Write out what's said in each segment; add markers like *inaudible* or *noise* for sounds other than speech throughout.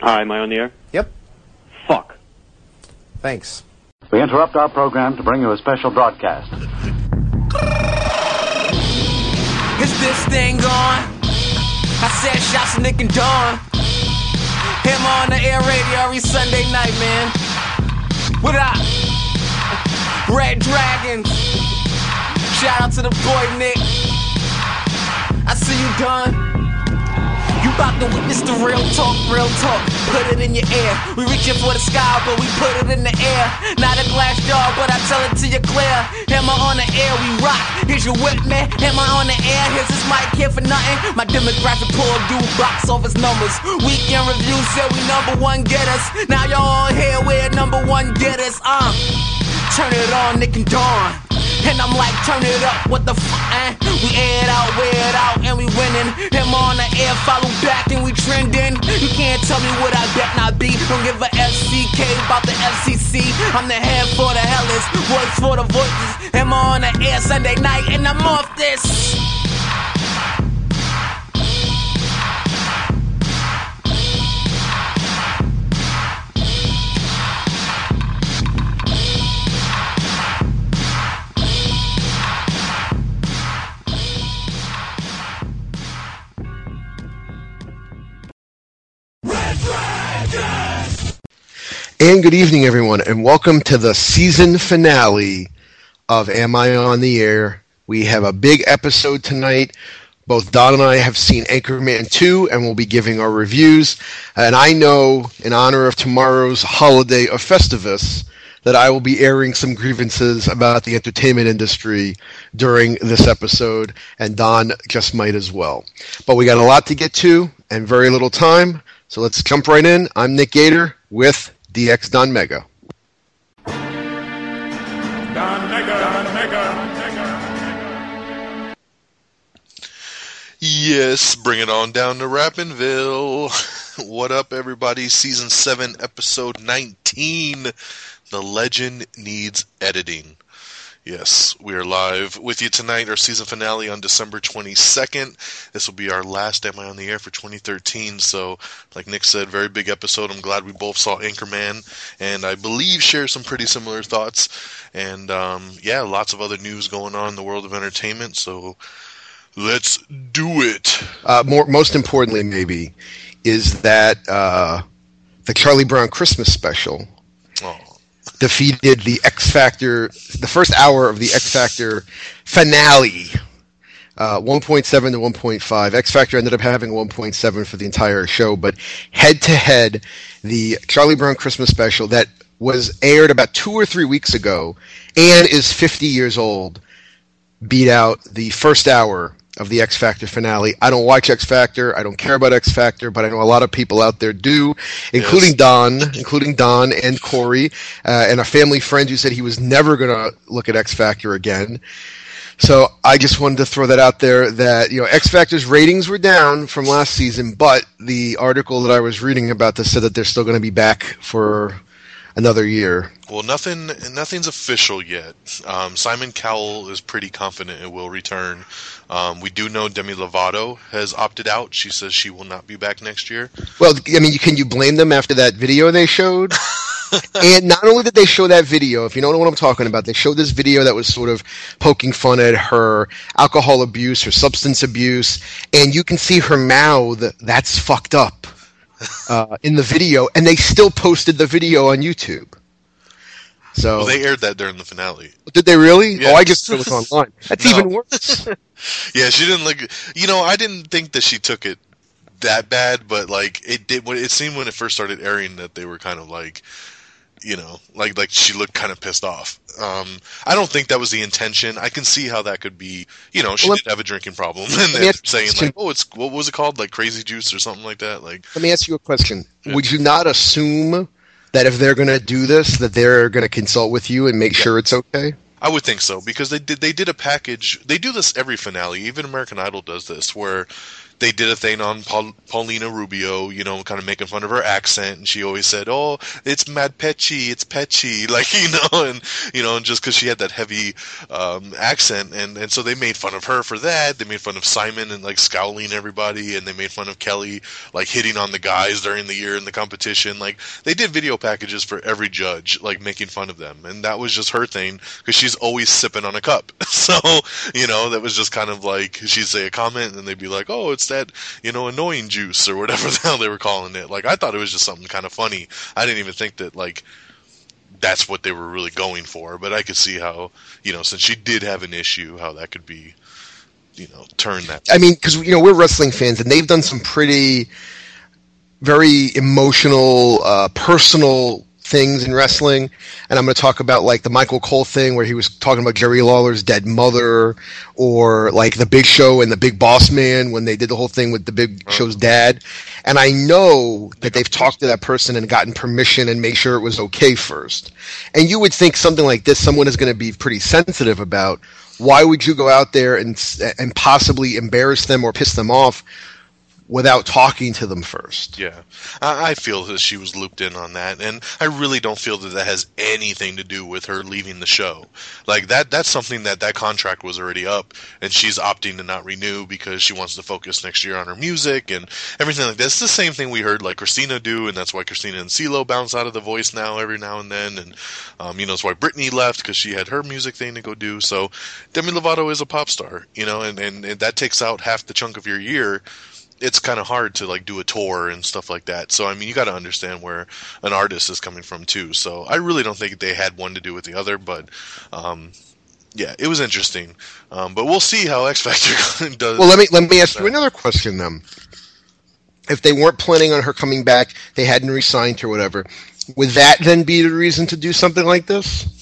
Hi, am I on the air? Yep. Fuck. Thanks. We interrupt our program to bring you a special broadcast. Is this thing on? I said shots to Nick and Don. Him on the air radio every Sunday night, man. What up? Red Dragons. Shout out to the boy Nick. I see you done. About to witness the real talk, real talk. Put it in your ear. We reaching for the sky, but we put it in the air. Not a glass jar, but I tell it to you clear. Hammer on the air, we rock. Here's your whip, man. Hammer on the air. Here's this mic here for nothing. My demographic pull do box office numbers. Weekend review said we number one getters. Now y'all all here, we're number one getters. Uh, turn it on, Nick and Don. And I'm like, turn it up, what the fuck, eh? We air it out, wear it out, and we winning. Him on the air, follow back, and we trending. You can't tell me what I bet not be. Don't give a FCK about the FCC. I'm the head for the hellas, voice for the voices. Him on the air Sunday night, and I'm off this. And good evening, everyone, and welcome to the season finale of Am I on the Air? We have a big episode tonight. Both Don and I have seen Anchorman 2 and we'll be giving our reviews. And I know, in honor of tomorrow's holiday of Festivus, that I will be airing some grievances about the entertainment industry during this episode, and Don just might as well. But we got a lot to get to and very little time, so let's jump right in. I'm Nick Gator with DX Don Mega. Don Mega, Don Mega. Yes, bring it on down to Rappinville. *laughs* what up, everybody? Season 7, Episode 19. The Legend Needs Editing. Yes, we are live with you tonight, our season finale on December 22nd. This will be our last Am I on the Air for 2013. So, like Nick said, very big episode. I'm glad we both saw Anchorman and I believe share some pretty similar thoughts. And um, yeah, lots of other news going on in the world of entertainment. So, let's do it. Uh, more, most importantly, maybe, is that uh, the Charlie Brown Christmas special defeated the X Factor, the first hour of the X Factor finale. Uh, 1.7 to 1.5. X Factor ended up having 1.7 for the entire show, but head to head, the Charlie Brown Christmas special that was aired about two or three weeks ago and is 50 years old beat out the first hour of the X Factor finale. I don't watch X Factor. I don't care about X Factor, but I know a lot of people out there do, including Yes. Don, including Don and Corey, uh, and a family friend who said he was never going to look at X Factor again. So I just wanted to throw that out there that you know X Factor's ratings were down from last season, but the article that I was reading about this said that they're still going to be back for another year. Well, nothing, nothing's official yet. Um, Simon Cowell is pretty confident it will return. Um, we do know Demi Lovato has opted out. She says she will not be back next year. Well, I mean, can you blame them after that video they showed? *laughs* and not only did they show that video, if you don't know what I'm talking about, they showed this video that was sort of poking fun at her alcohol abuse, her substance abuse, and you can see her mouth. That's fucked up *laughs* uh, in the video, and they still posted the video on YouTube. So Well, they aired that during the finale. did they really? Yeah. Oh, I guess it was *laughs* online. That's No. even worse. Yeah, she didn't look. You know, I didn't think that she took it that bad, but like it did. It seemed when it first started airing that they were kind of like, you know, like like she looked kind of pissed off. Um, I don't think that was the intention. I can see how that could be. You know, she Well, did have a drinking problem, and they're ask you a saying like, oh, it's what was it called, like crazy juice or something like that. Like, Let me ask you a question. Would you not assume that if they're going to do this, that they're going to consult with you and make sure it's okay? I would think so because they did they did a package. They do this every finale. Even American Idol does this, where they did a thing on Paul, Paulina Rubio, you know, kind of making fun of her accent, and she always said, "Oh, it's mad petchy, it's petchy," *laughs* like you know, and you know, and just because she had that heavy um, accent, and and so they made fun of her for that. They made fun of Simon and like scowling everybody, and they made fun of Kelly like hitting on the guys during the year in the competition. Like they did video packages for every judge, like making fun of them, and that was just her thing because she's always sipping on a cup. *laughs* so you know, that was just kind of like she'd say a comment, and they'd be like, "Oh, it's that you know annoying juice or whatever *laughs* the hell they were calling it." Like I thought it was just something kind of funny. I didn't even think that like that's what they were really going for, but I could see how you know since she did have an issue, how that could be you know turn that. I mean, because you know we're wrestling fans, and they've done some pretty, very emotional, uh, personal things in wrestling. And I'm going to talk about like the Michael Cole thing, where he was talking about Jerry Lawler's dead mother, or like the Big Show and the Big Boss Man when they did the whole thing with the Big uh-huh. Show's dad. And I know that they've talked to that person and gotten permission and made sure it was okay first. And you would think something like this, someone is going to be pretty sensitive about. Why would you go out there and and possibly embarrass them or piss them off without talking to them first? Yeah, I, I feel that she was looped in on that, and I really don't feel that that has anything to do with her leaving the show. Like that, that's something that that contract was already up, and she's opting to not renew because she wants to focus next year on her music and everything like that. It's the same thing we heard like Christina do, and that's why Christina and CeeLo bounce out of the voice now every now and then, and um, you know it's why Britney left because she had her music thing to go do. So Demi Lovato is a pop star, you know, and, and, and that takes out half the chunk of your year it's kind of hard to like do a tour and stuff like that. So I mean, you got to understand where an artist is coming from too. So I really don't think they had one to do with the other, but um, yeah, it was interesting. Um, but we'll see how *laughs* X Factor *laughs* does. Well, let me let me ask you another question then. If they weren't planning on her coming back, they hadn't re-signed her, whatever. Would that then be the reason to do something like this?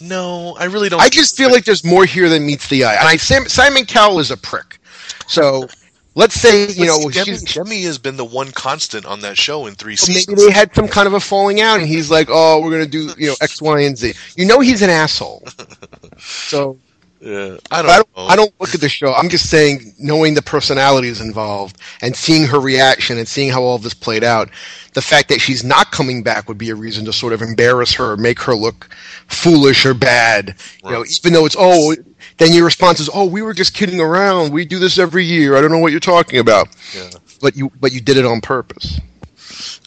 No, I really don't. I just feel like there's more here than meets the eye. And I, Sam, Simon Cowell is a prick. So let's say you know Demi, Demi has been the one constant on that show in three seasons. maybe they had some kind of a falling out, and he's like, "Oh, we're gonna do you know X, Y, and Z." You know, he's an asshole. So *laughs* Yeah, I I don't. don't. I don't look at the show. I'm just saying, knowing the personalities involved and seeing her reaction and seeing how all this played out, the fact that she's not coming back would be a reason to sort of embarrass her, make her look foolish or bad. You know, even though it's oh, then your response is, "Oh, we were just kidding around. We do this every year. I don't know what you're talking about." Yeah. But you, but you did it on purpose.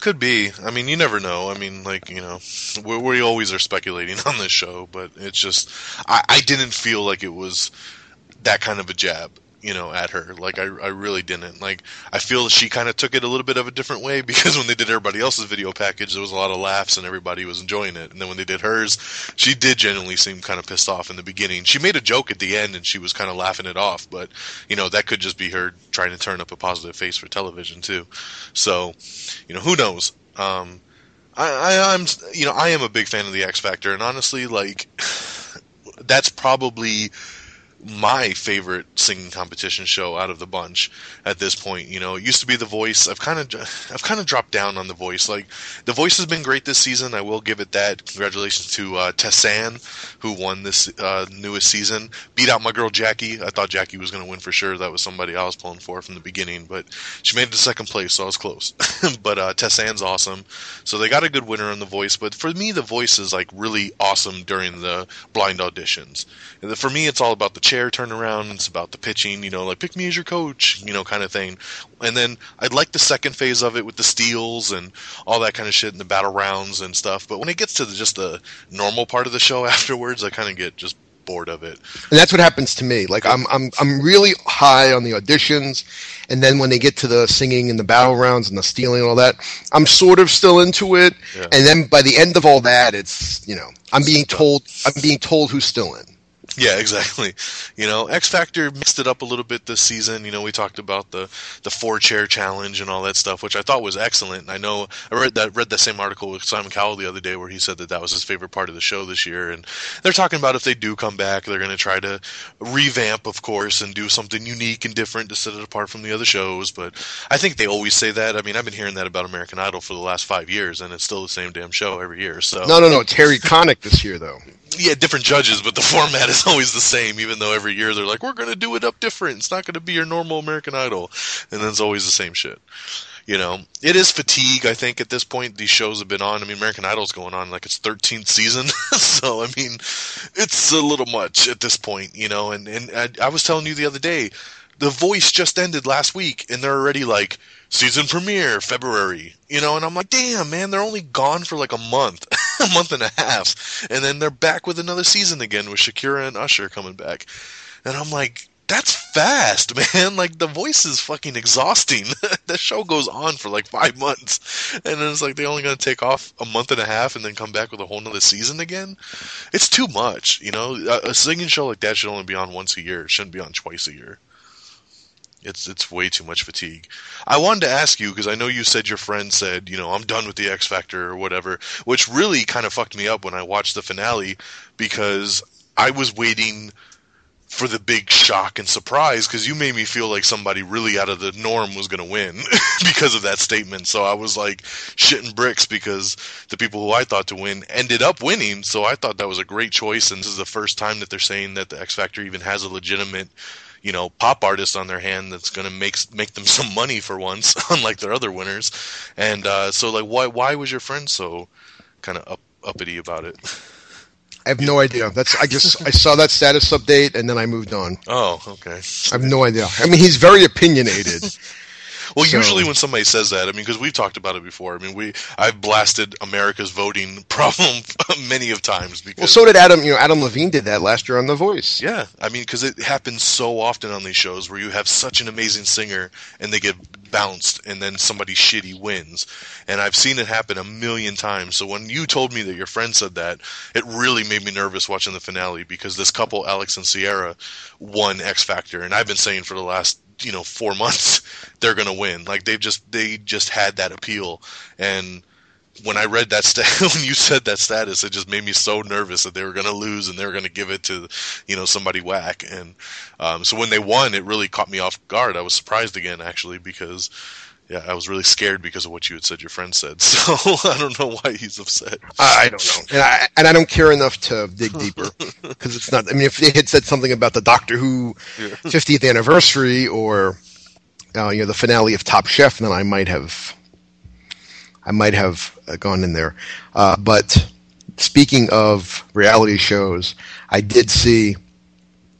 Could be. I mean, you never know. I mean, like you know, we, we always are speculating *laughs* on this show, but it's just I, I didn't feel like it was that kind of a jab, you know, at her. Like I, I really didn't. Like I feel she kind of took it a little bit of a different way *laughs* because when they did everybody else's video package, there was a lot of laughs and everybody was enjoying it. And then when they did hers, she did genuinely seem kind of pissed off in the beginning. She made a joke at the end and she was kind of laughing it off, but you know that could just be her trying to turn up a positive face for television too. So, you know, who knows? Um, I, I, I'm, you know, I am a big fan of the X Factor, and honestly, like, *sighs* that's probably my favorite singing competition show out of the bunch at this point. You know, it used to be The Voice. I've kind of I've kind of dropped down on The Voice. Like The Voice has been great this season. I will give it that. Congratulations to uh, Tessanne, who won this uh, newest season. Beat out my girl Jackie. I thought Jackie was going to win for sure. That was somebody I was pulling for from the beginning, but she made it to second place, so I was close. *laughs* but uh, Tessanne's awesome. So they got a good winner on The Voice. But for me, The Voice is like really awesome during the blind auditions. For me, it's all about the chair turnaround. It's about the pitching. You know, like pick me as your coach. You know, kind of thing. And then I'd like the second phase of it with the steals and all that kind of shit and the battle rounds and stuff. But when it gets to the, just the normal part of the show *laughs* afterwards, I kind of get just bored of it. And that's what happens to me. Like I'm I'm I'm really high on the auditions and then when they get to the singing and the battle rounds and the stealing and all that, I'm sort of still into it. Yeah. And then by the end of all that it's you know, I'm being told I'm being told who's still in. Yeah, *laughs* exactly. You know, X Factor mixed it up a little bit this season. You know, we talked about the the four chair challenge and all that stuff, which I thought was excellent. And I know I read that read that same article with Simon Cowell the other day where he said that that was his favorite part of the show this year. And they're talking about if they do come back, they're going to try to revamp, of course, and do something unique and different to set it apart from the other shows. But I think they always say that. I mean, I've been hearing that about American Idol for the last five years, and it's still the same damn show every year. So No, no, no, Harry Connick this year though. *laughs* Yeah, different judges, but the *laughs* format is always the same. Even though every year they're like, "We're going to do it up different. It's not going to be your normal American Idol," and then it's always the same shit. You know, it is fatigue. I think at this point these shows have been on. I mean, American Idol's going on like its 13th season, *laughs* so I mean, it's a little much at this point. You know, and and I, I was telling you the other day, The Voice just ended last week, and they're already like season premiere February. You know, and I'm like, damn, man, they're only gone for like a month, *laughs* a month and a half, and then they're back with another season again with Shakira and Usher coming back, and I'm like. That's fast, *laughs* man. Like the voice is fucking exhausting. *laughs* the show goes on for like five months, and then it's like they're only gonna take off a month and a half and then come back with a whole nother season again. It's too much, you know. A, a singing show like that should only be on once a year. It shouldn't be on twice a year. It's it's way too much fatigue. I wanted to ask you because I know you said your friend said you know I'm done with the X Factor or whatever, which really kind of fucked me up when I watched the finale because I was waiting for the big shock and surprise because you made me feel like somebody really out of the norm was going to win *laughs* because of that statement. So I was like shitting bricks because the people who I thought to win ended up winning. So I thought that was a great choice. And this is the first time that they're saying that the X Factor even has a legitimate, you know, pop artist on their hand that's going to make make them some money for once, *laughs* unlike their other winners. And uh, so, like, why why was your friend so kind of up, uppity about it? I have no idea. That's I just I saw that status update and then I moved on. Oh, okay. I have no idea. I mean, he's very opinionated. *laughs* Well, So- usually when somebody says that, I mean, because we've talked about it before. I mean, we I've blasted America's voting *laughs* problem *laughs* many of times because well, so did Adam. You know, Adam Levine did that last year on The Voice. yeah, I mean, because it happens so often on these shows where you have such an amazing singer and they get bounced, and then somebody shitty wins, and I've seen it happen a million times. So when you told me that your friend said that, it really made me nervous watching the finale because this couple, Alex and Sierra, won X Factor, and I've been saying for the last you know four *laughs* months they're gonna win. Like they've just they just had that appeal, and when I read that stat, *laughs* when you said that status, it just made me so nervous that they were to lose and they were to give it to, you know, somebody whack. And um, so when they won, it really caught me off guard. I was surprised again, actually, because yeah, I was really scared because of what you had said your friend said. *laughs* So I don't know why he's upset. I I don't know, and I and I don't care enough to dig deeper *laughs* because it's not. I mean, if they had said something about the Doctor Who 50th anniversary or uh, you know the finale of Top Chef, then I might have, I might have uh, gone in there. Uh, but speaking of reality shows, I did see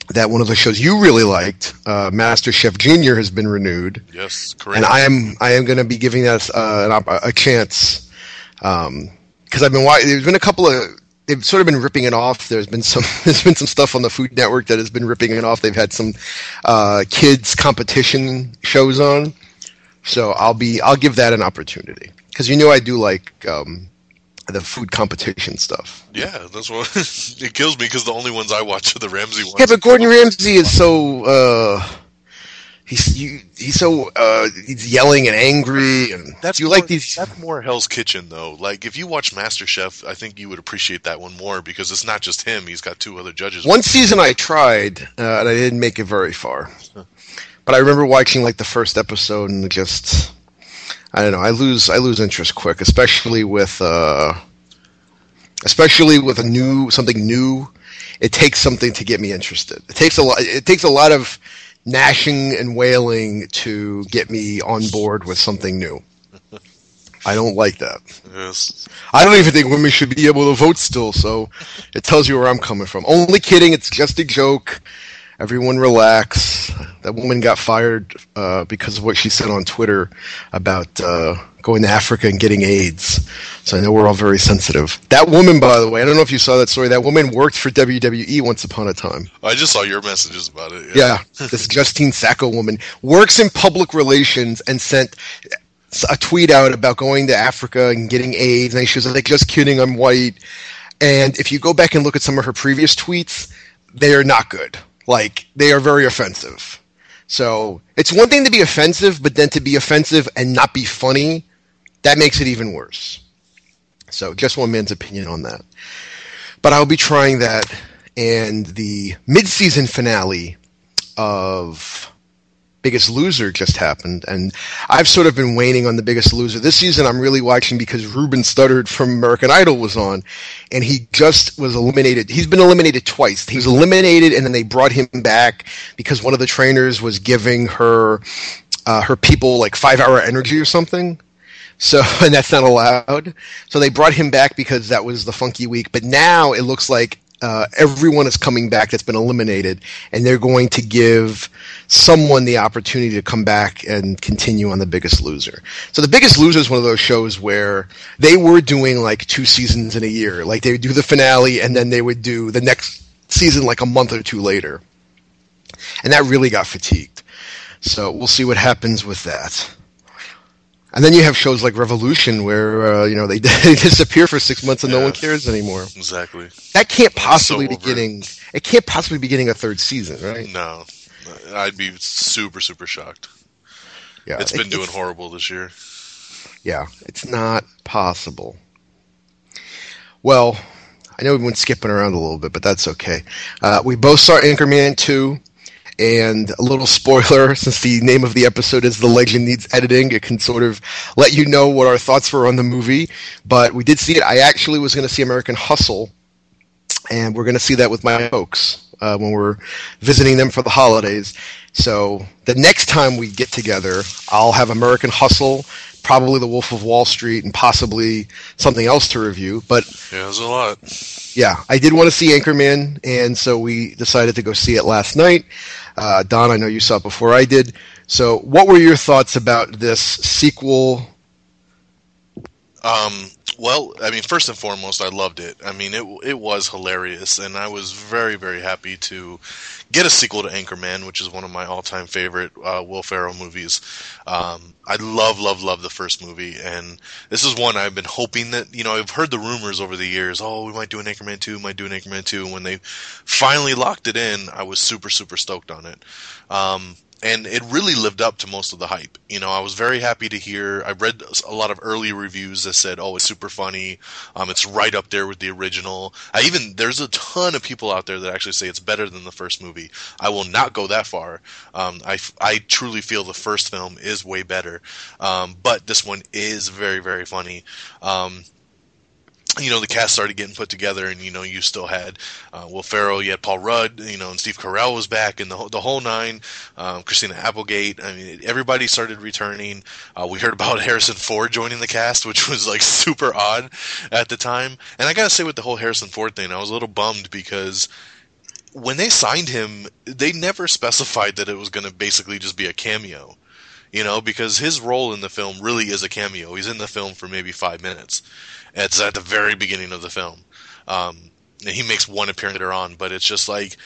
that one of the shows you really liked, uh, Master Chef Junior, has been renewed Yes, correct. and I am I am going to be giving that uh, an a chance because I've been watching. There's been a couple of they've sort of been ripping it off. There's been some *laughs* there's been some stuff on the Food Network that has been ripping it off. They've had some uh, kids competition shows on, so I'll be I'll give that an opportunity because you know I do like um, the food competition stuff. yeah, that's what *laughs* it kills me because the only ones I watch are the Ramsay ones. Yeah, but Gordon Ramsay is so. Uh, He's you, he's so uh, he's yelling and angry and That's you more, like these That's more Hell's Kitchen, though. Like if you watch MasterChef, I think you would appreciate that one more because it's not just him. He's got two other judges. One season I tried, uh, and I didn't make it very far. But I remember watching like the first episode and just, I don't know. I lose I lose interest quick, especially with, uh, especially with a new something new. It takes something to get me interested. It takes a lot. It takes a lot of gnashing and wailing to get me on board with something new. I don't like that. Yes. I don't even think women should be able to vote still, so it tells you where I'm coming from. Only kidding, it's just a joke. Everyone relax. That woman got fired uh, because of what she said on Twitter about uh, going to Africa and getting AIDS. So I know we're all very sensitive. That woman, by the way, I don't know if you saw that story. That woman worked for WWE once upon a time. I just saw your messages about it. Yeah, *laughs* this Justine Sacco woman works in public relations and sent a tweet out about going to Africa and getting AIDS, and she was like, "Just kidding, I'm white." And if you go back and look at some of her previous tweets, they are not good. Like they are very offensive. So it's one thing to be offensive, but then to be offensive and not be funny, that makes it even worse. So just one man's opinion on that. But I'll be trying that and the mid-season finale of Biggest Loser just happened, and I've sort of been waning on The Biggest Loser. This season, I'm really watching because Ruben Studdard from American Idol was on, and he just was eliminated. He's been eliminated twice. He was eliminated, and then they brought him back because one of the trainers was giving her uh, her people like five hour energy or something. So, *laughs* and that's not allowed. So they brought him back because that was the funky week. But now it looks like uh, everyone is coming back that's been eliminated, and they're going to give someone the opportunity to come back and continue on The Biggest Loser. So The Biggest Loser is one of those shows where they were doing like two seasons in a year. Like they would do the finale, and then they would do the next season like a month or two later. And that really got fatigued. So we'll see what happens with that. And then you have shows like Revolution, where uh, you know they, *laughs* they disappear for six months and no one cares anymore. Exactly. That can't possibly be getting. It can't possibly be getting a third season, right? No, I'd be super super shocked. Yeah, it's been doing horrible this year. Yeah, it's not possible. Well, I know we've been skipping around a little bit, but that's okay. Uh, we both saw Anchorman 2, and a little spoiler *laughs* since the name of the episode is The Legend Needs Editing, it can sort of let you know what our thoughts were on the movie. But we did see it. I actually was going to see American Hustle, and we're going to see that with my folks uh, when we're visiting them for the holidays. So the next time we get together, I'll have American Hustle, probably The Wolf of Wall Street, and possibly something else to review. But Yeah, there's a lot. yeah, I did want to see Anchorman, and so we decided to go see it last night. Uh, Don, I know you saw it before I did. So, what were your thoughts about this sequel? Um, well, I mean, first and foremost, I loved it. I mean, it it was hilarious, and I was very very happy to get a sequel to Anchorman, which is one of my all time favorite uh, Will Ferrell movies. Um, I love love love the first movie, and this is one I've been hoping that you know I've heard the rumors over the years. Oh, we might do an Anchorman two, might do an Anchorman two. And when they finally locked it in, I was super super stoked on it. Um, and it really lived up to most of the hype. You know, I was very happy to hear. I read a lot of early reviews that said, "Oh, it's super funny. Um, it's right up there with the original." I even there's a ton of people out there that actually say it's better than the first movie. I will not go that far. Um, I I truly feel the first film is way better, um, but this one is very very funny. Um, you know, the cast started getting put together, and you know, you still had uh, Will Ferrell, you had Paul Rudd, you know, and Steve Carell was back, and the whole, the whole nine. Um, Christina Applegate. I mean, everybody started returning. Uh, we heard about *laughs* Harrison Ford joining the cast, which was like super odd at the time. And I gotta say, with the whole Harrison Ford thing, I was a little bummed because when they signed him, they never specified that it was going to basically just be a cameo. You know, because his role in the film really is a cameo. He's in the film for maybe five minutes. It's at the very beginning of the film. Um, and he makes one appearance later on, but it's just like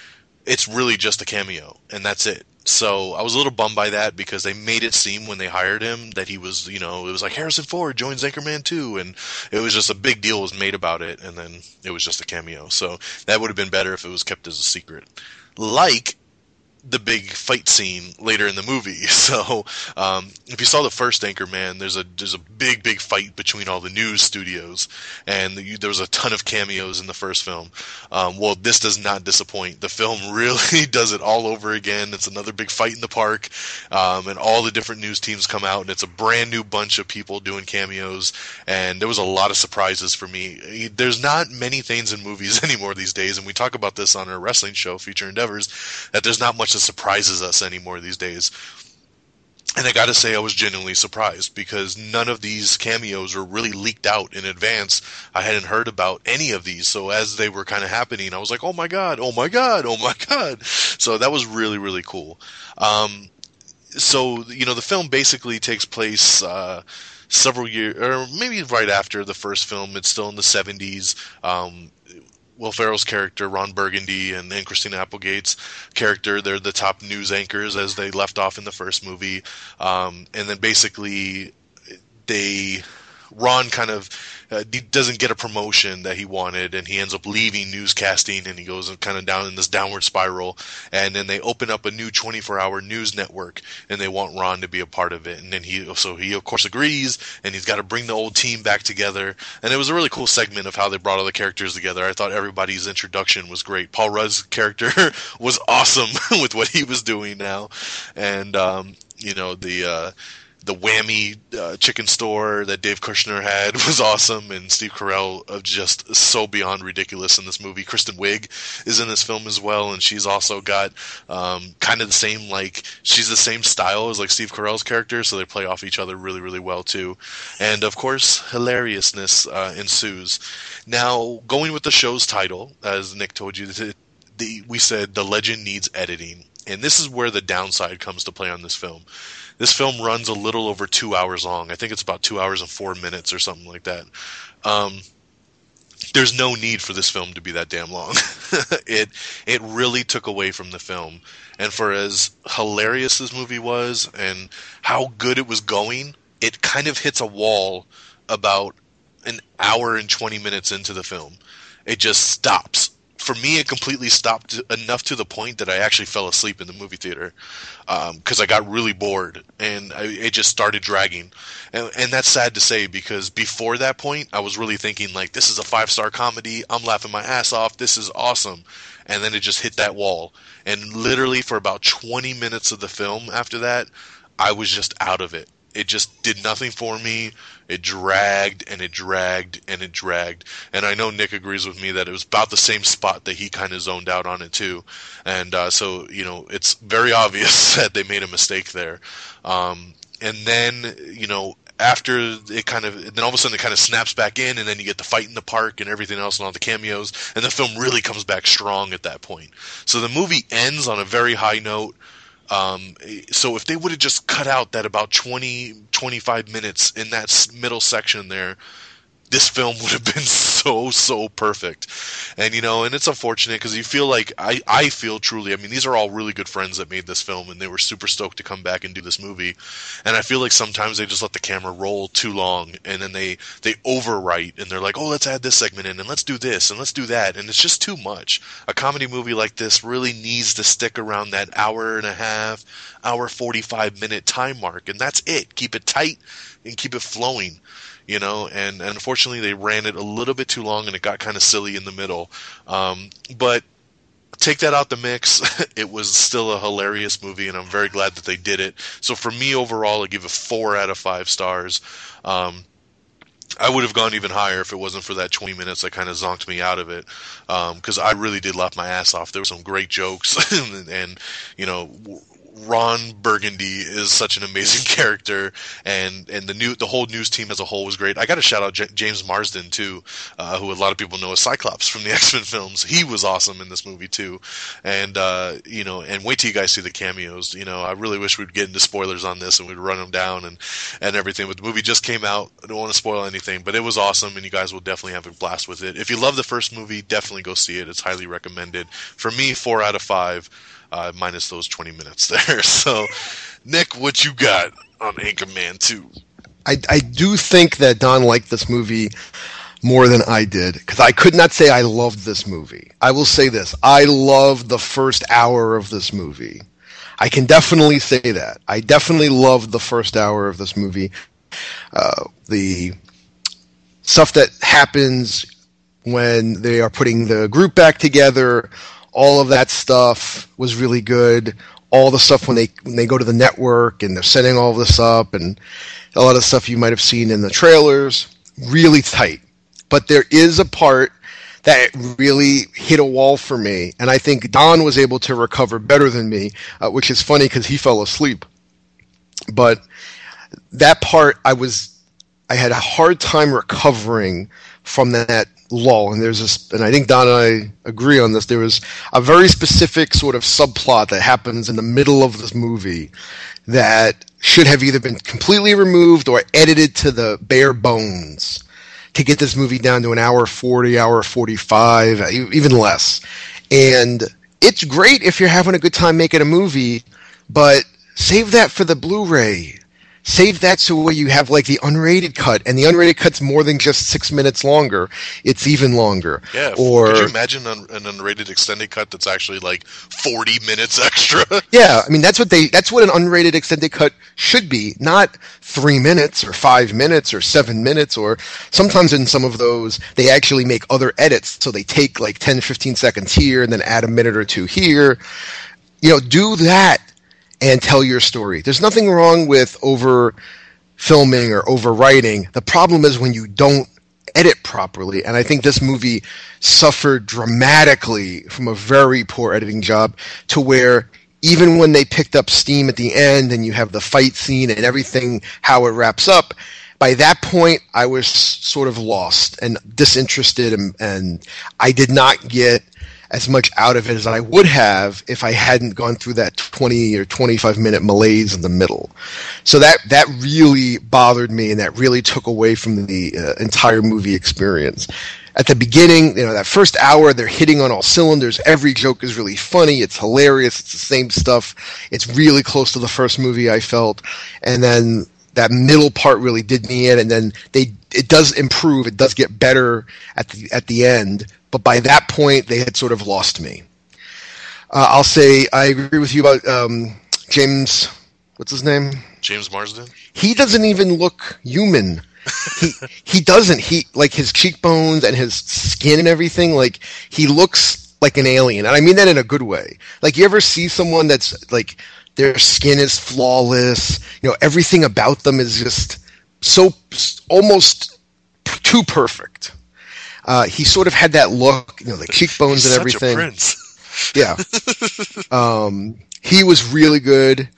it's really just a cameo, and that's it. So I was a little bummed by that because they made it seem when they hired him that he was, you know, it was like Harrison Ford joins Anchorman 2, and it was just a big deal was made about it, and then it was just a cameo. So that would have been better if it was kept as a secret. Like the big fight scene later in the movie. *laughs* So, um, if you saw the first Anchorman, there's a there's a big big fight between all the news studios, and you, there was a ton of cameos in the first film. Um, well, this does not disappoint. The film *laughs* really does it all over again. It's another big fight in the park, um, and all the different news teams come out, and it's a brand new bunch of people doing cameos. And there was a lot of surprises for me. There's not many things in movies *laughs* anymore these days, and we talk about this on our wrestling show, Future Endeavors, that there's not much that surprises us anymore these days. And I got to say, I was genuinely surprised because none of these cameos were really leaked out in advance. I hadn't heard about any of these, so as they were kind of happening, I was like, "Oh my god! Oh my god! Oh my god!" So that was really, really cool. Um, so you know, the film basically takes place. Uh, several years, or maybe right after the first film. It's still in the 70s. Um, Will Ferrell's character, Ron Burgundy, and, and Christina Applegate's character, they're the top news anchors as they left off in the first movie. Um, and then basically, they. Ron kind of uh, doesn't get a promotion that he wanted, and he ends up leaving newscasting, and he goes kind of down in this downward spiral. And then they open up a new 24-hour news network, and they want Ron to be a part of it. And then he, so he of course agrees, and he's got to bring the old team back together. And it was a really cool segment of how they brought all the characters together. I thought everybody's introduction was great. Paul Rudd's character *laughs* was awesome *laughs* with what he was doing now, and um, you know the. Uh, the whammy uh, chicken store that Dave Koechner had *laughs* was awesome, and Steve Carell of just so beyond ridiculous in this movie. Kristen Wiig is in this film as well, and she's also got um, kind of the same like she's the same style as like Steve Carell's character, so they play off each other really really well too. And of course, hilariousness uh, ensues. Now, going with the show's title, as Nick told you, the, the, we said the legend needs editing, and this is where the downside comes to play on this film this film runs a little over two hours long. I think it's about two hours and four minutes or something like that. Um, there's no need for this film to be that damn long. *laughs* it it really took away from the film. And for as hilarious this movie was and how good it was going, it kind of hits a wall about an hour and 20 minutes into the film. It just stops for me, it completely stopped enough to the point that I actually fell asleep in the movie theater because um, I got really bored and I, it just started dragging. And, and, that's sad to say because before that point, I was really thinking like, this is a five star comedy. I'm laughing my ass off. This is awesome. And then it just hit that wall. And literally for about 20 minutes of the film after that, I was just out of it. It just did nothing for me. It dragged and it dragged and it dragged. And I know Nick agrees with me that it was about the same spot that he kind of zoned out on it too. And uh, so, you know, it's very *laughs* obvious that they made a mistake there. Um, and then, you know, after it kind of then all of a sudden it kind of snaps back in and then you get the fight in the park and everything else and all the cameos and the film really comes back strong at that point so the movie ends on a very high note um, so if they would have just cut out that about 20, 25 minutes in that middle section there, this film would have been *laughs* so so perfect. And you know and it's unfortunate because you feel like i i feel truly i mean these are all really good friends that made this film and they were super stoked to come back and do this movie. And i feel like sometimes they just let the camera roll too long and then they they overwrite and they're like oh let's add this segment in and let's do this and let's do that. And it's just too much. A comedy movie like this really needs to stick around that hour and a half hour 45 minute time mark and that's it. Keep it tight and keep it flowing you know, and, and unfortunately they ran it a little bit too long and it got kind of silly in the middle. Um, but take that out the mix, *laughs* it was still a hilarious movie, and I'm very glad that they did it. So for me overall, I give it four out of five stars. Um, I would have gone even higher if it wasn't for that 20 minutes that kind of zonked me out of it, because um, I really did laugh my ass off. There were some great jokes, and, *laughs* and you know, Ron Burgundy is such an amazing *laughs* character, and and the new the whole news team as a whole was great. I got to shout out J- James Marsden too, uh, who a lot of people know as Cyclops from the *laughs* X Men films. He was awesome in this movie too, and uh, you know, and wait till you guys see the cameos. You know, I really wish we'd get into spoilers on this and we'd run them down and and everything. But the movie just came out. I don't want to spoil anything, but it was awesome, and you guys will definitely have a blast with it. If you love the first movie, definitely go see it. It's highly recommended. For me, four out of five uh, minus those 20 minutes there. *laughs* So, Nick, what you got on Anchorman 2? I, I do think that Don liked this movie more than I did because I could not say I loved this movie. I will say this I loved the first hour of this movie. I can definitely say that. I definitely loved the first hour of this movie. Uh, the stuff that happens when they are putting the group back together, all of that stuff was really good. All the stuff when they when they go to the network and they're setting all this up and a lot of stuff you might have seen in the trailers, really tight. But there is a part that really hit a wall for me, and I think Don was able to recover better than me, uh, which is funny because he fell asleep. But that part, I was, I had a hard time recovering from that lull. And there's this, and I think Don and I agree on this. There was a very specific sort of subplot that happens in the middle of this movie that should have either been completely removed or edited to the bare bones to get this movie down to an hour 40, hour 45, even less. And it's great if you're having a good time making a movie, but save that for the Blu-ray save that so where you have like the unrated cut, and the unrated cut's more than just six minutes longer. It's even longer. Yeah. Or could you imagine an, an unrated extended cut that's actually like 40 minutes *laughs* extra? Yeah, I mean that's what they that's what an unrated extended cut should be, not 3 minutes or 5 minutes or 7 minutes or sometimes in some of those they actually make other edits so they take like 10 15 seconds here and then add a minute or two here. You know, do that and tell your story. There's nothing wrong with over filming or overwriting. The problem is when you don't edit properly. And I think this movie suffered dramatically from a very poor editing job to where even when they picked up steam at the end and you have the fight scene and everything, how it wraps up, by that point, I was sort of lost and disinterested, and, and I did not get as much out of it as I would have if I hadn't gone through that 20 or 25 minute malaise in the middle. So that that really bothered me, and that really took away from the uh, entire movie experience. At the beginning, you know, that first hour, they're hitting on all cylinders. Every joke is really funny. It's hilarious. It's the same stuff. It's really close to the first movie I felt, and then that middle part really did me in, and then they it does improve. It does get better at the at the end, but by that point they had sort of lost me. Uh, I'll say I agree with you about um, James. What's his name? James Marsden? He doesn't even look human. he *laughs* he doesn't. He like his cheekbones and his skin and everything. Like he looks like an alien, and I mean that in a good way. Like you ever see someone that's like their skin is flawless. You know, everything about them is just so almost too perfect. Uh, he sort of had that look, you know, the cheekbones He's and such a everything. prince. *laughs* Yeah. um, he was really good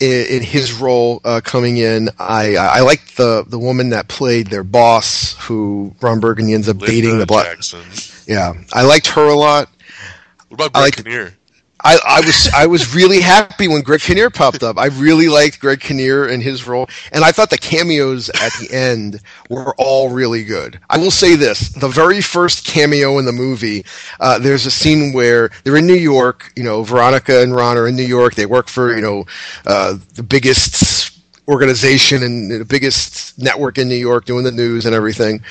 in, in his role uh, coming in. I I liked the the woman that played their boss, who Ron Burgundy ends up dating. Linda The black. Jackson. Yeah, I liked her a lot. What about I Greg like Kinnear? I, I was I was really happy when Greg Kinnear popped up. I really liked Greg Kinnear and his role, and I thought the cameos at the end were all really good. I will say this: the very first cameo in the movie, uh, there's a scene where they're in New York. You know, Veronica and Ron are in New York. They work for you know uh, the biggest organization and the biggest network in New York doing the news and everything.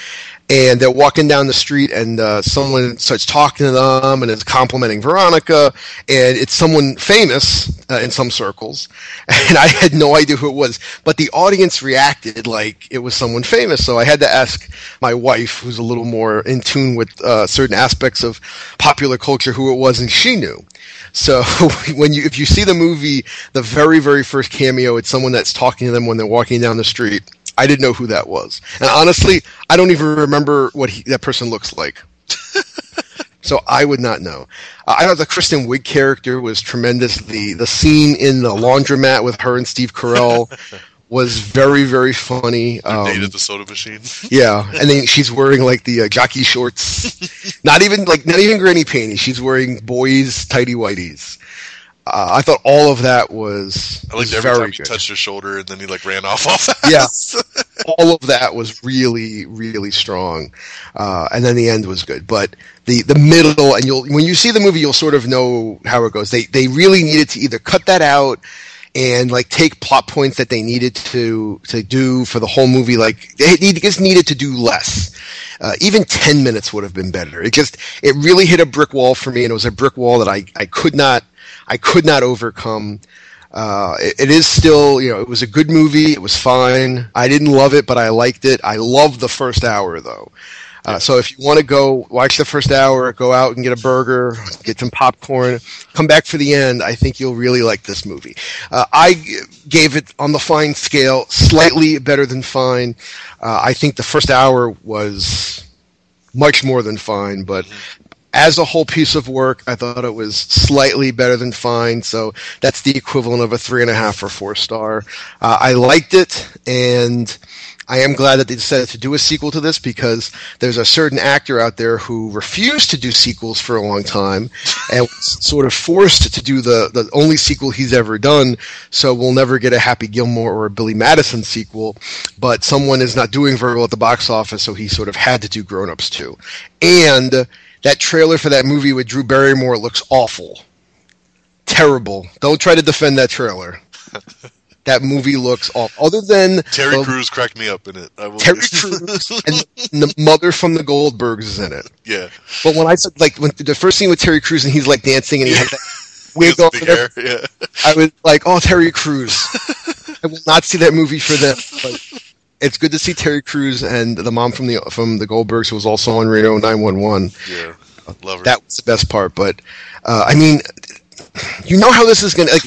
And they're walking down the street, and uh, someone starts talking to them and is complimenting Veronica, and it's someone famous uh, in some circles. *laughs* And I had no idea who it was, but the audience reacted like it was someone famous. So I had to ask my wife, who's a little more in tune with uh, certain aspects of popular culture, who it was, and she knew. So *laughs* when you if you see the movie, the very very first cameo, it's someone that's talking to them when they're walking down the street. I didn't know who that was, and honestly, I don't even remember what he, that person looks like. *laughs* so I would not know. Uh, I thought the Kristen Wiig character was tremendous. The the scene in the laundromat with her and Steve Carell *laughs* was very very funny. Um, Dated the soda machine. *laughs* yeah, and then she's wearing like the uh, jockey shorts. *laughs* not even like not even granny panties. She's wearing boys tidy whities. Uh, I thought all of that was, I was every very time he good. touched her shoulder and then he like ran off off fast. Yeah. *laughs* all of that was really really strong, uh, and then the end was good. But the the middle and you'll when you see the movie, you'll sort of know how it goes. They they really needed to either cut that out and like take plot points that they needed to to do for the whole movie. Like they just needed to do less. Uh, even ten minutes would have been better. It just it really hit a brick wall for me, and it was a brick wall that I I could not I could not overcome. Uh, it, it is still, you know, it was a good movie. It was fine. I didn't love it, but I liked it. I loved the first hour though. Uh, so if you want to go watch the first hour, go out and get a burger, get some popcorn, come back for the end. I think you'll really like this movie. Uh, I gave it on the fine scale, slightly better than fine. Uh, I think the first hour was much more than fine, but as a whole piece of work, I thought it was slightly better than fine. So that's the equivalent of a three and a half or four star. Uh, I liked it, and I am glad that they decided to do a sequel to this because there's a certain actor out there who refused to do sequels for a long time and was sort of forced to do the, the only sequel he's ever done. So we'll never get a Happy Gilmore or a Billy Madison sequel. But someone is not doing very well at the box office, so he sort of had to do Grown Ups too. And that trailer for that movie with Drew Barrymore looks awful. Terrible. Don't try to defend that trailer. *laughs* that movie looks off. Other than Terry the- Crews cracked me up in it. I will Terry Crews *laughs* and the mother from the Goldbergs is in it. yeah, But when I said like when the first scene with Terry Crews and he's like dancing and he Yeah. has that *laughs* wig on, big and everything, hair. Yeah, I was like, oh Terry Crews. *laughs* I will not see that movie for them. But it's good to see Terry Crews and the mom from the from the Goldbergs who was also on Reno 911. yeah, love her. That was the best part. But uh, I mean, you know how this is gonna like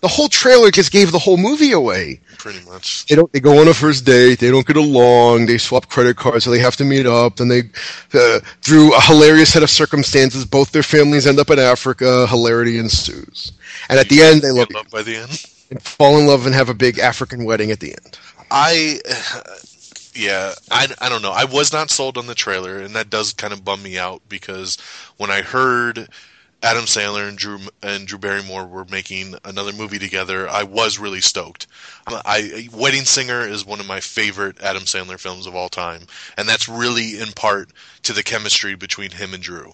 the, whole trailer just gave the whole movie away. pretty much. They don't. They go on a first date. They don't get along. They swap credit cards, so they have to meet up. Then they, uh, through a hilarious set of circumstances, both their families end up in Africa. Hilarity ensues, and at the end, they love by the end. and fall in love and have a big African wedding at the end. I, *sighs* yeah, I, I don't know. I was not sold on the trailer, and that does kind of bum me out because when I heard Adam Sandler and Drew and Drew Barrymore were making another movie together, I was really stoked. I Wedding Singer is one of my favorite Adam Sandler films of all time, and that's really in part to the chemistry between him and Drew.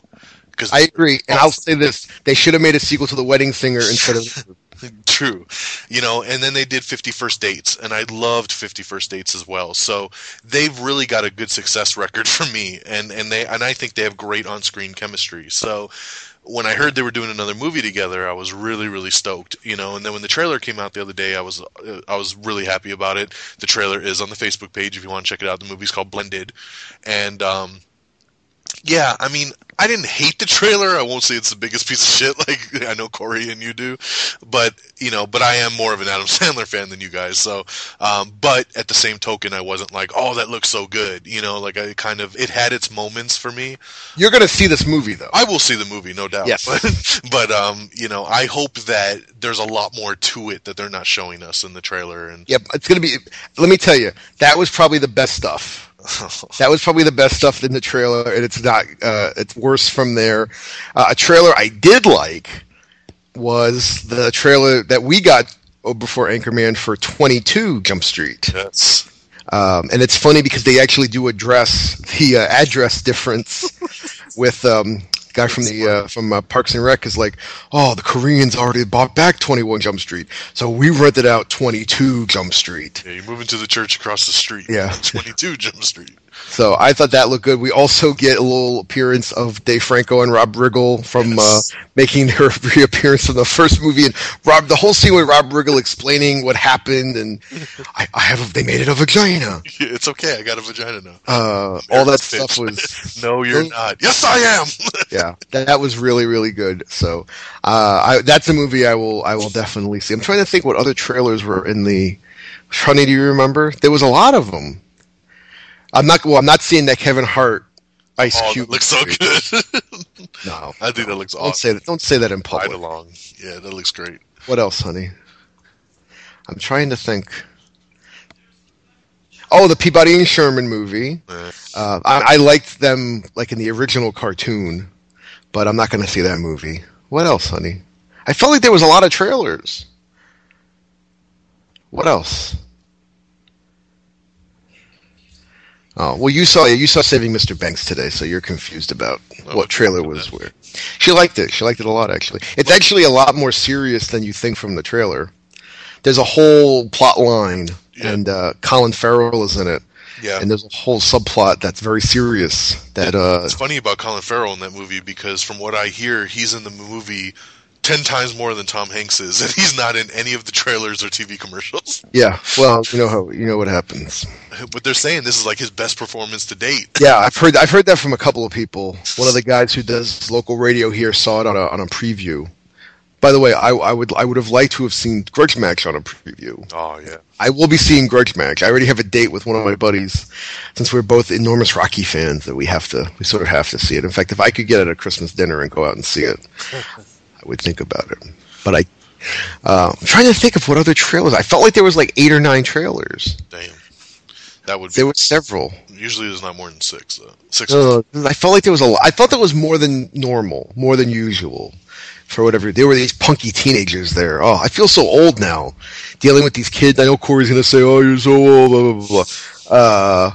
Because I agree, and I'll say this: they should have made a sequel to The Wedding Singer instead of. *laughs* *laughs* True. You know, and then they did 50 First Dates, and I loved 50 First Dates as well. So they've really got a good success record *laughs* for me, and, and they and I think they have great on screen chemistry. So when I heard they were doing another movie together, I was really really stoked. You know, and then when the trailer came out the other day, I was uh, I was really happy about it. The trailer is on the Facebook page if you want to check it out. The movie's called Blended, and um, yeah, I mean, I didn't hate the trailer. I won't say it's the biggest piece of shit *laughs* like I know Corey and you do, but you know, but I am more of an Adam *laughs* Sandler fan than you guys. So, um, but at the same token, I wasn't like, oh, that looks so good. You know, like I kind of it had its moments for me. You're going to see this movie though. I will see the movie, no doubt. Yes. But, *laughs* but um, you know, I hope that there's a lot more to it that they're not showing us in the trailer. And Yep, it's going to be. Let me tell you, that was probably the best stuff. *laughs* That was probably the best stuff in the trailer, and it's not. Uh, it's worse from there. Uh, a trailer I did like was the trailer that we got oh, before Anchorman for 22 Jump Street. yes, Um, and it's funny because they actually do address the uh, address difference *laughs* with um, guy from the uh, from uh, Parks and Rec is like, oh, the Koreans already bought back 21 Jump Street, so we rented out 22 Jump Street. yeah, you're moving to the church across the street. Yeah. *laughs* 22 Jump Street. So I thought that looked good. We also get a little appearance of Dave Franco and Rob Riggle from Yes. uh, making their *laughs* reappearance in the first movie, and Rob the whole scene with Rob Riggle explaining what happened, and *laughs* I, I have a, they made it a vagina. *laughs* It's okay. I got a vagina now. Uh, all that America's stuff bitch. was No, you're not. Yes, I am. yeah, that, that was really really good. So uh, I, that's a movie I will I will definitely see. I'm trying to think what other trailers were in the. Honey, do you remember? There was a lot of them. I'm not well. I'm not seeing that Kevin Hart Ice oh, Cube. looks so good. *laughs* No, I think that looks don't awesome. say that. Don't say that in Ride public. along. Yeah, that looks great. What else, honey? I'm trying to think. Oh, the Peabody and Sherman movie. Uh, Uh, I, I liked them like in the original cartoon, but I'm not going to see that movie. What else, honey? I felt like there was a lot of trailers. What else? Oh well, you saw you saw Saving Mr. Banks today, so you're confused about Oh, what trailer was where. She liked it. She liked it a lot, actually. It's actually a lot more serious than you think from the trailer. There's a whole plot line, Yeah. and uh, Colin Farrell is in it yeah. and there's a whole subplot that's very serious. That uh, It's funny about Colin Farrell in that movie because from what I hear, he's in the movie ten times more than Tom Hanks is, and he's not in any of the trailers or TV commercials. *laughs* yeah, well, you know how you know what happens. But they're saying this is like his best performance to date. *laughs* Yeah, I've heard I've heard that from a couple of people. One of the guys who does local radio here saw it on a on a preview. By the way, I, I would I would have liked to have seen Grudge Match on a preview. Oh yeah, I will be seeing Grudge Match. I already have a date with one of my buddies, since we're both enormous Rocky fans. That we have to we sort of have to see it. In fact, if I could get it at a Christmas dinner and go out and see it, *laughs* I would think about it. But I, uh, I'm trying to think of what other trailers. I felt like there was like eight or nine trailers. damn. That would be. There were several. Usually, there's not more than six. Though. Six. Uh, I felt like there was a lot. I thought there was more than normal, more than usual. For whatever, there were these punky teenagers there. Oh, I feel so old now, dealing with these kids. I know Corey's gonna say, "Oh, you're so old," blah blah blah. blah. Uh,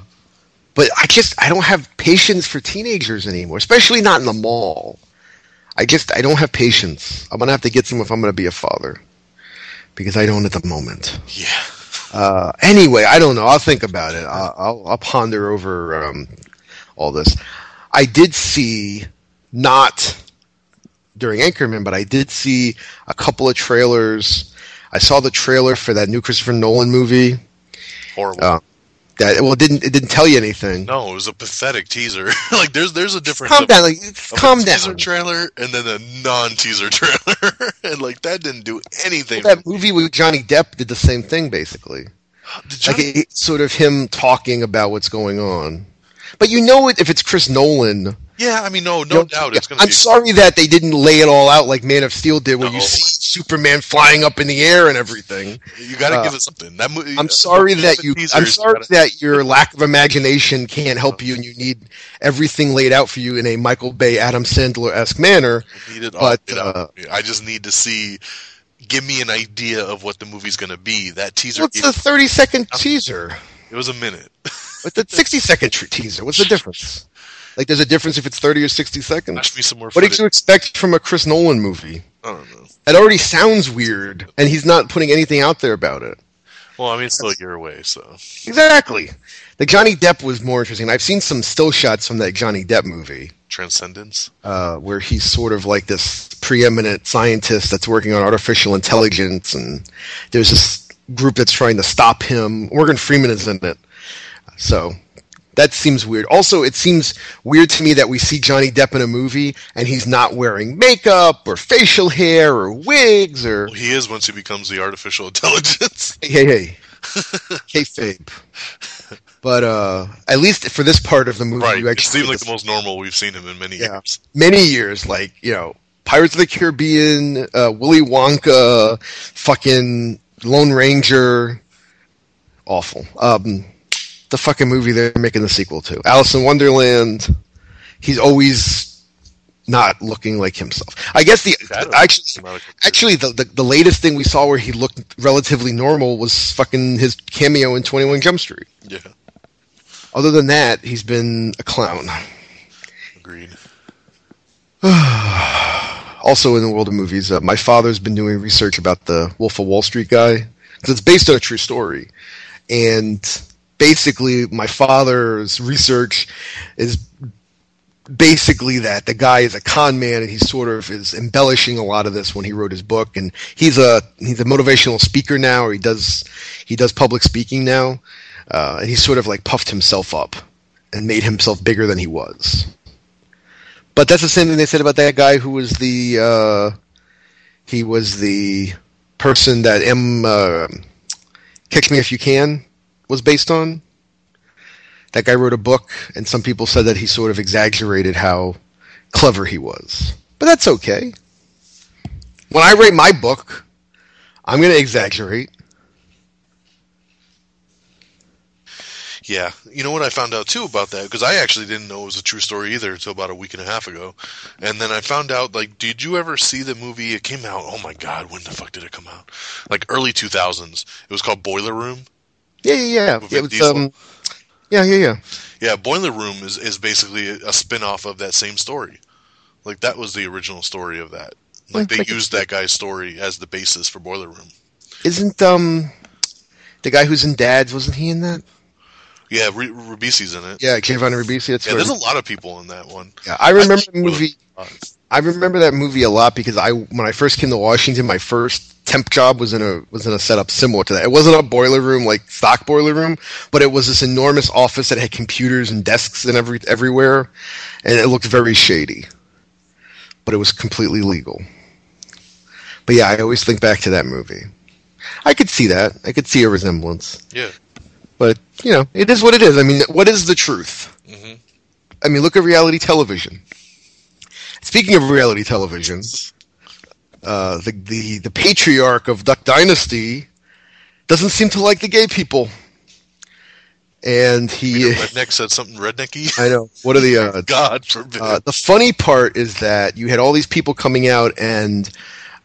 but I just I don't have patience for teenagers anymore, especially not in the mall. I just I don't have patience. I'm gonna have to get some if I'm gonna be a father, because I don't at the moment. Yeah. Uh, anyway, I don't know. I'll think about it. I'll, I'll, I'll ponder over um, all this. I did see, not during Anchorman, but I did see a couple of trailers. I saw the trailer for that new Christopher Nolan movie. Horrible. Uh, that well, it didn't it didn't tell you anything. no, it was a pathetic teaser. *laughs* like there's there's a difference. calm of- down, like calm a teaser trailer and then a non-teaser *laughs* trailer, and like that didn't do anything. That movie with Johnny Depp did the same thing, basically. *gasps* Did Like it, sort of him talking about what's going on. But you know it if it's Chris Nolan. yeah, I mean, no, no doubt it's gonna I'm be. sorry that they didn't lay it all out like Man of Steel did, where you see Superman flying up in the air and everything. You got to uh, give it something. That movie. I'm sorry that you. teasers, I'm sorry gotta- that your lack of imagination can't help you, and you need everything laid out for you in a Michael Bay, Adam Sandler esque manner. all but, uh, I just need to see. Give me an idea of what the movie's gonna be. That teaser. What's a 30 second teaser? it was a minute. *laughs* What's the 60 second teaser? What's the difference? Like, there's a difference if it's 30 or 60 seconds. Flash me some more. What did you expect from a Chris Nolan movie? I don't know. That already sounds weird, and he's not putting anything out there about it. Well, I mean, it's still a year away, so Exactly. The Johnny Depp was more interesting. I've seen some still shots from that Johnny Depp movie. Transcendence. uh, where he's sort of like this preeminent scientist that's working on artificial intelligence, and there's this group that's trying to stop him. Morgan Freeman is in it, so that seems weird. Also, it seems weird to me that we see Johnny Depp in a movie and he's not wearing makeup or facial hair or wigs or Well, he is once he becomes the artificial *laughs* intelligence. hey hey hey, kayfabe. But uh, at least for this part of the movie, right. you It seems like the most normal we've seen him in many Yeah. years. many years, like you know, Pirates of the Caribbean, uh, Willy Wonka, fucking Lone Ranger, awful. Um, the fucking movie they're making the sequel to, Alice in Wonderland. He's always not looking like himself. I guess the actually. came out a couple Actually, the, the the latest thing we saw where he looked relatively normal was fucking his cameo in Twenty One Jump Street. Yeah. Other than that, he's been a clown. Agreed. *sighs* also in the world of movies, uh, my father's been doing research about the Wolf of Wall Street guy because it's based on a true story, and basically, my father's research is basically that the guy is a con man and he sort of is embellishing a lot of this when he wrote his book. And he's a he's a motivational speaker now or he does he does public speaking now. Uh, and he sort of like puffed himself up and made himself bigger than he was. But that's the same thing they said about that guy who was the uh, he was the person that M uh, Catch Me If You Can was based on. That guy wrote a book, and some people said that he sort of exaggerated how clever he was. But that's okay. When I write my book, I'm going to exaggerate. Yeah, you know what I found out too about that because I actually didn't know it was a true story either until about a week and a half ago, and then I found out like, did you ever see the movie? It came out. Oh my god, when the fuck did it come out? Like early two thousands. It was called Boiler Room. Yeah, yeah, yeah. It was, um, yeah, yeah, yeah. Yeah, Boiler Room is is basically a, spin off of that same story. Like that was the original story of that. Like they used that guy's story as the basis for Boiler Room. Isn't um the guy who's in Dads? Wasn't he in that? Yeah, R- Ribisi's in it. Yeah, Giovanni Ribisi. That's Yeah, there's a lot of people in that one. Yeah, I remember just the really- movie. I remember that movie a lot because I, when I first came to Washington, my first temp job was in a was in a setup similar to that. It wasn't a boiler room like stock boiler room, but it was this enormous office that had computers and desks and every everywhere, and it looked very shady. But it was completely legal. But yeah, I always think back to that movie. I could see that. I could see a resemblance. Yeah. But you know, it is what it is. I mean, what is the truth? Mhm. I mean, look at reality television. Speaking of reality television, uh, the, the the patriarch of Duck Dynasty doesn't seem to like the gay people, and he. Redneck said something rednecky. I know. What are the odds? *laughs* God forbid. Uh, the funny part is that you had all these people coming out and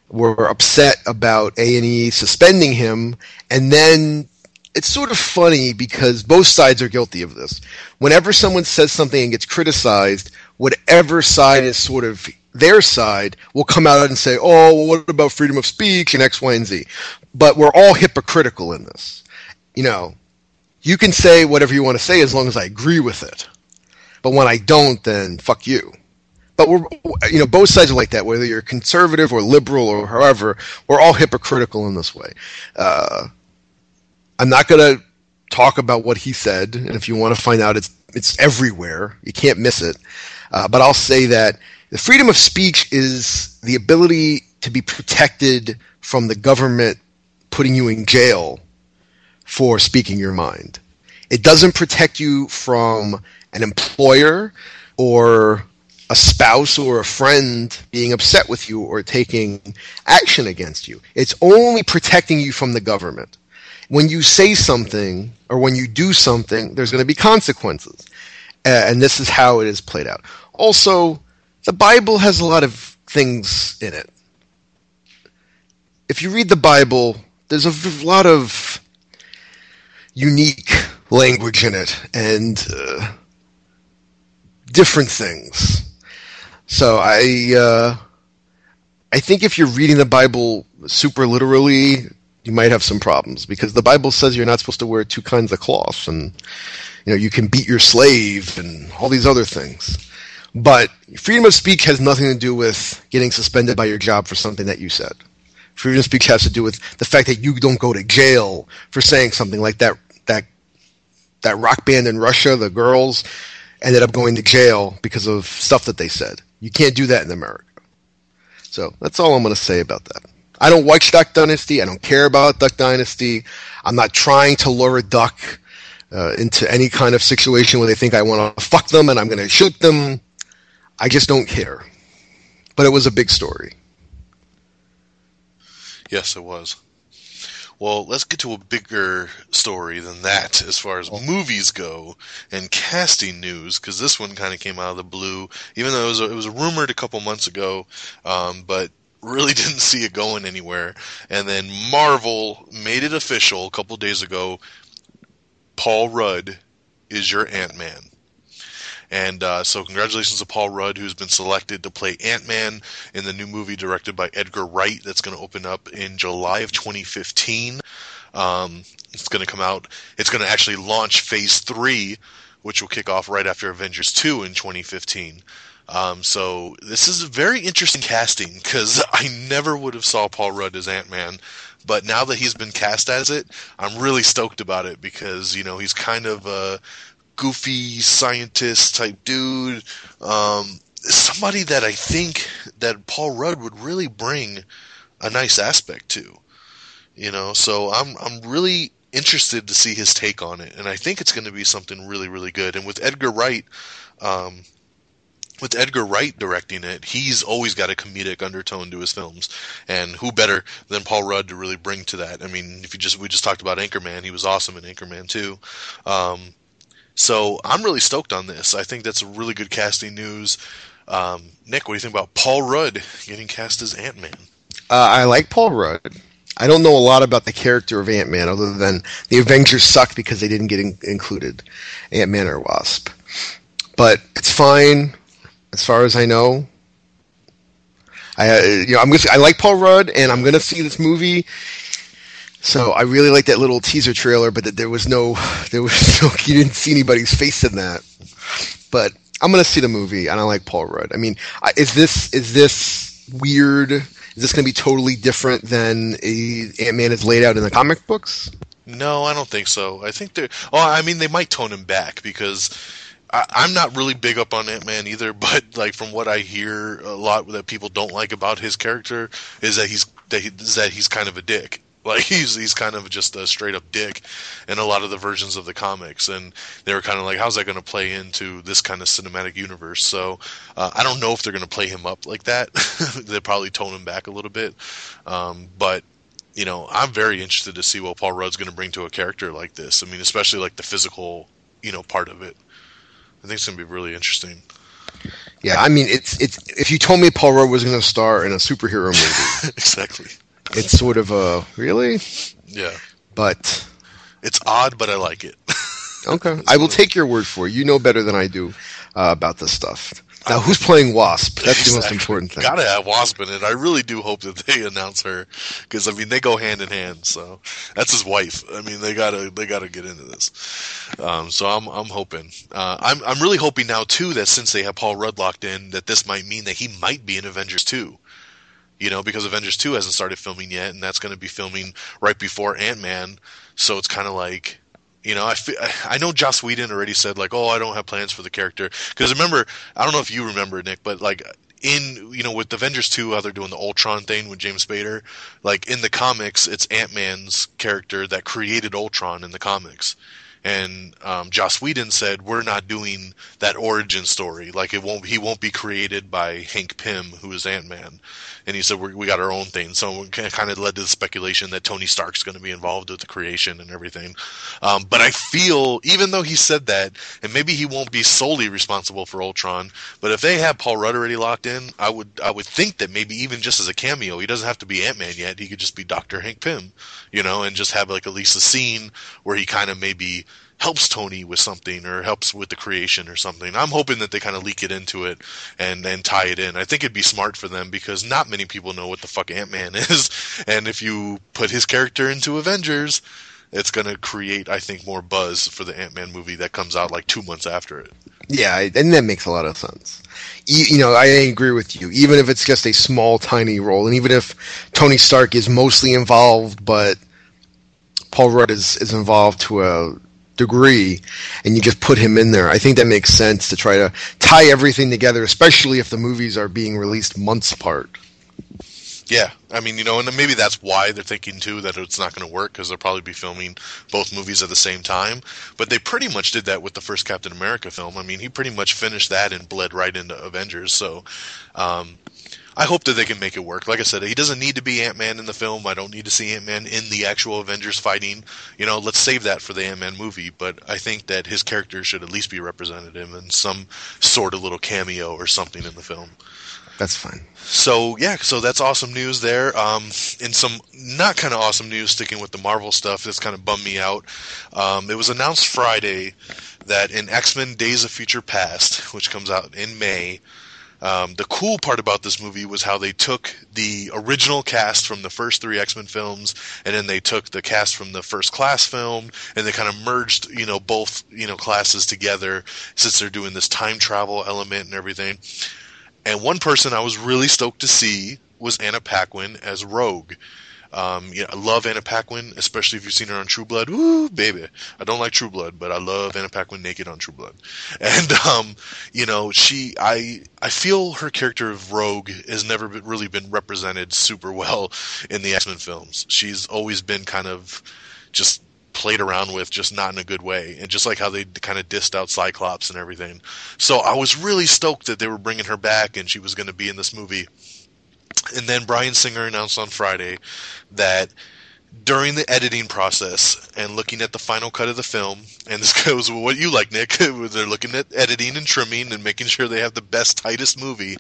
were upset about A and E suspending him, and then it's sort of funny because both sides are guilty of this. Whenever someone says something and gets criticized, whatever side is sort of their side will come out and say, "Oh, well, what about freedom of speech and X, Y, and Z?" But we're all hypocritical in this. You know, you can say whatever you want to say as long as I agree with it. But when I don't, then fuck you. But we're, you know, both sides are like that. Whether you're conservative or liberal or however, we're all hypocritical in this way. Uh, I'm not going to talk about what he said, and if you want to find out, it's it's everywhere. You can't miss it. Uh, but I'll say that the freedom of speech is the ability to be protected from the government putting you in jail for speaking your mind. It doesn't protect you from an employer or a spouse or a friend being upset with you or taking action against you. It's only protecting you from the government. When you say something or when you do something, there's going to be consequences. And this is how it is played out. Also, the Bible has a lot of things in it. If you read the Bible, there's a lot of unique language in it and uh, different things. So I uh, I think if you're reading the Bible super literally, you might have some problems because the Bible says you're not supposed to wear two kinds of cloth, and you know you can beat your slave and all these other things. But freedom of speech has nothing to do with getting suspended by your job for something that you said. Freedom of speech has to do with the fact that you don't go to jail for saying something like that. That that rock band in Russia, the girls, ended up going to jail because of stuff that they said. You can't do that in America. So that's all I'm going to say about that. I don't watch Duck Dynasty. I don't care about Duck Dynasty. I'm not trying to lure a duck uh, into any kind of situation where they think I want to fuck them and I'm going to shoot them. I just don't care. But it was a big story. Yes, it was. Well, let's get to a bigger story than that as far as movies go and casting news, because this one kind of came out of the blue, even though it was, it was rumored a couple months ago, um, but really *laughs* didn't see it going anywhere. And then Marvel made it official a couple days ago. Paul Rudd is your Ant Man. And uh, so, congratulations to Paul Rudd, who's been selected to play Ant Man in the new movie directed by Edgar Wright that's going to open up in July of 2015. Um, it's going to come out, it's going to actually launch phase three, which will kick off right after Avengers 2 in 2015. Um, so this is a very interesting casting because *laughs* I never would have saw Paul Rudd as Ant Man, but now that he's been cast as it, I'm really stoked about it because you know he's kind of goofy scientist type dude, um, somebody that I think that Paul Rudd would really bring a nice aspect to, you know. So I'm I'm really interested to see his take on it, and I think it's going to be something really really good. And with Edgar Wright. Um, with Edgar Wright directing it, he's always got a comedic undertone to his films, and who better than Paul Rudd to really bring to that? I mean, if you just we just talked about Anchorman, he was awesome in Anchorman too. Um, so I'm really stoked on this. I think that's really good casting news. Um, Nick, what do you think about Paul Rudd getting cast as Ant Man? Uh, I like Paul Rudd. I don't know a lot about the character of Ant Man other than the Avengers sucked because they didn't get in- included, Ant Man or Wasp. But it's fine as far as I know. I uh, you know I'm gonna, I like Paul Rudd and I'm gonna see this movie. So I really like that little teaser trailer, but that there was no *sighs* there was no *laughs* you didn't see anybody's face in that. But I'm gonna see the movie and I like Paul Rudd. I mean, is this is this weird? Is this gonna be totally different than Ant Man is laid out in the comic books? No, I don't think so. I think they're. Oh, I mean, they might tone him back because I, I'm not really big up on Ant Man either. *laughs* But like from what I hear, a lot that people don't like about his character is that he's that, he, is that he's kind of a dick. Like *laughs* he's he's kind of just a straight up dick in a lot of the versions of the comics, and they were kind of like, how's that going to play into this kind of cinematic universe? So uh, I don't know if they're going to play him up like that. *laughs* they probably tone him back a little bit, um, but you know, I'm very interested to see what Paul Rudd's going to bring to a character like this. I mean, especially like the physical, you know, part of it. I think it's going to be really interesting. Yeah, I mean, it's it's if you told me Paul Rudd was going to star in a superhero movie, *laughs* exactly. It's sort of a really, Yeah. but It's odd, but I like it. *laughs* okay, I will take your word for it. You know better than I do uh, about this stuff. Now, who's playing Wasp? That's the most important thing. Gotta have Wasp in it. I really do hope that they announce her because I mean they go hand in hand. So that's his wife. I mean they gotta they gotta get into this. Um, so I'm I'm hoping. Uh, I'm I'm really hoping now too that since they have Paul Rudd locked in, that this might mean that he might be in Avengers two. You know, because Avengers two hasn't started filming yet, and that's going to be filming right before Ant Man. So it's kind of like you know, I, I know Joss Whedon already said like, oh, I don't have plans for the character because remember, I don't know if you remember Nick, but like in you know with Avengers two, how they're doing the Ultron thing with James Spader, like in the comics, it's Ant Man's character that created Ultron in the comics. And um, Joss Whedon said we're not doing that origin story. Like it won't, he won't be created by Hank Pym, who is Ant Man. And he said we got our own thing. So it kind of led to the speculation that Tony Stark's going to be involved with the creation and everything. Um, but I feel, even though he said that, and maybe he won't be solely responsible for Ultron, but if they have Paul Rudd already locked in, I would I would think that maybe even just as a cameo, he doesn't have to be Ant Man yet. He could just be Doctor Hank Pym, you know, and just have like at least a scene where he kind of maybe helps Tony with something or helps with the creation or something. I'm hoping that they kind of leak it into it and and tie it in. I think it'd be smart for them because not many people know what the fuck Ant Man *laughs* is, and if you put his character into Avengers, it's going to create, I think, more buzz for the Ant Man movie that comes out like two months after it. Yeah, and that makes a lot of sense. E- You know, I agree with you. Even if it's just a small, tiny role, and even if Tony Stark is mostly involved, but Paul Rudd is, is involved to a degree, and you just put him in there, I think that makes sense to try to tie everything together, especially if the movies are being released months apart. Yeah, I mean, you know, and maybe that's why they're thinking too that it's not going to work because they'll probably be filming both movies at the same time. But they pretty much did that with the first Captain America film. I mean, he pretty much finished that and bled right into Avengers. So, um, I hope that they can make it work. Like I said, he doesn't need to be Ant Man in the film. I don't need to see Ant Man in the actual Avengers fighting. You know, let's save that for the Ant Man movie. But I think that his character should at least be represented in some sort of little cameo or something in the film. That's fine. So yeah, so that's awesome news there. Um, and some not kind of awesome news, sticking with the Marvel stuff, that's kind of bummed me out. Um, it was announced Friday that in X Men: Days of Future Past, which comes out in May, um, the cool part about this movie was how they took the original cast from the first three X Men films, and then they took the cast from the First Class film, and they kind of merged, you know, both you know classes together since they're doing this time travel element and everything. And one person I was really stoked to see was Anna Paquin as Rogue. Um, you know, I love Anna Paquin, especially if you've seen her on True Blood. Ooh, baby! I don't like True Blood, but I love Anna Paquin naked on True Blood. *laughs* And um, you know, she, I, I feel her character of Rogue has never been, really been represented super well in the X Men films. She's always been kind of just played around with, just not in a good way. And just like how they kind of dissed out Cyclops and everything. So I was really stoked that they were bringing her back and she was going to be in this movie. And then Bryan Singer announced on Friday that during the editing process and looking at the final cut of the film, and this *laughs* goes with what you like, Nick, *laughs* they're looking at editing and trimming and making sure they have the best, tightest movie.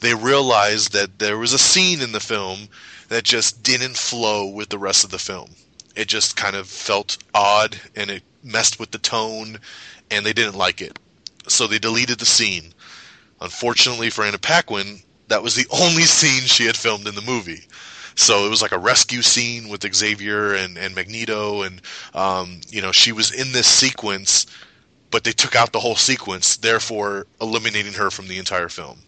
They realized that there was a scene in the film that just didn't flow with the rest of the film. It just kind of felt odd and it messed with the tone, and they didn't like it. So they deleted the scene. Unfortunately for Anna Paquin, that was the *laughs* only scene she had filmed in the movie. So it was like a rescue scene with Xavier and, and Magneto, and um, you know she was in this sequence, but they took out the whole sequence, therefore eliminating her from the entire film.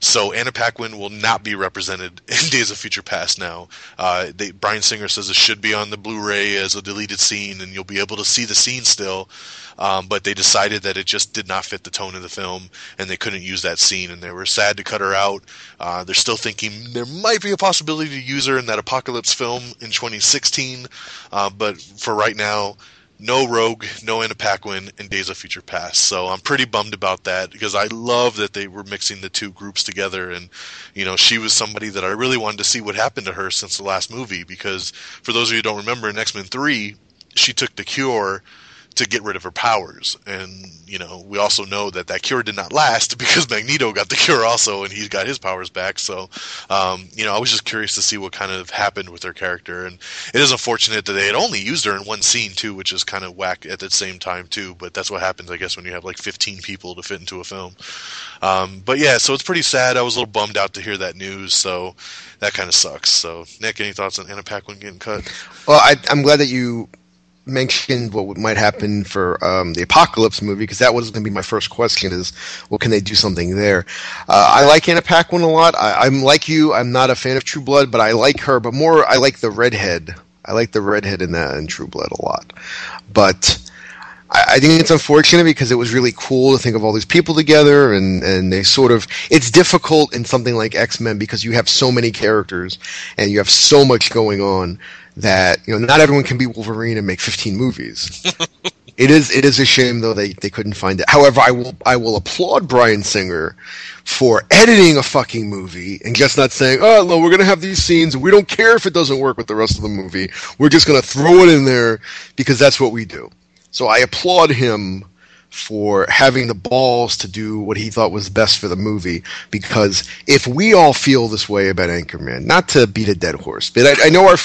So Anna Paquin will not be represented *laughs* in Days of Future Past now. Uh, they, Bryan Singer says it should be on the Blu-ray as a deleted scene, and you'll be able to see the scene still. Um, but they decided that it just did not fit the tone of the film, and they couldn't use that scene, and they were sad to cut her out. Uh, they're still thinking there might be a possibility to use her in that Apocalypse film in 2016, uh, but for right now, no Rogue, no Anna Paquin, and Days of Future Past. So I'm pretty bummed about that because I love that they were mixing the two groups together. And, you know, she was somebody that I really wanted to see what happened to her since the last movie because for those of you who don't remember, in X Men 3, she took the cure to get rid of her powers. And you know, we also know that that cure did not last *laughs* because Magneto got the cure also, and he got his powers back. So, um, you know, I was just curious to see what kind of happened with her character, and it is unfortunate that they had only used her in one scene too, which is kind of whack at the same time too. But that's what happens, I guess, when you have like 15 people to fit into a film. Um, but yeah, so it's pretty sad. I was a little bummed out to hear that news, so that kind of sucks. So, Nick, any thoughts on Anna Paquin getting cut? Well, I, I'm glad that you mentioned what might happen for um, the Apocalypse movie because that was going to be my first question: is well, can they do something there? Uh, I like Anna Paquin a lot. I, I'm like you. I'm not a fan of True Blood, but I like her. But more, I like the redhead. I like the redhead in that in True Blood a lot. But I, I think it's unfortunate because it was really cool to think of all these people together, and and they sort of. It's difficult in something like X Men because you have so many characters and you have so much going on that you know not everyone can be Wolverine and make 15 movies. *laughs* it is it is a shame though they, they couldn't find it. However, I will I will applaud Bryan Singer for editing a fucking movie and just not saying, "Oh, no, we're going to have these scenes and we don't care if it doesn't work with the rest of the movie. We're just going to throw it in there because that's what we do." So I applaud him for having the balls to do what he thought was best for the movie. Because if we all feel this way about Anchorman, not to beat a dead horse, but I, I know our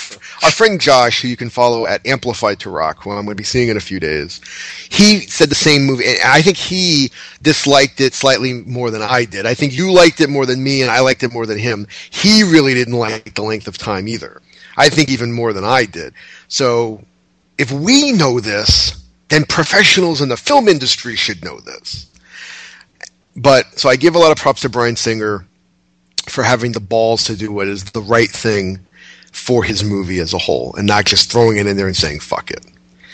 our friend Josh, who you can follow at Amplified to Rock, who I'm going to be seeing in a few days, he said the same movie. And I think he disliked it slightly more than I did. I think you liked it more than me, and I liked it more than him. He really didn't like the length of time either. I think even more than I did. So if we know this, then professionals in the film industry should know this. But so I give a lot of props to Bryan Singer for having the balls to do what is the right thing for his movie as a whole and not just throwing it in there and saying fuck it.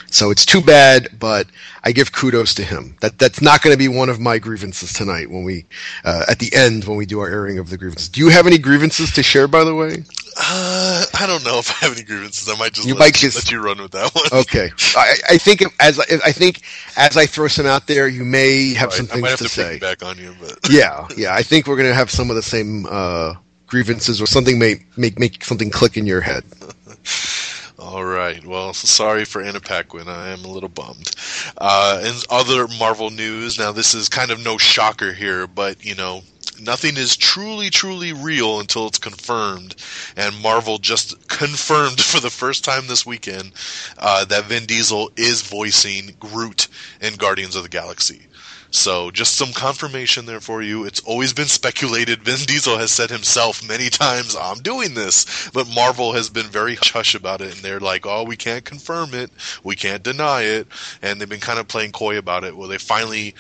So it's too bad, but I give kudos to him. That that's not going to be one of my grievances tonight when we uh, at the end when we do our airing of the grievances. Do you have any grievances to share, by the way? Uh, I don't know if I have any grievances. I might just, You let, might just- let you run with that one. Okay, I, I think as I think as I throw some out there, you may have some I might things have to to, say. Back on you, but *laughs* yeah, yeah. I think we're gonna have some of the same uh, grievances, or something may make make something click in your head. *laughs* All right. Well, sorry for Anna Paquin. I am a little bummed. Uh, and other Marvel news. Now, this is kind of no shocker here, but you know, nothing is truly, truly real until it's confirmed. And Marvel just confirmed *laughs* for the first time this weekend uh, that Vin Diesel is voicing Groot in Guardians of the Galaxy. So just some confirmation there for you. It's always been speculated. Vin Diesel has said himself many times, "I'm doing this," but Marvel has been very hush about it, and they're like, "Oh, we can't confirm it, we can't deny it," and they've been kind of playing coy about it. Well, they finally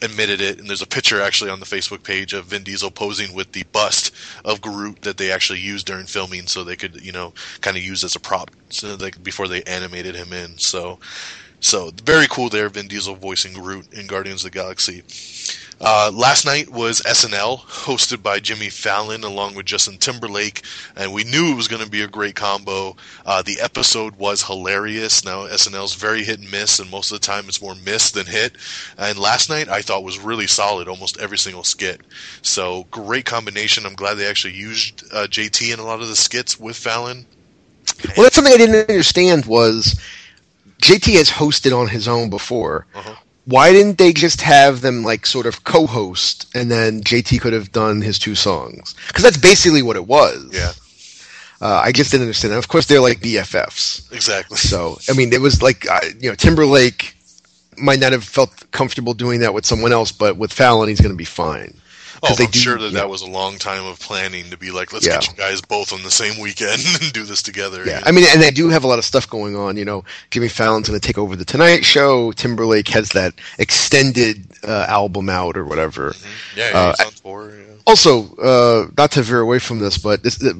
admitted it, and there's a picture actually on the Facebook page of Vin Diesel posing with the bust of Groot that they actually used during filming, so they could, you know, kind of use as a prop, so they, before they animated him in. So. So very cool there, Vin Diesel voicing Groot in Guardians of the Galaxy. Uh, last night was SNL, hosted by Jimmy Fallon along with Justin Timberlake, and we knew it was going to be a great combo. Uh, the episode was hilarious. Now SNL's very hit and miss, and most of the time it's more miss than hit. And last night I thought was really solid, almost every single skit. So great combination. I'm glad they actually used uh, JT in a lot of the skits with Fallon. Well, that's something I didn't understand was JT has hosted on his own before. Uh-huh. Why didn't they just have them like sort of co-host, and then JT could have done his two songs? Because that's basically what it was. Yeah, Uh, I just didn't understand. And of course, they're like BFFs. exactly. So I mean, it was like uh, you know Timberlake might not have felt comfortable doing that with someone else, but with Fallon, he's going to be fine. Oh, they I'm do- sure that yeah. that was a long time of planning to be like, let's Yeah. get you guys both on the same weekend *laughs* and do this together. Yeah, you I mean, and they do have a lot of stuff going on. You know, Jimmy Fallon's going to take over the Tonight Show. Timberlake has that extended uh, album out or whatever. yeah, uh, on tour. Yeah. Also, uh, not to veer away from this, but this, uh,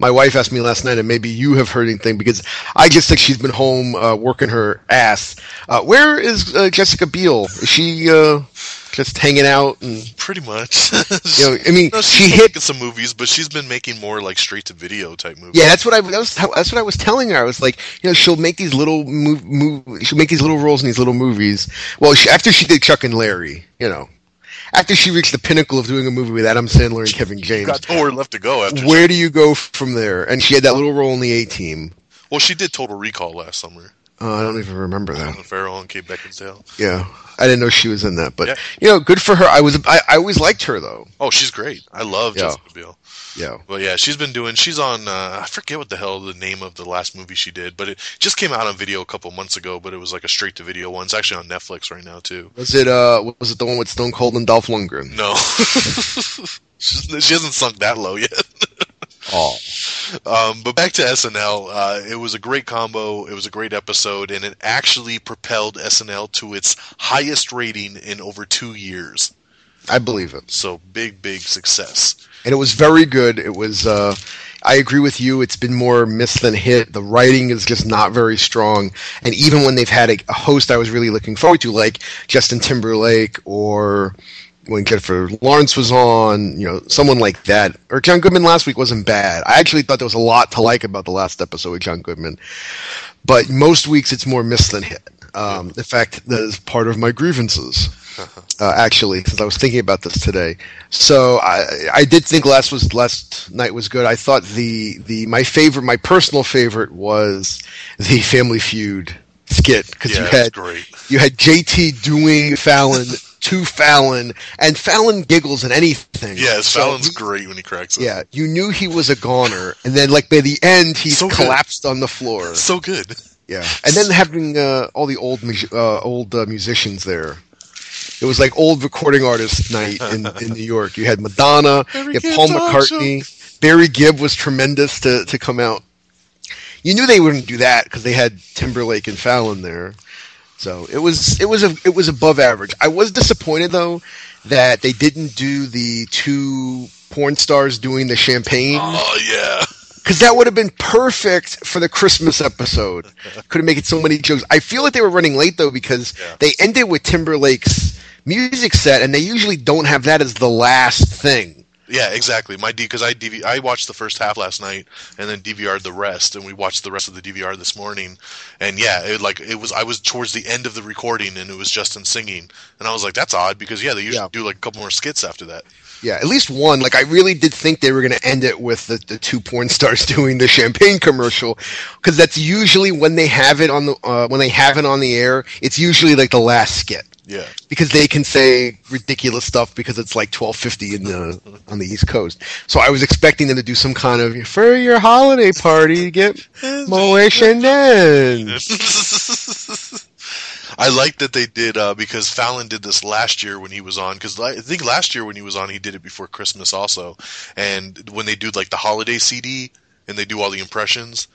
my wife asked me last night, and maybe you have heard anything because I just think she's been home uh, working her ass. Uh, where is uh, Jessica Biel? Is she uh, just hanging out? And Pretty much. *laughs* you know, I mean, no, she hit some movies, but she's been making more like straight to video type movies. Yeah, that's what I that was, that's what I was telling her. I was like, you know, she'll make these little move, move she'll make these little roles in these little movies. Well, she, after she did Chuck and Larry, you know, after she reached the pinnacle of doing a movie with Adam Sandler and Kevin James, got nowhere left to go after. where do you go from there? And she had that little role in the A Team. Well, she did Total Recall last summer. Oh, I don't even remember that. Colin Farrell and Kate Beckinsale. Yeah, I didn't know she was in that, but Yeah. you know, good for her. I was I, I always liked her though. Oh, she's great. I love Yeah. Jessica Biel. Yeah, But yeah, she's been doing. She's on. Uh, I forget what the hell the name of the last movie she did, but it just came out on video a couple months ago. But it was like a straight to video one. It's actually on Netflix right now too. was it uh was it the one with Stone Cold and Dolph Lundgren? No, *laughs* she hasn't sunk that low yet. *laughs* Oh, Um, but back to SNL, uh, it was a great combo. It was a great episode, and it actually propelled SNL to its highest rating in over two years. I believe it. So big, big success. and it was very good. It was. Uh, I agree with you. It's been more miss than hit. The writing is just not very strong, and even when they've had a, a host, I was really looking forward to, like Justin Timberlake or when Jennifer Lawrence was on, you know, someone like that. Or John Goodman last week wasn't bad. I actually thought there was a lot to like about the last episode with John Goodman, but most weeks it's more miss than hit. Um, in fact, that is part of my grievances *laughs* uh, actually, since I was thinking about this today. So I, I did think last was last night was good. I thought the the my favorite, my personal favorite, was the Family Feud skit because Yeah, you had great. you had JT doing *laughs* Fallon to Fallon, and Fallon giggles at anything. Yeah, So Fallon's he- great when he cracks up. Yeah, you knew he was a goner, and then like by the end, he So good. collapsed on the floor. So good. Yeah, and then having uh, all the old uh, old uh, musicians there. It was like old recording artist night in, *laughs* in New York. You had Madonna, you had Paul talk McCartney, Barry Gibb was tremendous to, to come out. You knew they wouldn't do that because they had Timberlake and Fallon there. So it was it was a, it was above average. I was disappointed though that they didn't do the two porn stars doing the champagne Oh yeah. because that would have been perfect for the Christmas episode. Could have made it so many jokes. I feel like they were running late though because Yeah. they ended with Timberlake's music set, and they usually don't have that as the last thing. Yeah, exactly. My D because I DV I watched the first half last night and then DVR'd the rest, and we watched the rest of the DVR this morning. And yeah, it like it was I was towards the end of the recording and it was Justin singing, and I was like, that's odd because yeah, they usually Yeah. do like a couple more skits after that. Yeah, at least one. Like I really did think they were going to end it with the, the two porn stars *laughs* doing the champagne commercial, because that's usually when they have it on the uh, when they have it on the air. It's usually like the last skit. Yeah. because they can say ridiculous stuff because it's like twelve fifty in the on the East Coast. So I was expecting them to do some kind of for your holiday party get Moet Chandon. *laughs* I like that they did uh, because Fallon did this last year when he was on. Because I think last year when he was on, he did it before Christmas also. And when they do like the holiday CD and they do all the impressions,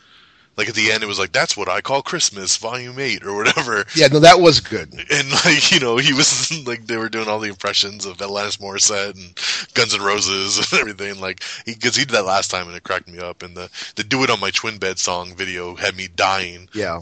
like at the end, it was like that's what I call Christmas, Volume Eight or whatever. Yeah, no, that was good. *laughs* And like you know, he was *laughs* like they were doing all the impressions of Alanis Morissette and Guns N' Roses *laughs* and everything. Like because he did that last time and it cracked me up. And the the "Do It on My Twin Bed" song video had me dying. Yeah,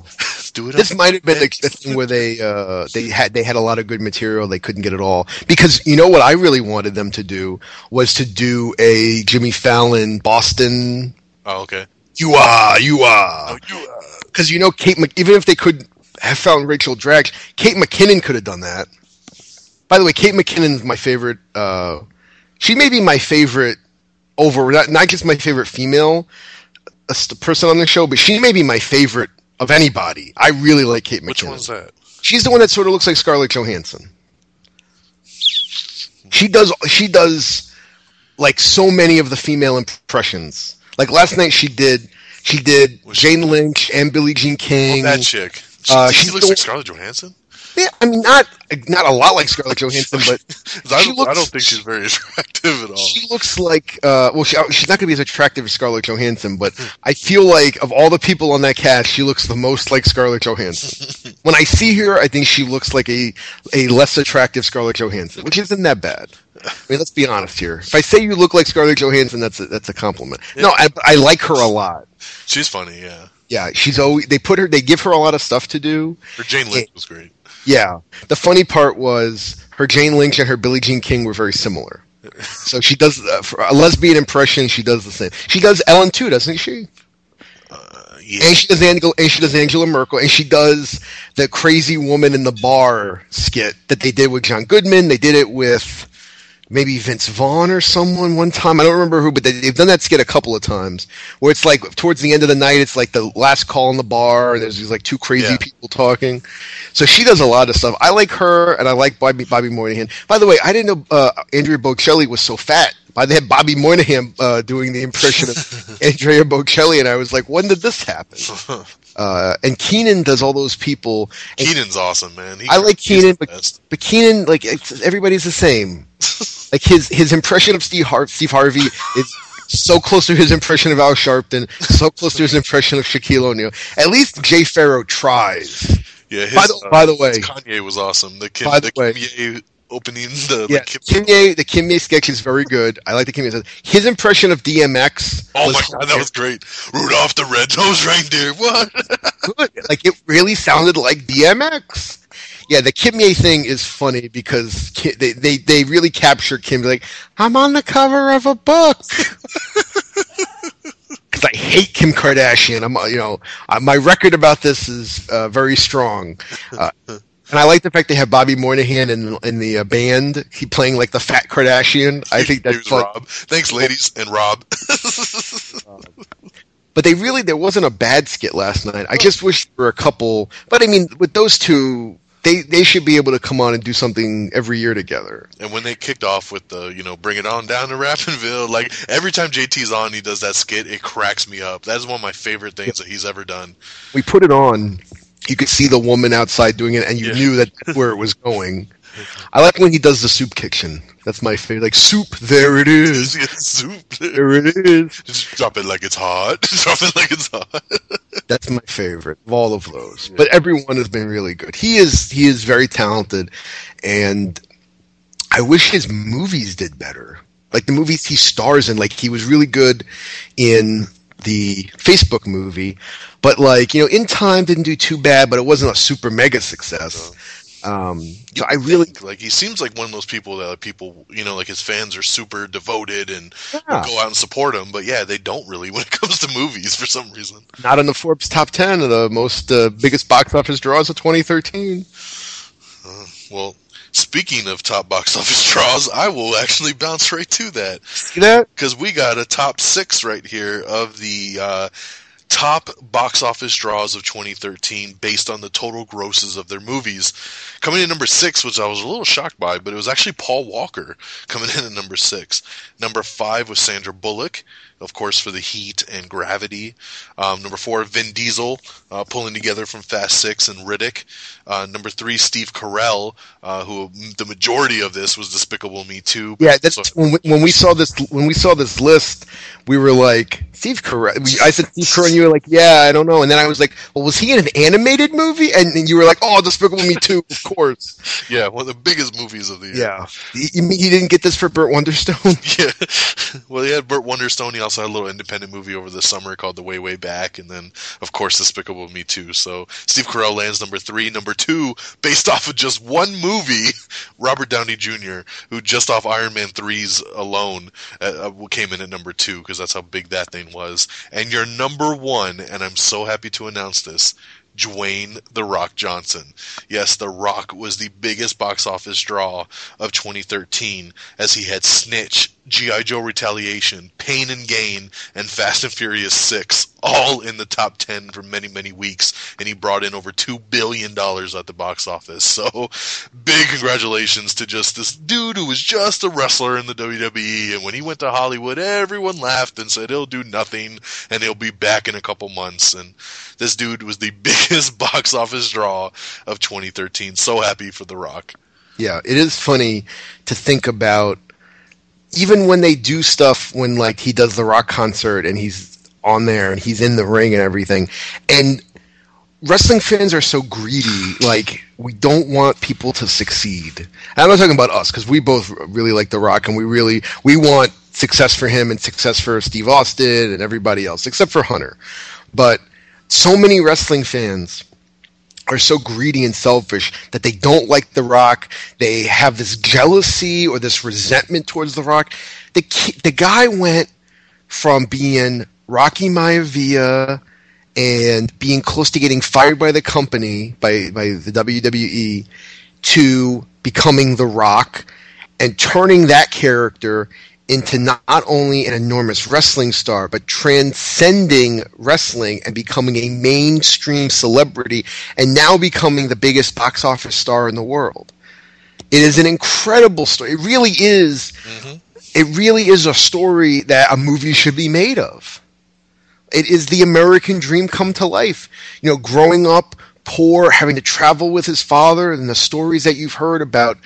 Do it. this might have been the, the thing where they uh, they had they had a lot of good material. They couldn't get it all because you know what I really wanted them to do was to do a Jimmy Fallon Boston. Oh, okay. You are, you are. Oh, you, because you know Kate, even if they could have found Rachel Dratch, Kate McKinnon could have done that. By the way, Kate McKinnon's my favorite. Uh, she may be my favorite over not, not just my favorite female uh, person on the show, but she may be my favorite of anybody. I really like Kate McKinnon. which one's that? She's the one that sort of looks like Scarlett Johansson. She does. She does like so many of the female impressions. Like last night, she did. She did Jane Lynch and Billie Jean King. That chick. She, Uh, she looks the- like Scarlett Johansson. Yeah, I mean, not not a lot like Scarlett Johansson, but *laughs* I, don't, I don't think she's very *laughs* attractive at all. she looks like. Uh, well, she, she's not going to be as attractive as Scarlett Johansson, but I feel like of all the people on that cast, she looks the most like Scarlett Johansson. *laughs* when I see her, I think she looks like a a less attractive Scarlett Johansson, which isn't that bad. I mean, let's be honest here. If I say you look like Scarlett Johansson, that's a, that's a compliment. No, I, I like her a lot. She's funny, yeah. Yeah, she's always they put her they give her a lot of stuff to do. Her Jane Lynch was great. Yeah. The funny part was her Jane Lynch and her Billie Jean King were very similar. So she does uh, for a lesbian impression. She does the same. She does Ellen too, doesn't she? Uh, yeah. And she does Angela. And she does Angela Merkel. And she does the crazy woman in the bar skit that they did with John Goodman. They did it with maybe Vince Vaughn or someone one time. I don't remember who, but they, they've done that skit a couple of times where it's like towards the end of the night, it's like the last call in the bar, and there's these like two crazy Yeah. people talking. So she does a lot of stuff. I like her, and I like Bobby, Bobby Moynihan. By the way, I didn't know uh, Andrea Bocelli was so fat. I they had Bobby Moynihan uh, doing the impression of *laughs* Andrea Bocelli, and I was like, when did this happen? *laughs* Uh, and Kenan does all those people. Kenan's awesome, man. He- I like Kenan, but, but Kenan, like it's, everybody's the same. *laughs* like his his impression of Steve Har- Steve Harvey is so close to his impression of Al Sharpton, so close to his impression of Shaquille O'Neal. At least Jay Pharoah tries. Yeah, his, By the- uh, by the way- Kanye was awesome. The Kim, By the the way- Kimye opening the, Yeah, the Kim, Kimye, the Kimye sketch is very good. I like the Kimye. His impression of DMX. Oh my god, that was great. Rudolph the Red-Nosed Reindeer. What? good. Like it really sounded like DMX. Yeah, the Kimye thing is funny because Ki- they, they, they really capture Kim. Like, I'm on the cover of a book. *laughs* Because I hate Kim Kardashian. I'm, uh, you know, uh, my record about this is uh, very strong. Uh, and I like the fact they have Bobby Moynihan in in the uh, band. He playing like the fat Kardashian. I think that's like, Rob. Thanks, ladies, and Rob. *laughs* But they really there wasn't a bad skit last night. I just wish there were a couple. But I mean, with those two, they they should be able to come on and do something every year together. and when they kicked off with the, you know, bring it on down to Rappinville, like every time JT's on, he does that skit. It cracks me up. That is one of my favorite things that he's ever done. We put it on. You could see the woman outside doing it, and you Yeah. knew that where it was going. *laughs* I like when he does the soup kitchen. That's my favorite. Like soup, there it is. *laughs* Soup. There it is. Just drop it like it's hot. *laughs* drop it like it's hot. *laughs* That's my favorite of all of those. But everyone has been really good. He is he is very talented, and I wish his movies did better. Like the movies he stars in, like he was really good in the Facebook movie, but like you know, In Time didn't do too bad, but it wasn't a super mega success. Um, so I really like he seems like one of those people that like, people you know like his fans are super devoted and Yeah. go out and support him but yeah they don't really *laughs* when it comes to movies for some reason not in the Forbes top ten of the most uh, biggest box office draws of 2013. well speaking of top box *laughs* office draws i will actually bounce right to that See that? because we got a top six right here of the uh, top box office draws of 2013 based on the total grosses of their movies. Coming in number six, which I was a little shocked by, but it was actually Paul Walker coming in at number six. Number five was Sandra Bullock, of course, for The Heat and Gravity. Um, number four, Vin Diesel, uh, pulling together from Fast Six and Riddick. Uh, number three, Steve Carell, uh, who the majority of this was Despicable Me 2. Yeah, that's So- when we, when we saw this when we saw this list, we were like Steve Carell. I said Steve Carell, and you were like, "Yeah, I don't know." And then I was like, "Well, was he in an animated movie?" And, and you were like, "Oh, Despicable Me too, of course." *laughs* Yeah, one of the biggest movies of the year. Yeah, you, you mean he didn't get this for Burt Wonderstone? *laughs* Yeah. well, he had Burt Wonderstone. He also had a little independent movie over the summer called The Way Way Back, and then, of course, Despicable Me Too. So Steve Carell lands number three. Number two, based *laughs* off of just one movie, *laughs* Robert Downey Jr., who just off Iron Man 3's alone uh, uh, came in at number two because that's how big that thing was. And your number one, and I'm so happy to announce this, Dwayne The Rock Johnson. Yes, The Rock was the biggest box office draw of 2013 as he had Snitch, G.I. Joe Retaliation, Pain and Gain, and Fast and Furious 6 all in the top 10 for many, many weeks. And he brought in over $2 billion at the box office. So big congratulations to just this dude who was just a wrestler in the WWE. And when he went to Hollywood, everyone laughed and said he'll do nothing and he'll be back in a couple months. And this dude was the *laughs* biggest box office draw of 2013. So happy for The Rock. Yeah, it is funny to think about even when they do stuff when like he does the rock concert and he's on there and he's in the ring and everything and wrestling fans are so greedy like we don't want people to succeed. And i'm not talking about us because we both really like the rock and we really we want success for him and success for steve austin and everybody else except for hunter. But so many wrestling fans are so greedy and selfish that they don't like The Rock. They have this jealousy or this resentment towards The Rock. The the guy went from being Rocky Maivia and being close to getting fired by the company by by the WWE to becoming The Rock and turning that character into not only an enormous wrestling star, but transcending wrestling and becoming a mainstream celebrity and now becoming the biggest box office star in the world. It is an incredible story. It really is. Mm-hmm. It really is a story that a movie should be made of. It is the American dream come to life. You know, growing up poor, having to travel with his father, and the stories that you've heard about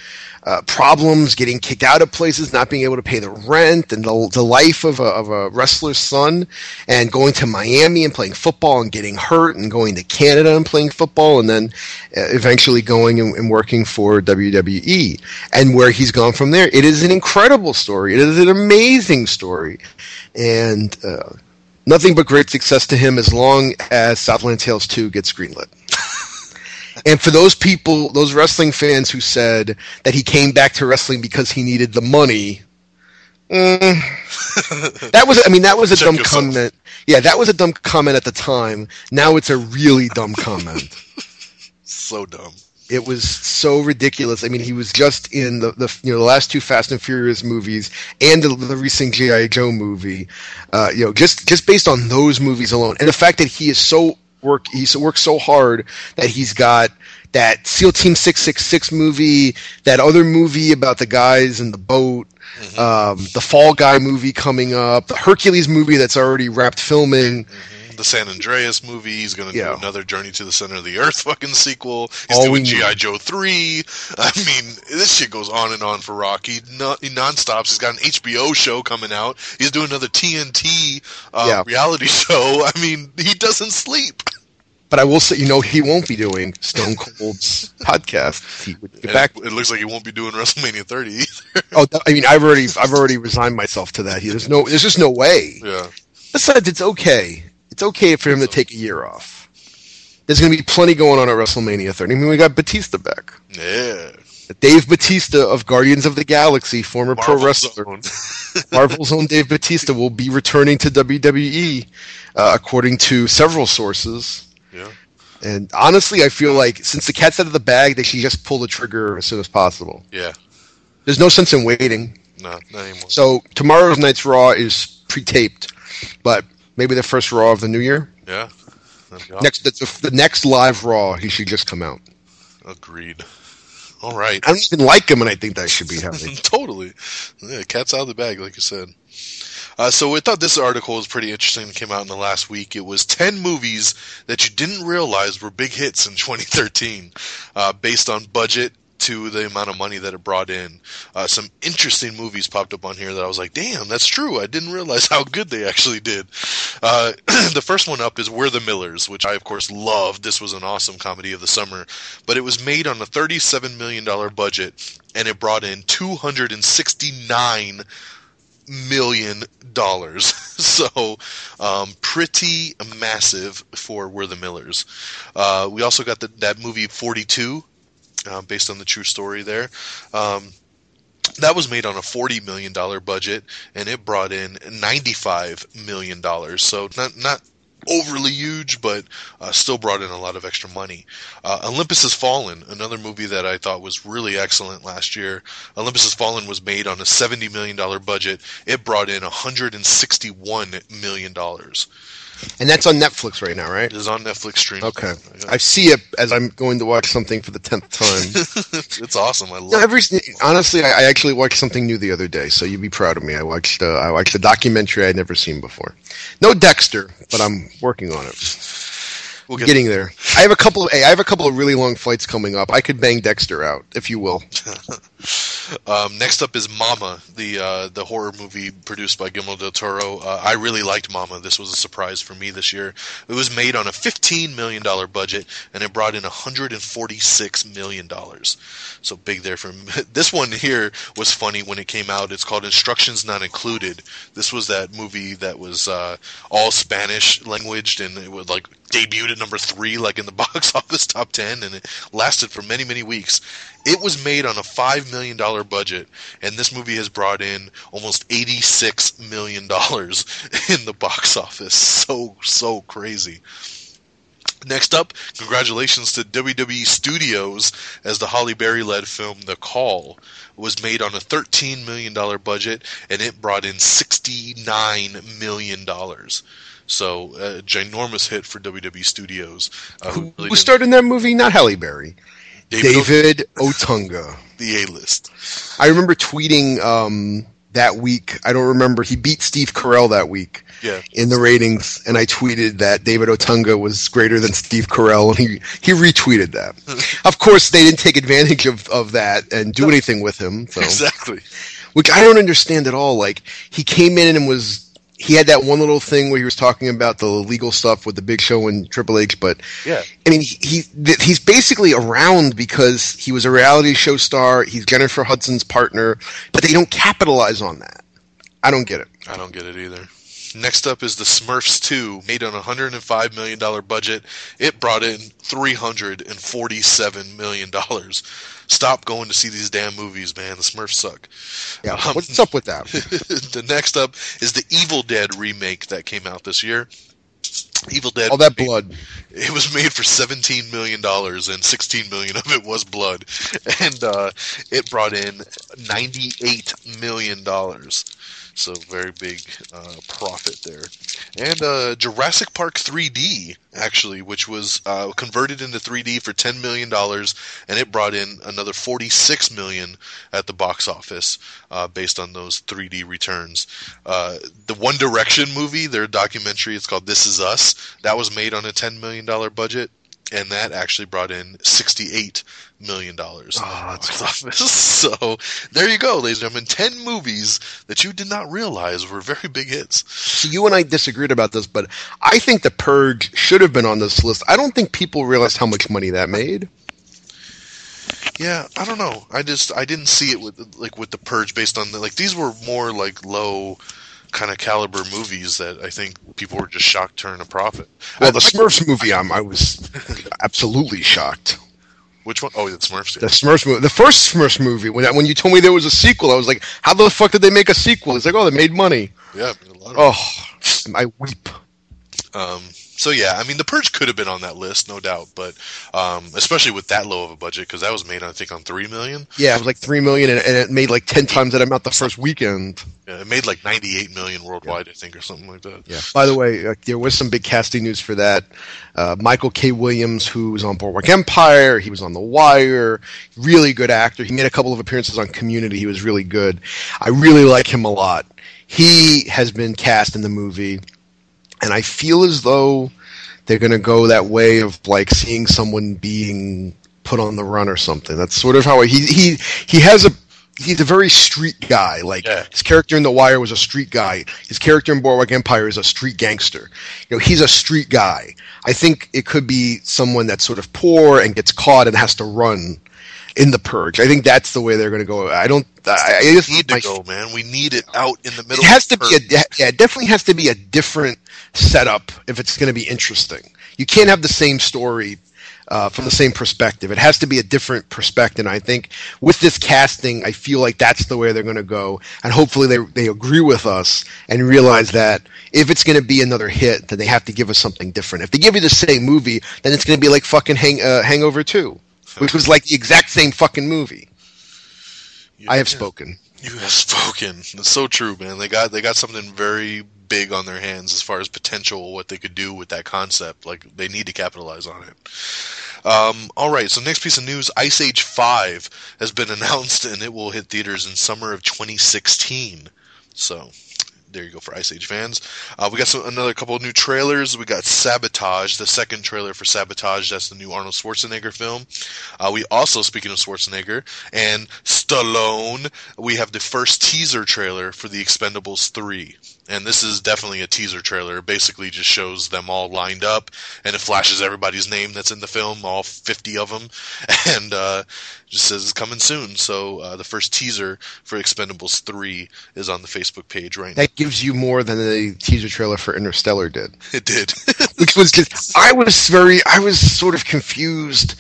uh, problems, getting kicked out of places, not being able to pay the rent, and the, the life of a, of a wrestler's son, and going to Miami and playing football and getting hurt, and going to Canada and playing football, and then uh, eventually going and, and working for WWE, and where he's gone from there. It is an incredible story. It is an amazing story, and. Uh, nothing but great success to him as long as Southland Tales 2 gets greenlit. And for those people, those wrestling fans who said that he came back to wrestling because he needed the money, mm, *laughs* that was, I mean, that was a Check dumb yourself. comment. Yeah, that was a dumb comment at the time. Now it's a really dumb comment. *laughs* So dumb. It was so ridiculous. I mean, he was just in the, the you know the last two Fast and Furious movies and the, the recent GI Joe movie. Uh, you know, just just based on those movies alone, and the fact that he is so work he's worked so hard that he's got that SEAL Team Six Six Six movie, that other movie about the guys in the boat. Um, the Fall Guy movie coming up, the Hercules movie that's already wrapped filming. The San Andreas movie. He's going to Yeah. do another Journey to the Center of the Earth *laughs* fucking sequel. He's All doing. G.I. Joe 3. I mean, this shit goes on and on for Rocky. No, he non-stops. He's got an HBO show coming out. He's doing another TNT uh, Yeah. reality *laughs* show. I mean, he doesn't sleep. But I will say, you know, he won't be doing Stone Cold's *laughs* podcast. He would get back. It, looks like he won't be doing WrestleMania 30 either. *laughs* Oh, I mean, I've already, I've already resigned myself to that. There's no, there's just no way. yeah. Besides, it's okay. It's okay for him to take a year off. There's going to be plenty going on at WrestleMania 30. I mean, we got Batista back. Yeah. Dave Batista of Guardians of the Galaxy, former pro wrestler. *laughs* Marvel's own Dave Batista, will be returning to WWE, uh, according to several sources. Yeah. And honestly, I feel like since the cat's out of the bag, they should just pull the trigger as soon as possible. Yeah. There's no sense in waiting. No, not anymore. So tomorrow's night's Raw is pre-taped, but maybe the first Raw of the new year. Yeah. That'd Next, the, the next live Raw, he should just come out. Agreed. *laughs* All right. I don't even like him, and I think that should be *laughs* they. totally. Yeah, cat's out of the bag, like you said. Uh, so we thought this article was pretty interesting. It came out in the last week. It was 10 movies that you didn't realize were big hits in *laughs* 2013, uh, based on budget to the amount of money that it brought in. Uh, some interesting movies popped up on here that I was like, damn, that's true. I didn't realize *laughs* how good they actually did. Uh, *clears throat* the first one up is We're the Millers, which I, of course, loved. This was an awesome comedy of the summer, but it was made on a $37 million budget, and it brought in 269 million dollars. *laughs* so, um, pretty massive for We're the Millers. Uh, we also got the, that movie 42, uh, based on the true story there. Um, that was made on a forty million dollar budget, and it brought in ninety five million dollars. So not not overly huge, but uh, still brought in a lot of extra money. Uh, Olympus Has Fallen, another movie that I thought was really excellent last year. Olympus Has Fallen was made on a seventy million dollar budget. It brought in hundred and sixty one million dollars. And that's on Netflix right now, right? It is on Netflix stream. Okay. I see it as I'm going to watch something for the tenth time. *laughs* it's awesome. I No, love. every honestly, I, I actually watched something new the other day, so you'd be proud of me. I watched uh, I watched a documentary I'd never seen before. No Dexter, but I'm working on it. We'll get Getting there. I have a couple of hey, I have a couple of really long flights coming up. I could bang Dexter out, if you will. *laughs* Um, next up is Mama, the uh, the horror movie produced by Guillermo del Toro. Uh, I really liked Mama. This was a surprise for me this year. It was made on a fifteen million dollar budget, and it brought in hundred and forty six million dollars. So big there from *laughs* this one here was funny when it came out. It's called Instructions Not Included. This was that movie that was uh, all Spanish languaged, and it was like debuted at number three, like in the *laughs* box office top ten, and it lasted for many many weeks. It was made on a five million dollar budget, and this movie has brought in almost eighty six million *laughs* dollars in the box office. So so crazy. Next up, congratulations to WWE Studios as the Halle Berry led film The Call was made on a $13 million budget and it brought in $69 million. So, a ginormous hit for WWE Studios. Uh, Who, really who starred in that movie? Not Halle Berry. David, David *laughs* Otunga. the A list. I remember tweeting um, that week. I don't remember. He beat Steve Carell that week Yeah. in the ratings, and I tweeted that David Otunga was greater than Steve Carell, and he, he retweeted that. *laughs* of course, they didn't take advantage of, of that and do anything with him. So. Exactly. which I don't understand at all. Like he came in and was he had that one little thing where he was talking about the legal stuff with the Big Show and Triple H, but Yeah. I mean he, he he's basically around because he was a reality show star. He's Jennifer Hudson's partner, but they don't capitalize on that. I don't get it. I don't get it either. Next up is the Smurfs 2, made on a $105 million budget. It brought in $347 million. Stop going to see these damn movies, man. The Smurfs suck. Yeah, Um, what's up with that? *laughs* the next up is the Evil Dead remake that came out this year. Evil Dead. All that blood. It was made for seventeen million dollars, and sixteen million of it was blood, *laughs* and uh, it brought in ninety-eight million dollars. So very big uh, profit there. And uh, Jurassic Park 3D, actually, which was uh, converted into 3D for $10 million, and it brought in another 46 million at the box office uh, based on those 3D returns. Uh, the One Direction movie, their documentary, it's called This Is Us, that was made on a $10 million budget. And that actually brought in sixty-eight million dollars. Oh, that's office. *laughs* So there you go, ladies and gentlemen. Ten movies that you did not realize were very big hits. See, you and I disagreed about this, but I think The Purge should have been on this list. I don't think people realized how much money that made. Yeah, I don't know. I just I didn't see it with like with the Purge based on the, like these were more like low kind of caliber movies that I think people were just shocked turn a profit. Well, the Smurfs movie, I'm, I was absolutely shocked. Which one? Oh, the Smurfs. The Smurfs movie, the first Smurfs movie. When when you told me there was a sequel, I was like, "How the fuck did they make a sequel?" It's like, "Oh, they made money." Yeah, a lot of Oh, I weep. Um, so yeah, I mean, The Purge could have been on that list, no doubt, but um, especially with that low of a budget because that was made, I think, on three million. Yeah, it was like three million, and, and it made like ten times that amount the first weekend. Yeah, it made like ninety-eight million worldwide, I think, or something like that. Yeah. By the way, uh, there was some big casting news for that. Uh, Michael K. Williams, who was on Boardwalk Empire, he was on The Wire. Really good actor. He made a couple of appearances on Community. He was really good. I really like him a lot. He has been cast in the movie, and I feel as though they're going to go that way of like seeing someone being put on the run or something. That's sort of how I, he he he has a he's a very street guy. Like Yeah. his character in The Wire was a street guy. His character in Boardwalk Empire is a street gangster. You know, he's a street guy. I think it could be someone that's sort of poor and gets caught and has to run in the purge. I think that's the way they're going to go. I don't. I, I just need to my- go, man. We need it out in the middle. it has to be a yeah, it definitely has to be a different setup if it's going to be interesting. You can't have the same story uh, from the same perspective. It has to be a different perspective. And I think with this casting, I feel like that's the way they're going to go. And hopefully they they agree with us and realize that if it's going to be another hit, then they have to give us something different. If they give you the same movie, then it's going to be like fucking hang, uh, Hangover Two, which was like the exact same fucking movie. I have Yeah. spoken. You have spoken. It's so true, man. They got they got something very big on their hands as far as potential what they could do with that concept. Like they need to capitalize on it. Um, all right, so next piece of news: Ice Age Five has been *laughs* announced, and it will hit theaters in summer of 2016. So. There you go for Ice Age fans. Uh, we got some, another couple of new trailers. We got Sabotage, the second trailer for Sabotage. That's the new Arnold Schwarzenegger film. Uh, we also, speaking of Schwarzenegger and Stallone, we have the first teaser trailer for The Expendables 3. And this is definitely a teaser trailer. It basically just shows them all lined up, and it flashes everybody's name that's in the film, all 50 of them, *laughs* and uh, just says it's coming soon. So uh, the first teaser for Expendables 3 is on the Facebook page right now. That gives you more than the teaser trailer for Interstellar did. *laughs* It did. *laughs* which was just I was very I was sort of confused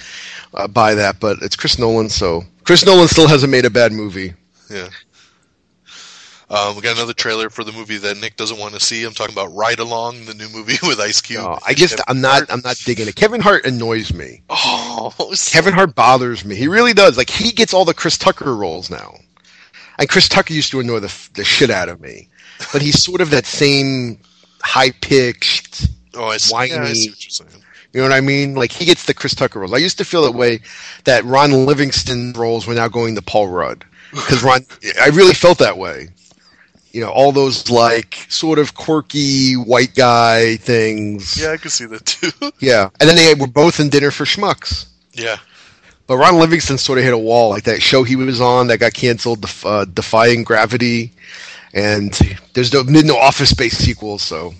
uh, by that, but it's Chris Nolan, so Chris Nolan still hasn't made a bad movie. Yeah. Um, we got another trailer for the movie that Nick doesn't want to see. I'm talking about Ride Along, the new movie *laughs* with Ice Cube. No, I just Kevin I'm not Hart. I'm not digging it. Kevin Hart annoys me. Oh, *laughs* so- Kevin Hart bothers me. He really does. Like he gets all the Chris Tucker roles now, and Chris Tucker used to annoy the the shit out of me, but he's sort of that same high pitched. Oh, I see, whiny- yeah, I see what you're saying. You know what I mean? Like he gets the Chris Tucker roles. I used to feel that way that Ron Livingston roles were now going to Paul Rudd because Ron. I really felt that way. You know, all those like sort of quirky white guy things. Yeah, I can see that too. *laughs* Yeah. And then they were both in Dinner for Schmucks. yeah. But Ron Livingston sort of hit a wall, like that show he was on that got canceled, Def- uh, Defying Gravity, and there's no no Office Space sequel, so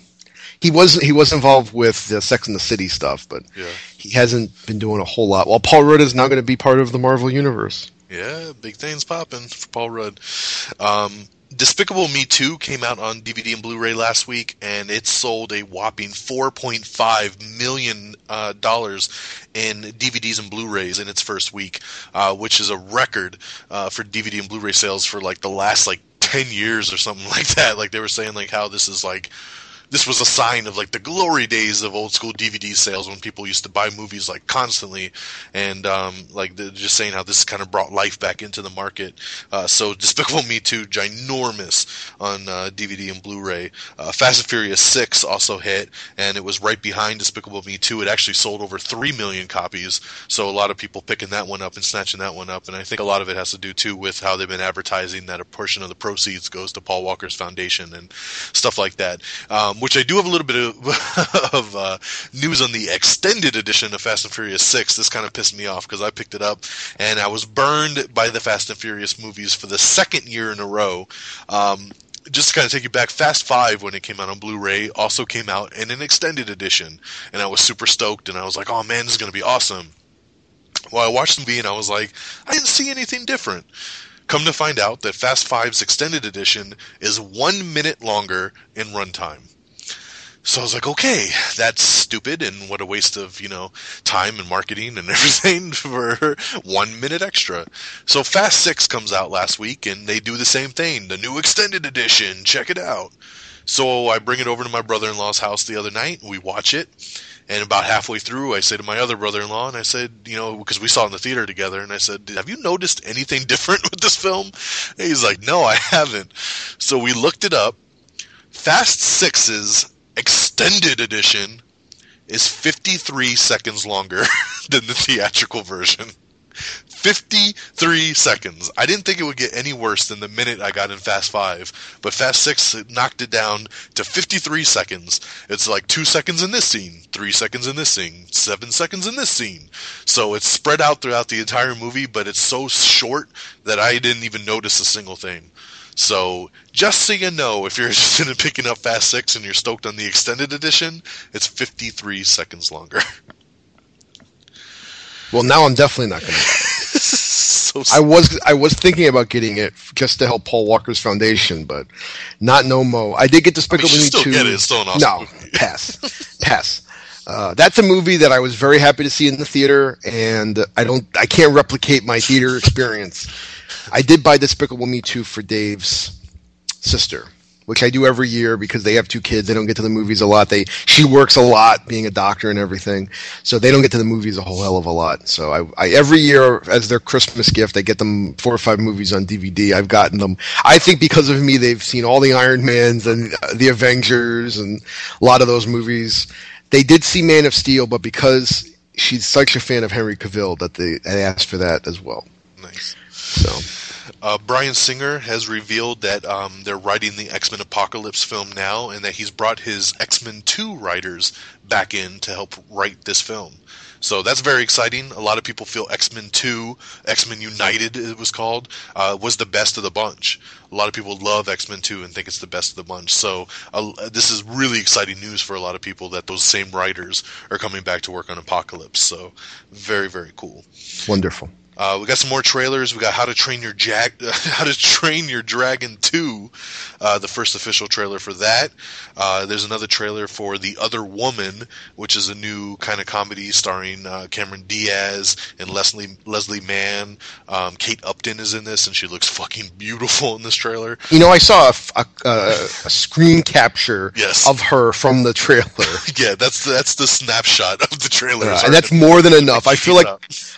he was he was involved with the Sex and the City stuff, but Yeah. he hasn't been doing a whole lot. Well, Paul Rudd is now going to be part of the Marvel universe. Yeah, big things popping for Paul Rudd. Um, Despicable Me 2 came out on DVD and Blu-ray last week, and it sold a whopping 4.5 million uh, dollars in DVDs and Blu-rays in its first week, uh, which is a record uh, for DVD and Blu-ray sales for like the last like 10 years or something *laughs* like that. Like they were saying like how this is like this was a sign of like the glory days of old school DVD sales when people used to buy movies like constantly, and um, like just saying how this kind of brought life back into the market. Uh, so *laughs* Despicable Me 2, ginormous on uh, DVD and Blu-ray. Uh, Fast and Furious 6 also hit, and it was right behind Despicable Me 2. It actually sold over three million copies, so a lot of people picking that one up and snatching that one up, and I think a lot of it has to do too with how they've been advertising that a portion of the proceeds goes to Paul Walker's foundation and stuff like that. Um, which I do have a little bit of, *laughs* of uh, news on the extended edition of Fast and Furious 6. This kind of pissed me off because I picked it up and I was burned by the Fast and Furious movies for the second year in a row. Um, just to kind of take you back, Fast Five when it came out on Blu-ray also came out in an extended edition, and I was super stoked, and I was like, "Oh man, this is gonna be awesome." Well, I watched the movie and I was like, I didn't see anything different. Come to find out that Fast Five's extended edition is one minute longer in runtime. So I was like, okay, that's stupid, and what a waste of you know time and marketing and *laughs* everything for one minute extra. So Fast Six comes out last week, and they do the same thing, the new extended edition. Check it out. So I bring it over to my brother-in-law's house the other night. We watch it, and about halfway through, I say to my other brother-in-law, and I said, you know, because we saw it in the theater together, and I said, "Have you noticed anything *laughs* different with this film?" And he's like, "No, I haven't." So we looked it up. Fast Six's extended edition is 53 seconds longer *laughs* than the theatrical version. 53 seconds. I didn't think it would get any worse than the minute I got in Fast 5, but Fast 6 knocked it down to 53 seconds. It's like 2 seconds in this scene, 3 seconds in this scene, 7 seconds in this scene. So it's spread out throughout the entire movie, but it's so short that I didn't even notice a single thing. So, just so you know, if you're interested in picking up Fast 6 and you're stoked on the extended edition, it's 53 seconds longer. Well, now I'm definitely not going *laughs* to. so I was I was thinking about getting it just to help Paul Walker's foundation, but not no mo. I did get Despicable you Me still 2. get it. It's still an awesome no, movie. *laughs* pass, pass. Uh, that's a movie that I was very happy to see in the theater, and I don't, I can't replicate my theater experience. I did buy Despicable Me 2 for Dave's sister, which I do every year because they have two kids. They don't get to the movies a lot. They she works a lot, being a doctor and everything, so they don't get to the movies a whole hell of a lot. So I, I every year as their Christmas gift, I get them four or five movies on DVD. I've gotten them. I think because of me, they've seen all the Iron Mans and uh, the Avengers and a lot of those movies. They did see Man of Steel, but because she's such a fan of Henry Cavill, that they, they asked for that as well. nice. So. Uh, Bryan Singer has revealed that um, they're writing the X Men Apocalypse film now, and that he's brought his X Men 2 writers back in to help write this film. So that's very exciting. A lot of people feel X Men 2, X Men United, it was called, uh, was the best of the bunch. A lot of people love X Men 2 and think it's the best of the bunch. So uh, this is really exciting news for a lot of people that those same writers are coming back to work on Apocalypse. So very, very cool. Wonderful. Uh, we got some more trailers. We got How to Train Your Jag, *laughs* How to Train Your Dragon Two, uh, the first official trailer for that. Uh, there's another trailer for The Other Woman, which is a new kind of comedy starring uh, Cameron Diaz and Leslie Leslie Mann. Um, Kate Upton is in this, and she looks fucking beautiful in this trailer. You know, I saw a, screen capture Yes. of her from the trailer. *laughs* Yeah, that's that's the snapshot of the trailer. Uh, and that's more than enough. I feel like.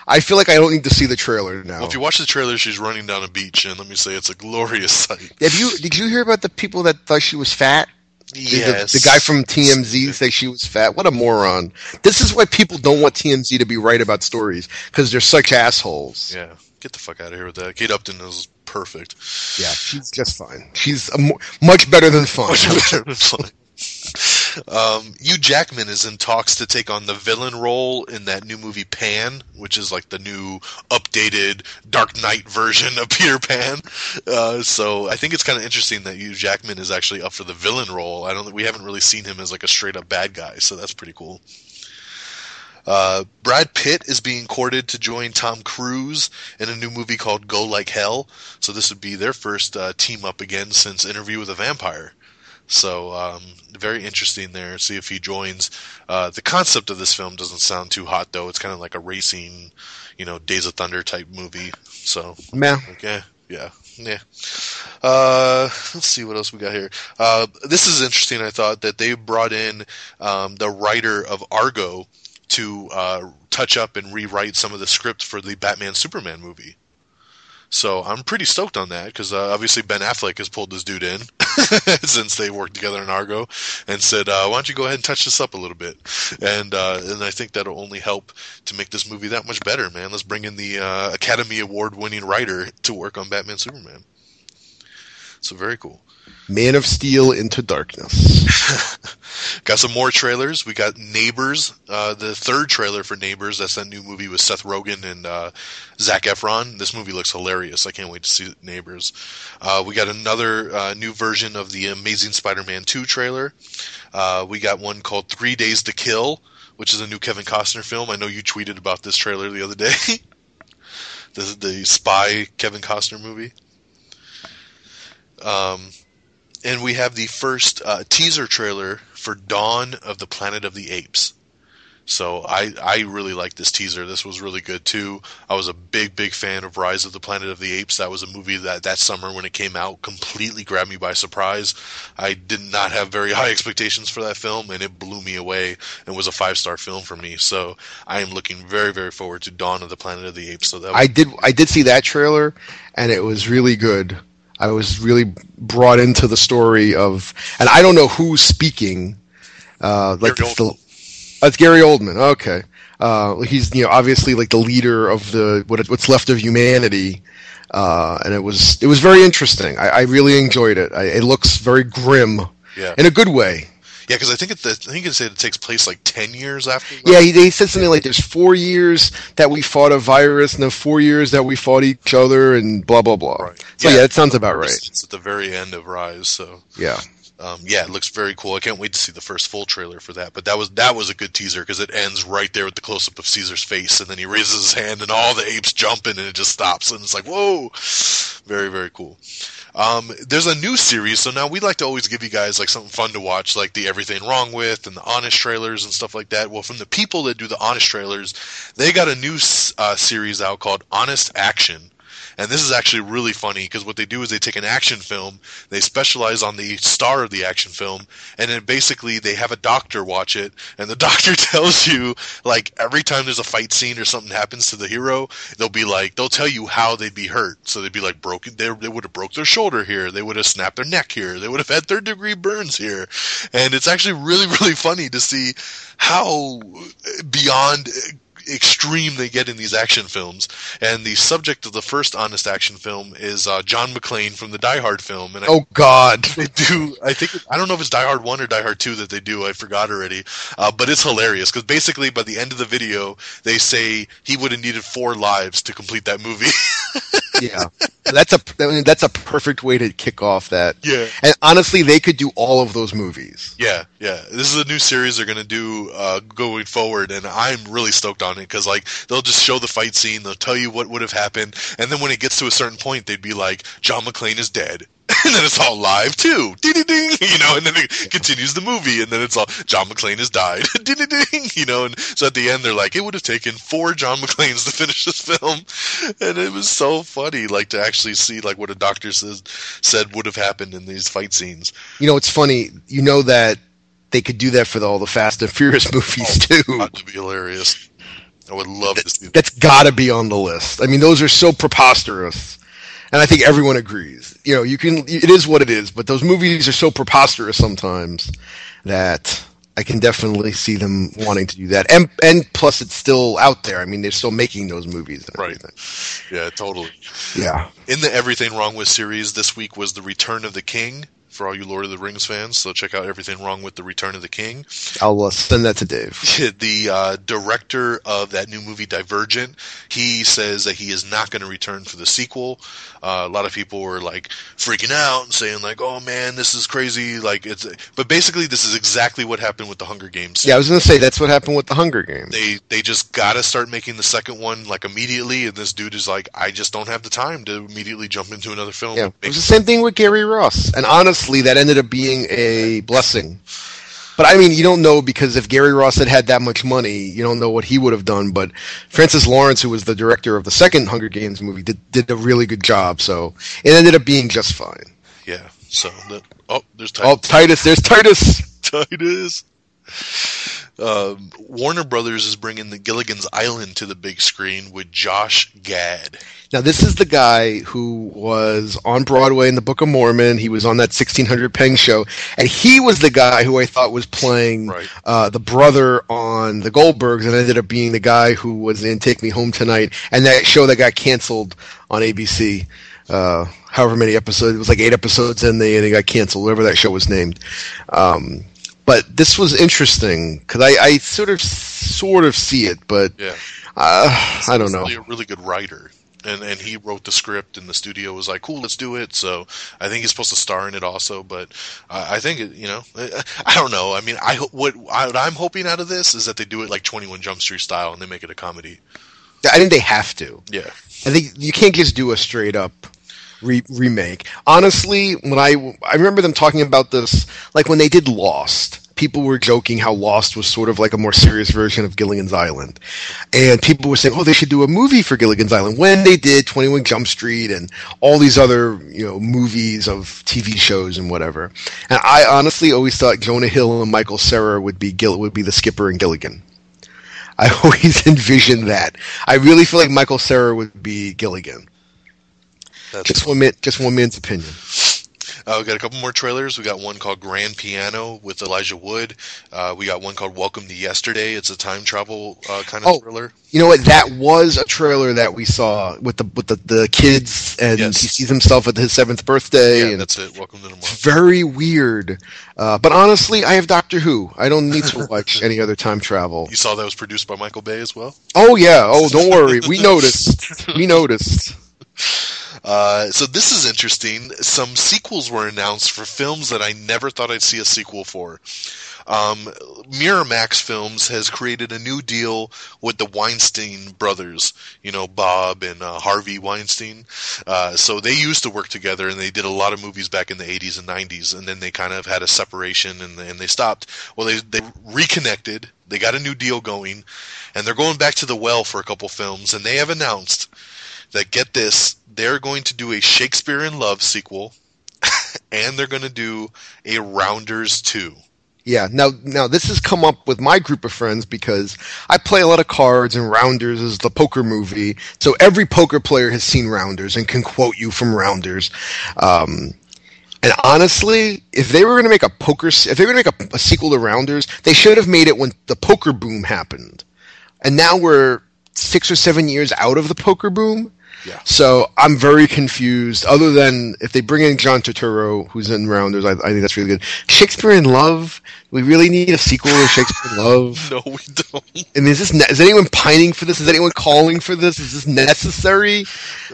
I feel like I don't need to see the trailer now. Well, if you watch the trailer, she's running down a beach, and let me say, it's a glorious sight. Have you did you hear about the people that thought she was fat? The- the- Yes. The, guy from TMZ said she was fat. What a moron! This is why people don't want TMZ to be right about stories because they're such assholes. Yeah, get the fuck out of here with that. Kate Upton is perfect. Yeah, she's just fine. She's a mo- much better than fun. Much better than fun. Um, Hugh Jackman is in talks to take on the villain role in that new movie Pan, which is like the new updated Dark Knight version of Peter Pan. Uh, so I think it's kind of interesting that Hugh Jackman is actually up for the villain role. I don't we haven't really seen him as like a straight up bad guy, so that's pretty cool. Uh, Brad Pitt is being courted to join Tom Cruise in a new movie called Go Like Hell. So this would be their first uh, team up again since Interview with a Vampire. So um, very interesting there. See if he joins. Uh, the concept of this film doesn't sound too hot though. It's kind of like a racing, you know, Days of Thunder type movie. So Meh. Okay. Yeah. Yeah. Uh, let's see what else we got here. Uh, this is interesting. I thought that they brought in um, the writer of Argo to uh, touch up and rewrite some of the script for the Batman Superman movie. So I'm pretty stoked on that because uh, obviously Ben Affleck has pulled this dude in *laughs* since they worked together in Argo and said, uh, "Why don't you go ahead and touch this up a little bit?" And uh, and I think that'll only help to make this movie that much better, man. Let's bring in the uh, Academy Award winning writer to work on Batman Superman. So very cool. Man of Steel into Darkness. *laughs* Got some more trailers. We got Neighbors, uh, the third trailer for Neighbors. That's that new movie with Seth Rogen and uh, Zac Efron. This movie looks hilarious. I can't wait to see Neighbors. Uh, we got another uh, new version of the Amazing Spider-Man 2 trailer. Uh, we got one called Three Days to Kill, which is a new Kevin Costner film. I know you tweeted about this trailer the other day. *laughs* the, the spy Kevin Costner movie. Um, and we have the first uh, teaser trailer for Dawn of the Planet of the Apes. So I I really like this teaser. This was really good too. I was a big big fan of Rise of the Planet of the Apes. That was a movie that that summer when it came out completely grabbed me by surprise. I did not have very *laughs* high expectations for that film and it blew me away and was a five star film for me. So I am looking very very forward to Dawn of the Planet of the Apes. So that was, I did I did see that trailer, and it was really good. I was really brought into the story of, and I don't know who's speaking. Uh, like Gary the, oh, it's Gary Oldman. Okay, uh, he's you know obviously like the leader of the what what's left of humanity, uh, and it was it was very interesting. I, I really enjoyed it. I, it looks very grim yeah in a good way. Yeah because I think it the, I think it said it takes place like ten years after. Yeah, he, they said something like there's four years that we fought a virus, and the four years that we fought each other, and blah blah blah. Right. So Yeah. yeah, that sounds about right. It's at the very end of Rise, so Yeah. um, yeah, it looks very cool. I can't wait to see the first full trailer for that. But that was that was a good teaser because it ends right there with the close up of Caesar's face, and then he raises his hand, and all the apes jumping, and it just stops, and it's like whoa, very very cool. Um, there's a new series, so now we like to always give you guys like something fun to watch, like the Everything Wrong with and the Honest trailers and stuff like that. Well, from the people that do the Honest trailers, they got a new uh, series out called Honest Action. And this is actually really funny because what they do is they take an action film, they specialize on the star of the action film, and then basically they have a doctor watch it, and the *laughs* doctor tells you like every time there's a fight scene or something happens to the hero, they'll be like they'll tell you how they'd be hurt. So they'd be like broken, they, they would have broke their shoulder here, they would have snapped their neck here, they would have had third degree burns here, and it's actually really *laughs* really funny to see how beyond extreme they get in these action films. And the subject of the first honest action film is uh, John McClane from the Die Hard film. And I, Oh God. *laughs* they do. I think I don't know if it's Die Hard One or Die Hard Two that they do. I forgot already. Uh, but it's hilarious because basically by the end of the video, they say he would have needed four lives to complete that movie. *laughs* Yeah. that's a I mean, that's a perfect way to kick off that. Yeah. And honestly, they could do all of those movies. Yeah, yeah. This is a new series they're gonna do uh, going forward, and I'm really stoked on it because like they'll just show the fight scene, they'll tell you what would have happened, and then when it gets to a certain point, they'd be like, John McClane is dead. *laughs* And then it's all live too, ding ding ding, you know. And then it continues the movie, and then it's all John McClane has died, *laughs* ding ding ding, you know. And so at the end, they're like, it would have taken four John McClanes to *laughs* finish this film, and it was so funny, like to actually see like what a doctor says said would have happened in these fight scenes. You know, it's funny. You know that they could do that for the, all the Fast and Furious movies oh, too. Got to be hilarious. I would love to see that. That's got to be on the list. I mean, those are so preposterous, and I think everyone agrees. You know, you can. It is what it is, but those movies are so preposterous sometimes that I can definitely see them wanting to do that. And and plus, it's still out there. I mean, they're still making those movies. And Right. everything. Yeah, totally. Yeah. In the Everything Wrong with series, this week was The Return of the King for all you Lord of the Rings fans. So check out Everything Wrong with The Return of the King. I'll uh, send that to Dave. *laughs* the uh, director of that new movie Divergent, he says that he is not going to return for the sequel. Uh, a lot of people were like freaking out and saying like, "Oh man, this is crazy!" Like it's, but basically, this is exactly what happened with the Hunger Games. Yeah, I was going to say that's what happened with the Hunger Games. They they just got to start making the second one like immediately, and this dude is like, "I just don't have the time to immediately jump into another film." Yeah, it was the same thing with Gary Ross, and honestly, that ended up being a blessing. But I mean, you don't know because if Gary Ross had had that much money, you don't know what he would have done. But Francis Lawrence, who was the director of the second Hunger Games movie, did did a really good job. So it ended up being just fine. yeah. So the, oh, there's Titus. Oh. Titus, there's Titus. *laughs* Titus. Um, Warner Brothers is bringing the Gilligan's Island to the big screen with Josh Gad. Now, this is the guy who was on Broadway in the Book of Mormon. He was on that 1600 Penn show, and he was the guy who I thought was playing Right. uh, the brother on the Goldbergs, and ended up being the guy who was in Take Me Home Tonight, and that show that got canceled on ABC. Uh, however many episodes, it was like eight episodes in, they and it got canceled, whatever that show was named. Um, but this was interesting because I, I sort of sort of see it, but Yeah. uh, I don't know. Really a really good writer. And, and he wrote the script, and the studio was like, "Cool, let's do it." So I think he's supposed to star in it also. But uh, I think it, you know, I, *laughs* I don't know. I mean, I what, I, what I'm hoping out of this is that they do it like 21 Jump Street style, and they make it a comedy. I think they have to. Yeah, I think you can't just do a straight up re- remake. Honestly, when I I remember them talking about this, like when they did Lost, people were joking how Lost was sort of like a more serious version of Gilligan's Island, and people were saying, "Oh, they should do a movie for Gilligan's Island." When they did Twenty One Jump Street and all these other you know movies of TV shows and whatever, and I honestly always thought Jonah Hill and Michael Cera would be Gill- would be the skipper and Gilligan. I *laughs* always envisioned that. I really feel like Michael Cera would be Gilligan. That's Just one minute, just one man's opinion. Uh, we got a couple more trailers. We got one called Grand Piano with Elijah Wood. Uh, we got one called Welcome to Yesterday. It's a time travel uh, kind of Oh. thriller. You know what? That was a trailer that we saw with the with the, the kids, and Yes. he sees himself at his seventh birthday, Yeah, and that's it. Welcome to tomorrow. very weird. Uh, but honestly, I have Doctor Who. I don't need to watch any other time travel. You saw that was produced by Michael Bay as well. Oh yeah. Oh, don't worry. We noticed. We noticed. Uh, so this is interesting. Some sequels were announced for films that I never thought I'd see a sequel for. Um, Miramax Films has created a new deal with the Weinstein brothers. You know, Bob and uh, Harvey Weinstein. Uh, so they used to work together, and they did a lot of movies back in the 80s and 90s. And then they kind of had a separation, and, and they stopped. Well, they they reconnected. They got a new deal going, and they're going back to the well for a couple films. And they have announced that get this, they're going to do a Shakespeare in Love sequel, *laughs* and they're going to do a Rounders 2. Yeah. Now, now this has come up with my group of friends because I play a lot of cards, and Rounders is the poker movie. So every poker player has seen Rounders and can quote you from Rounders. Um, and honestly, if they were going to make a poker, if they were going to make a, a sequel to Rounders, they should have made it when the poker boom happened. And now we're six or seven years out of the poker boom. Yeah. So I'm very confused. Other than if they bring in John Turturro, who's in Rounders, I, I think that's really good. Shakespeare in Love. We really need a sequel to Shakespeare in Love. *laughs* No, we don't. And is this ne- is anyone pining for this? Is anyone calling for this? Is this necessary?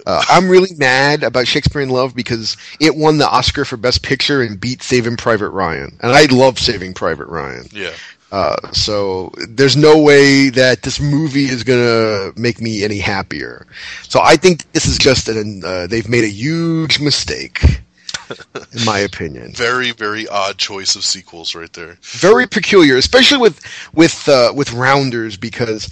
Uh, I'm really mad about Shakespeare in Love because it won the Oscar for Best Picture and beat Saving Private Ryan, and I love Saving Private Ryan. Yeah. Uh, so there's no way that this movie is gonna make me any happier. So I think this is just an uh, they've made a huge mistake, in my opinion. Very, very odd choice of sequels right there. Very peculiar, especially with with uh, with Rounders because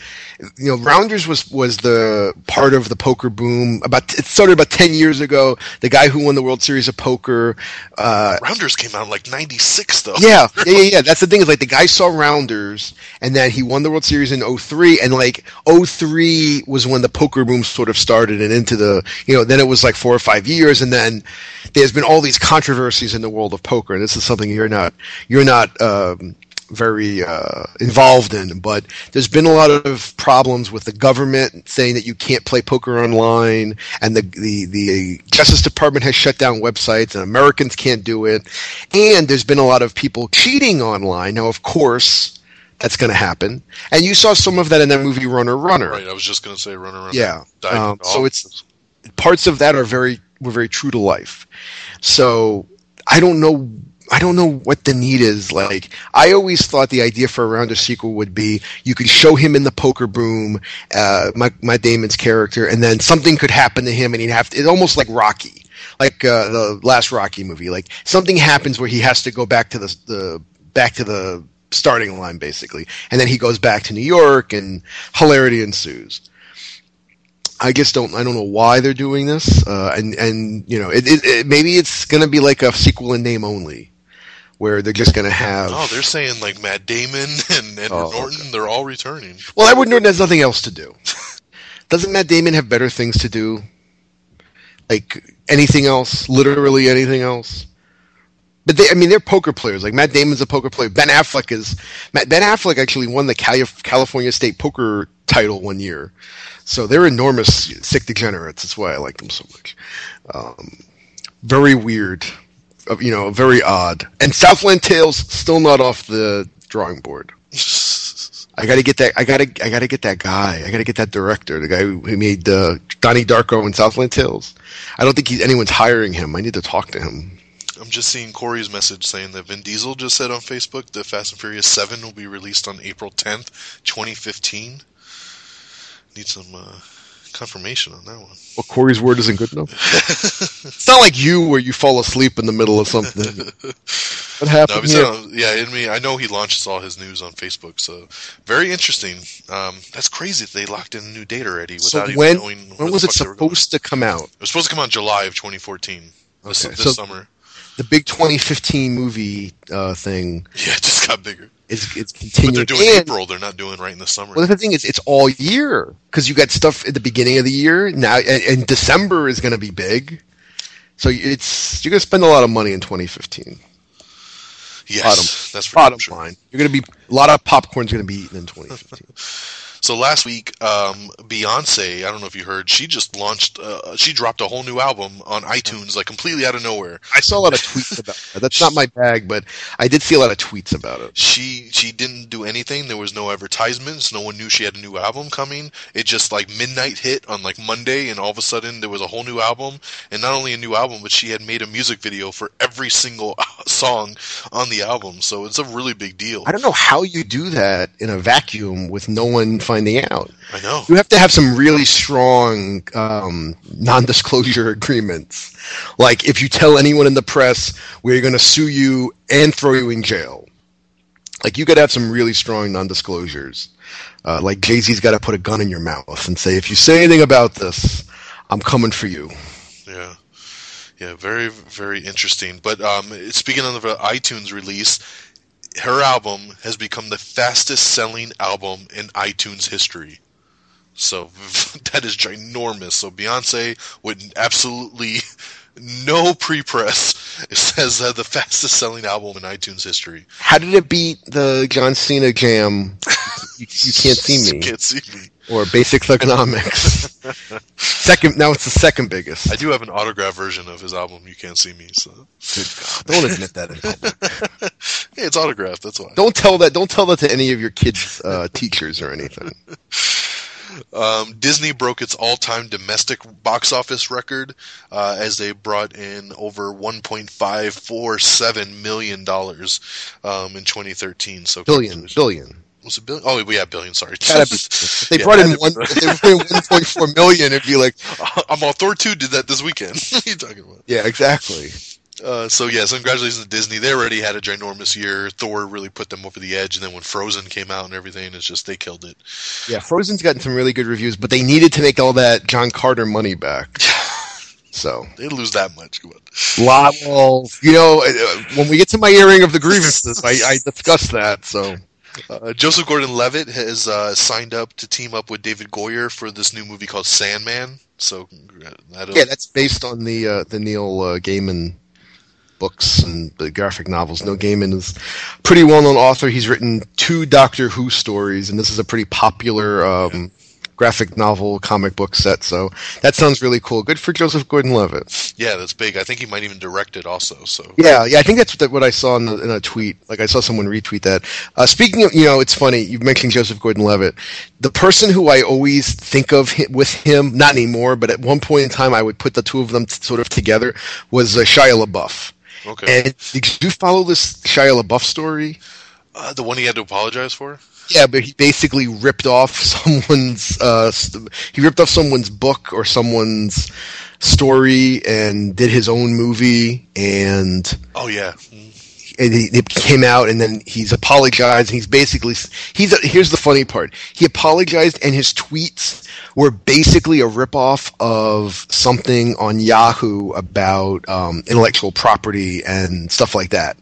you know Rounders was was the part of the poker boom. About it started about ten years ago. The guy who won the World Series of Poker. Uh, Rounders came out in like 96, though. yeah, *laughs* yeah, yeah, yeah. That's the thing is like the guy saw Rounders and then he won the World Series in 03 and like 03 was when the poker boom sort of started and into the, you know, then it was like four or five years and then there's been all these controversies in the world of poker and this is something you're not, you're not, um, very uh, involved in, but there's been a lot of problems with the government saying that you can't play poker online, and the the the Justice Department has shut down websites, and Americans can't do it, and there's been a lot of people cheating online. Now, of course, that's going to happen, and you saw some of that in that movie Runner Runner. Right, I was just going to say Runner Runner. Yeah. Um, so it's parts of that are very were very true to life. So I don't know. I don't know what the need is. Like I always thought the idea for a rounder sequel would be you could show him in the poker boom, uh, my Matt Damon's character, and then something could happen to him, and he'd have to. It's almost like Rocky, like uh, the last Rocky movie. Like something happens where he has to go back to the the back to the starting line basically, and then he goes back to New York, and hilarity ensues. I just don't. I don't know why they're doing this, uh, and and you know, it, it, it, maybe it's going to be like a sequel in name only, where they're just going to have. Oh, they're saying like Matt Damon *laughs* and Edward Oh, Norton, they're all returning. well, Edward Norton has nothing else to do. *laughs* Doesn't Matt Damon have better things to do? Like anything else? Literally anything else? But they, I mean, they're poker players. Like Matt Damon's a poker player. Ben Affleck is. Matt, ben Affleck actually won the Cali- California State poker title one year. So they're enormous sick degenerates. That's why I like them so much. Um, very weird. Uh, You know, very odd. And Southland Tales still not off the drawing board. I gotta get that. I gotta. I gotta get that guy. I gotta get that director, the guy who, made uh, Donnie Darko and Southland Tales. I don't think anyone's hiring him. I need to talk to him. I'm just seeing Corey's message saying that Vin Diesel just said on Facebook that Fast and Furious 7 will be released on April 10th, 2015. Need some uh, confirmation on that one. Well, Corey's word isn't good enough. *laughs* it's not like you where you fall asleep in the middle of something. *laughs* What happened he here? on, yeah, I mean, I know he launches all his news on Facebook, so very interesting. Um, that's crazy that they locked in a new date already So without when even knowing when was it fuck they were going. supposed to come out? It was supposed to come out in July of 2014. This, Okay, this so- summer. The big 2015 movie uh, thing *laughs* Yeah, it just got bigger. Is it's But they're doing and, April. They're not doing right in the summer. Well, the thing is, it's all year because you got stuff at the beginning of the year now, and, and December is going to be big. So it's you're going to spend a lot of money in 2015. yes, bottom- that's for Bottom sure. line, you're going to be a lot of popcorn's going to be eaten in 2015. *laughs* So last week, um, Beyonce, I don't know if you heard, she just launched, uh, she dropped a whole new album on iTunes, like completely out of nowhere. I saw a lot of tweets about that. That's not my bag, but I did see a lot of tweets about it. She she didn't do anything. There was no advertisements. No one knew she had a new album coming. It just like midnight hit on like Monday, and all of a sudden there was a whole new album. And not only a new album, but she had made a music video for every single *laughs* song on the album. So it's a really big deal. I don't know how you do that in a vacuum with no one finding out. I know. You have to have some really strong um, non-disclosure *laughs* agreements. Like if you tell anyone in the press, we're going to sue you and throw you in jail. Like you got to have some really strong non-disclosures. Uh, like Jay Z's got to put a gun in your mouth and say, if you say anything about this, I'm coming for you. Yeah. Yeah, very, very interesting. But um, speaking of the iTunes release, her album has become the fastest selling album in iTunes history. So *laughs* that is ginormous. So Beyonce, with absolutely *laughs* no pre press, *laughs* says uh, the fastest selling album in iTunes history. How did it beat the John Cena jam? You, you can't see me You Can't see me. Or basic economics. *laughs* second. Now it's the second biggest. I do have an autograph version of his album. You can't see me, so. Don't admit that in public. *laughs* hey, it's autographed. That's why. Don't tell that. Don't tell that to any of your kids' uh, teachers or anything. *laughs* Um, Disney broke its all-time domestic box office record uh, as they brought in over 1.547 million dollars um, in 2013. So Billion, billion. Was it billion? Oh, yeah, billion. Sorry. Gotta be- If *laughs* they Yeah, brought in one. they brought in one point four million, it'd be like, *laughs* I'm all Thor 2 did that this weekend. *laughs* what are you talking about? yeah, exactly. Uh, so yes, congratulations to Disney. They already had a ginormous year. Thor really put them over the edge, and then when Frozen came out and everything, it's just they killed it. Yeah, Frozen's gotten some really good reviews, but they needed to make all that John Carter money back. So, They lose that much. Lot. Well, you know, uh, when we get to my airing of the grievances, I, I discuss that. So, Uh, Joseph Gordon-Levitt has uh, signed up to team up with David Goyer for this new movie called Sandman. So yeah, that's based on the uh, the Neil uh, Gaiman books and the graphic novels. Neil Gaiman is pretty well known author. He's written two Doctor Who stories, and this is a pretty popular um, graphic novel comic book set. So that sounds really cool. Good for Joseph Gordon-Levitt. yeah, that's big. I think he might even direct it also. So Yeah, yeah, I think that's what, I saw in, the, in a tweet. Like I saw someone retweet that. Uh, speaking of, you know, it's funny you mentioned Joseph Gordon-Levitt. The person who I always think of with him, not anymore, but at one point in time, I would put the two of them t- sort of together. Was uh, Shia LaBeouf. okay, And did you follow this Shia LaBeouf story? uh, the one he had to apologize for. Yeah, but he basically ripped off *laughs* someone's uh, st- he ripped off someone's book or someone's story and did his own movie and Oh yeah, and he, it came out and then he's apologized. And he's basically he's here's the funny part. He apologized and his tweets were basically a ripoff of something on yahoo about um, intellectual property and stuff like that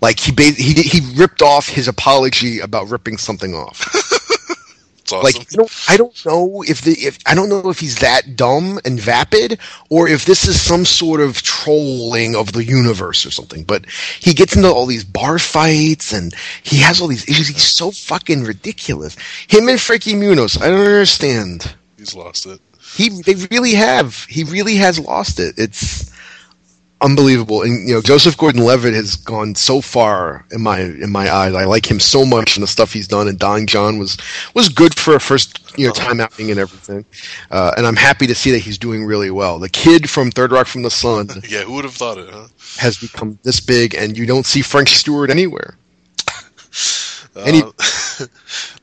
like he ba- he he ripped off his apology about ripping something off *laughs* it's awesome. like I don't, I don't know if the if I don't know if he's that dumb and vapid or if this is some sort of trolling of the universe or something. But he gets into all these bar fights and he has all these issues. He's so fucking ridiculous. Him and Frankie Muniz, I don't understand. He's lost it. He they really have. He really has lost it. It's unbelievable. And you know, Joseph Gordon-Levitt has gone so far in my in my eyes. I like him so much and the stuff he's done. And Don Jon was was good for a first you know time outing and everything. Uh, and I'm happy to see that he's doing really well. The kid from Third Rock from the Sun *laughs* Yeah, who would have thought it, huh? has become this big, and you don't see French Stewart anywhere. *laughs* Any- Uh, *laughs*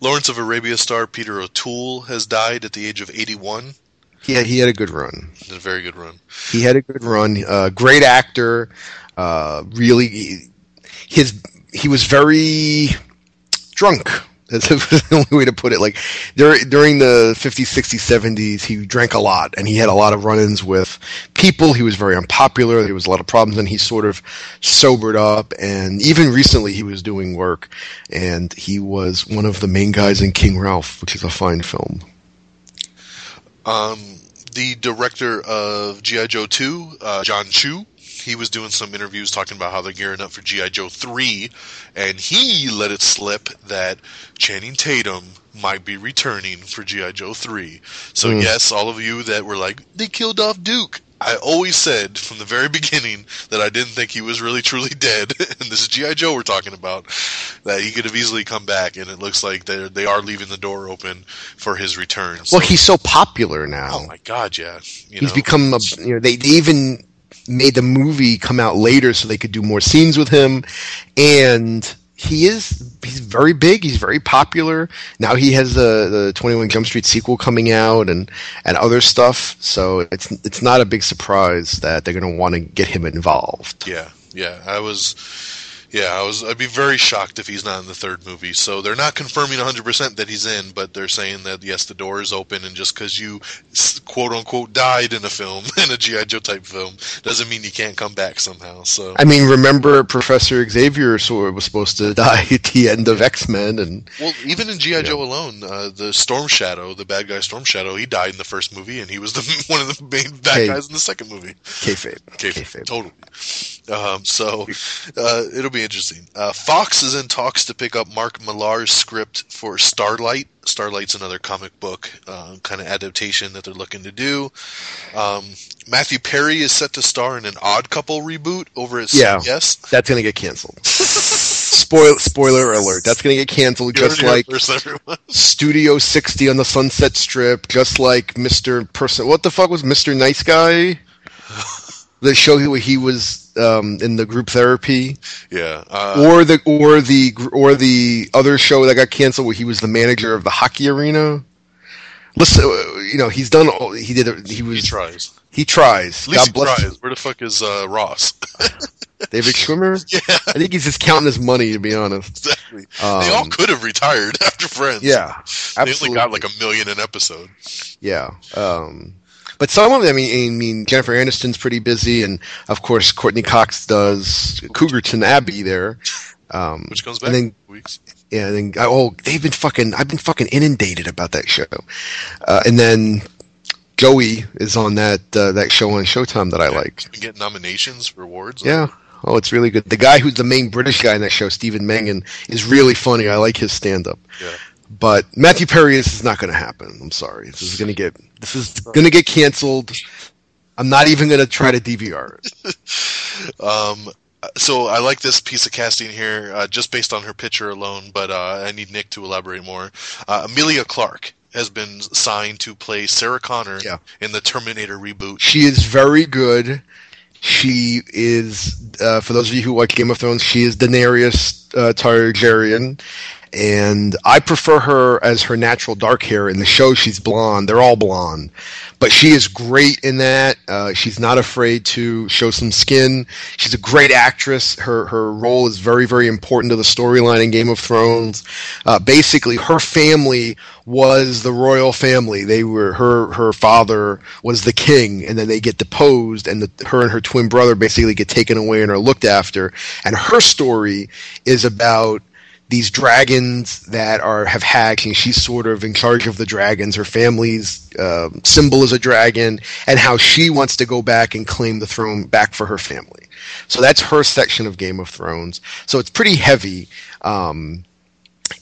Lawrence of Arabia star Peter O'Toole has died at the age of 81. He had, he had a good run. Did a very good run. He had a good run. Uh, great actor. Uh, really, his he was very drunk. *laughs* That's the only way to put it. Like during during the 50s, 60s, 70s, he drank a lot, and he had a lot of run-ins with people. He was very unpopular. There was a lot of problems, and he sort of sobered up. And even recently, he was doing work, and he was one of the main guys in King Ralph, which is a fine film. Um, the director of G.I. Joe 2, uh, Jon Chu, he was doing some interviews talking about how they're gearing up for G.I. Joe 3, and he let it slip that Channing Tatum might be returning for G.I. Joe 3. So, yes, all of you that were like, they killed off Duke. I always said from the very *laughs* beginning that I didn't think he was really truly dead, *laughs* and this is GI Joe we're talking about. That he could have easily come back, and it looks like they they are leaving the door open for his return. So- Well, he's so popular now. Oh my god, yeah. You he's know? become a, you know they, they even made the movie come out later so they could do more scenes with him and he is he's very big he's very popular now he has the the 21 jump street sequel coming out and and other stuff so it's it's not a big surprise that they're going to want to get him involved Yeah, yeah. I was yeah, I was I'd be very shocked if he's not in the third movie. So they're not confirming 100% that he's in, but they're saying that yes, the door is open and just cuz you quote unquote died in a film, *laughs* in a GI Joe type film, doesn't mean you can't come back somehow. So i mean remember professor xavier sort was supposed to *laughs* die at the end of x-men and Well, even in GI Joe alone, uh, the Storm Shadow, the bad guy Storm Shadow, he died in the first movie, and he was the *laughs* one of the main bad Hey. guys in the second movie. kayfabe Okay, Kayfabe. totally. Um, so uh, it'll be interesting. Uh, Fox is in talks to pick up Mark Millar's script for Starlight. Starlight's another comic book uh, kind of adaptation that they're looking to do. Um, Matthew Perry is set to star in an Odd Couple reboot over at Yeah. CBS. That's gonna get canceled. Spoil spoiler alert. That's gonna get canceled, just like here first, everyone. *laughs* Studio 60 on the Sunset Strip, just like Mr. Person. What the fuck was Mr. Nice Guy? The show where he was um, in the group therapy, Yeah. Uh, or the or the or the other show that got canceled where he was the manager of the hockey arena. Listen, uh, you know he's done. all- He did. He he was. He tries. He tries. At God bless he tries. Where the fuck is uh, Ross? *laughs* *laughs* David Schwimmer. yeah, I think he's just counting his money, to be honest. exactly. they all Um, could have retired *laughs* after Friends. Yeah, They absolutely. only got like a million an episode. Yeah. Um, but some of them, I mean, I mean, Jennifer Aniston's pretty busy, and of course, Courteney Cox does Cougarton Abbey there. Um, Which comes back And then, weeks. yeah, and then, oh, they've been fucking, I've been fucking inundated about that show. Uh, and then Joey is on that uh, that show on Showtime that I like. You get nominations rewards. Yeah. Oh, it's really good. The guy who's the main British guy in that show, Stephen Mangan, is really funny. I like his stand up. Yeah. But Matthew Perry, this is not going to happen. I'm sorry. This is going to get this is going to get canceled. I'm not even going to try to DVR it. *laughs* Um, so I like this piece of casting here, uh, just based on her picture alone. But uh, I need Nick to elaborate more. Uh, Emilia Clarke has been signed to play Sarah Connor Yeah. in the Terminator reboot. She is very good. She is, uh, for those of you who watch Game of Thrones, she is Daenerys uh, Targaryen, and I prefer her as her natural dark hair. In the show, she's blonde. They're all blonde, but she is great in that. Uh, she's not afraid to show some skin. She's a great actress. Her her role is very very important to the storyline in Game of Thrones. Uh, basically, her family was the royal family. They were her her father was the king, and then they get deposed, and the, her and her twin brother basically get taken away and are looked after. And her story is about these dragons that are have hatched, and she's sort of in charge of the dragons. Her family's um symbol is a dragon, and how she wants to go back and claim the throne back for her family. So that's her section of Game of Thrones. So it's pretty heavy, um,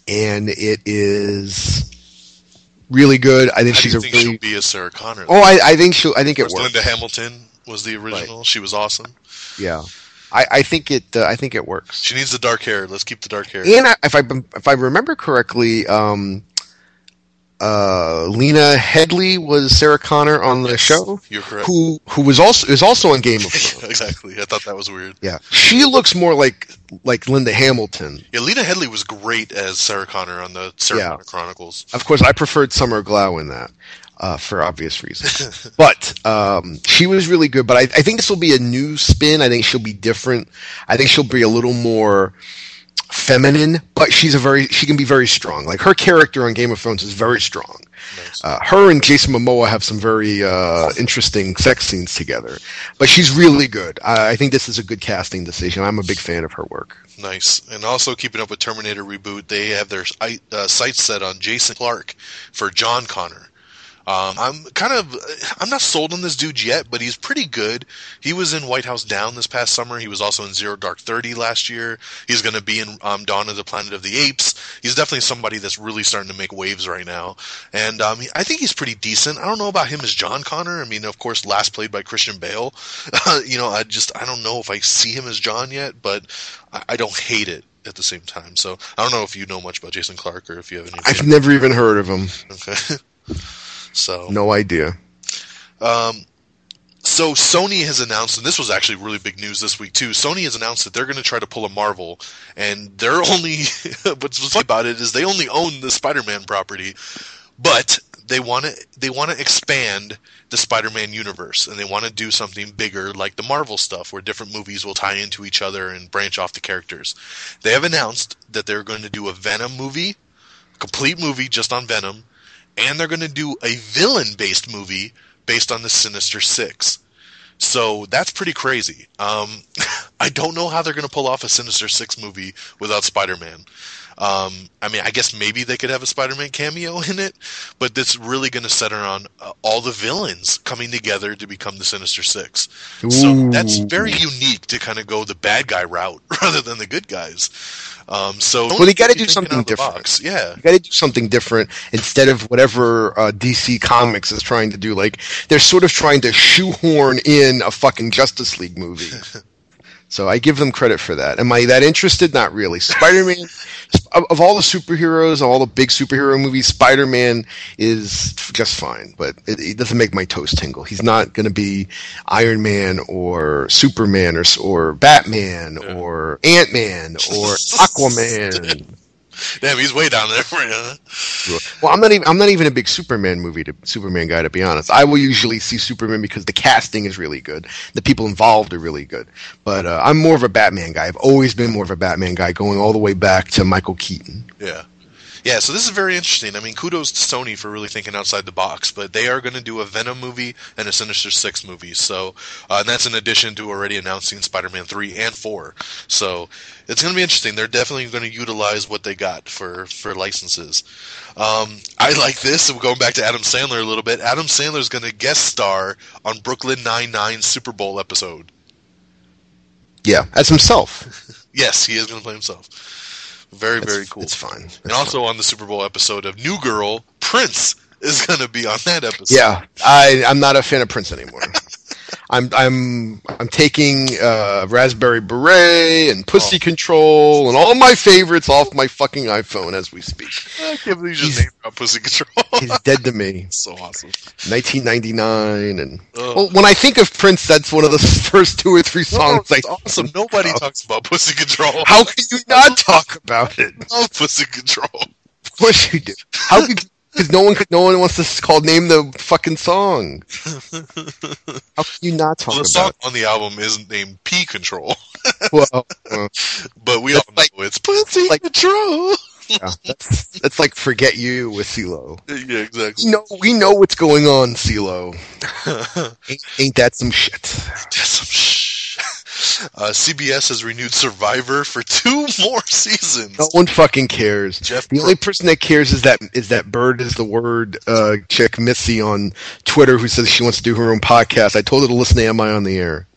and it is really good. I think How she's a think really. she'll be a Sarah Connor? Oh, I, I think she. I think it works. Linda Hamilton was the original. She was awesome. Yeah, I, I think it. Uh, I think it works. She needs the dark hair. Let's keep the dark hair. And I, if I if I remember correctly, um, uh, Lena Headey was Sarah Connor on the show, You're correct. who who was also is also on Game of *laughs* Thrones. exactly. I thought that was weird. yeah, she looks more like like Linda Hamilton. Yeah, Lena Headey was great as Sarah Connor on the Sarah Yeah. Connor Chronicles. Of course, I preferred Summer Glau in that. Uh, for obvious reasons, *laughs* but um, she was really good. But I, I think this will be a new spin. I think she'll be different. I think she'll be a little more feminine, but she's a very she can be very strong. Like her character on Game of Thrones is very strong. Nice. Uh, her and Jason Momoa have some very uh, interesting sex scenes together, but she's really good. I, I think this is a good casting decision. I'm a big fan of her work. Nice. And also keeping up with Terminator reboot, they have their uh, sights set on Jason Clarke for John Connor. Um, I'm kind of I'm not sold on this dude yet, but he's pretty good. He was in White House Down this past summer. He was also in Zero Dark Thirty last year. He's going to be in um, Dawn of the Planet of the Apes. He's definitely somebody that's really starting to make waves right now, and um, I think he's pretty decent. I don't know about him as John Connor. I mean, of course, last played by Christian Bale. *laughs* you know, I just I don't know if I see him as John yet, but I, I don't hate it at the same time. So I don't know if you know much about Jason Clarke or if you have any. I've never even heard of him. Okay. *laughs* so No idea. um, so Sony has announced, and this was actually really big news this week too. Sony has announced that they're going to try to pull a Marvel, and they're *laughs* only. what's funny about it is they only own the Spider-Man property, but they want to they want to expand the Spider-Man universe, and they want to do something bigger like the Marvel stuff, where different movies will tie into each other and branch off the characters. They have announced that they're going to do a Venom movie, a complete movie just on Venom, and they're going to do a villain-based movie based on the Sinister Six. So that's pretty crazy. Um, *laughs* I don't know how they're going to pull off a Sinister Six movie without Spider Man. Um, I mean, I guess maybe they could have a Spider-Man cameo in it, but that's really going to center on uh, all the villains coming together to become the Sinister Six. So that's very unique to kind of go the bad guy route *laughs* rather than the good guys. Um, so Well, they gotta do something different. box. Yeah, You got to do something different instead of whatever uh, DC Comics is trying to do. Like they're sort of trying to shoehorn in a fucking Justice League movie. *laughs* so I give them credit for that. Am I that interested? Not really. Spider Man, *laughs* of, of all the superheroes, all the big superhero movies, Spider Man is just fine, but it, it doesn't make my toes tingle. He's not going to be Iron Man or Superman or or Batman or Ant Man or *laughs* Aquaman. *laughs* damn, he's way down there. For you. Well, I'm not even I'm not even a big Superman movie to Superman guy to be honest. I will usually see Superman because the casting is really good, the people involved are really good. But uh, I'm more of a Batman guy. I've always been more of a Batman guy, going all the way back to Michael Keaton. Yeah. Yeah, so this is very interesting. I mean, kudos to Sony for really thinking outside the box, but they are going to do a Venom movie and a Sinister Six movie. So, uh, and that's in addition to already announcing Spider-Man three and four. So, it's going to be interesting. They're definitely going to utilize what they got for for licenses. Um, I like this. We're going back to Adam Sandler a little bit. Adam Sandler is going to guest star on Brooklyn Nine Nine Super Bowl episode. Yeah, as himself. *laughs* Yes, he is going to play himself. Very very cool. It's fine. It's And also on the Super Bowl episode of New Girl, Prince is going to be on that episode. Yeah, I I'm not a fan of Prince anymore. *laughs* I'm I'm I'm taking uh, Raspberry Beret and Pussy Oh. Control and all my favorites off my fucking iPhone as we speak. I can't believe you just named out Pussy Control. He's dead to me. *laughs* so awesome. 1999 and Ugh. well, when I think of Prince, that's one of the *laughs* first two or three songs. No, I awesome. Nobody talks about Pussy Control. How can you not talk about it? *laughs* I love Pussy Control. Of course you do. How could? Because no one could. No one wants to call name the fucking song. *laughs* How can you not talk Well, the song about? on the album isn't named P Control, *laughs* Well, uh, but we all know like- it's Pussy like- Control. *laughs* yeah, that's, that's like "Forget You" with CeeLo. yeah, exactly. You know, we know what's going on, CeeLo. Ain't, ain't that some shit? Just some shh. Uh, CBS has renewed Survivor for two *laughs* more seasons. No one fucking cares. Jeff The only person that cares is that is that bird is the word uh, chick Missy on Twitter who says she wants to do her own podcast. I told her to listen to Am I on the Air.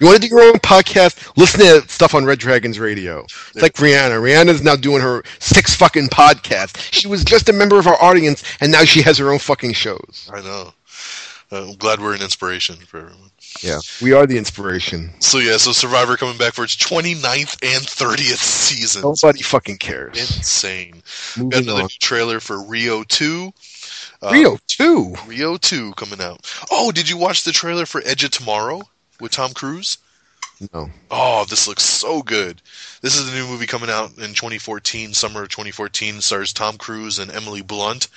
You want to do your own podcast? Listen to stuff on Red Dragons Radio. It's like Rihanna. Rihanna's now doing her six fucking podcasts. She was just a member of our audience, and now she has her own fucking shows. I know. Uh, I'm glad we're an inspiration for everyone. Yeah, we are the inspiration. So yeah, so Survivor coming back for its 29th and 30th seasons. Nobody fucking cares. Insane. Got another on. new trailer for Rio 2. Uh, Rio two. Rio 2 coming out. Oh, did you watch the trailer for Edge of Tomorrow with Tom Cruise? No. Oh, this looks so good. This is the new movie coming out in 2014, summer of 2014. Stars Tom Cruise and Emily Blunt.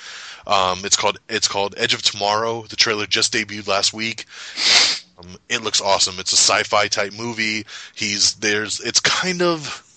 Um, it's called it's called Edge of Tomorrow. The trailer just debuted last week. Um, it looks awesome. It's a sci-fi type movie. He's there's it's kind of.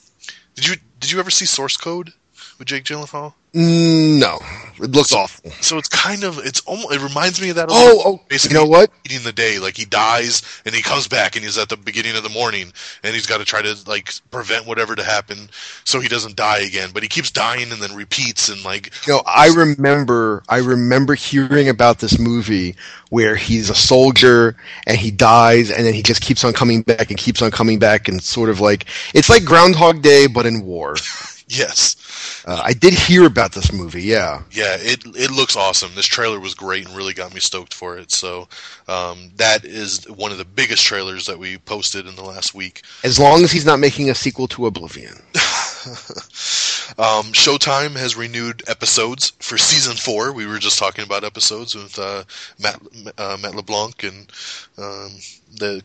Did you did you ever see Source Code with Jake Gyllenhaal? Mm, No. It looks awful. So it's kind of it's almost it reminds me of that. Oh, oh, you know what? eating the day. Like he dies and he comes back and he's at the beginning of the morning and he's got to try to like prevent whatever to happen so he doesn't die again. But he keeps dying and then repeats and like You know, I remember I remember hearing about this movie where he's a soldier and he dies and then he just keeps on coming back and keeps on coming back and sort of like it's like Groundhog Day but in war. *laughs* yes, Uh, I did hear about this movie, yeah. yeah, it it looks awesome. This trailer was great and really got me stoked for it. So um, that is one of the biggest trailers that we posted in the last week. As long as he's not making a sequel to Oblivion. *laughs* Um, Showtime has renewed episodes for season four. We were just talking about episodes with uh, Matt uh, Matt LeBlanc and um, the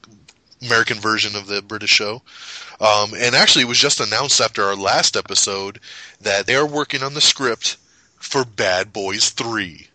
American version of the British show. Um, and actually, it was just announced after our last episode that they are working on the script for Bad Boys Three.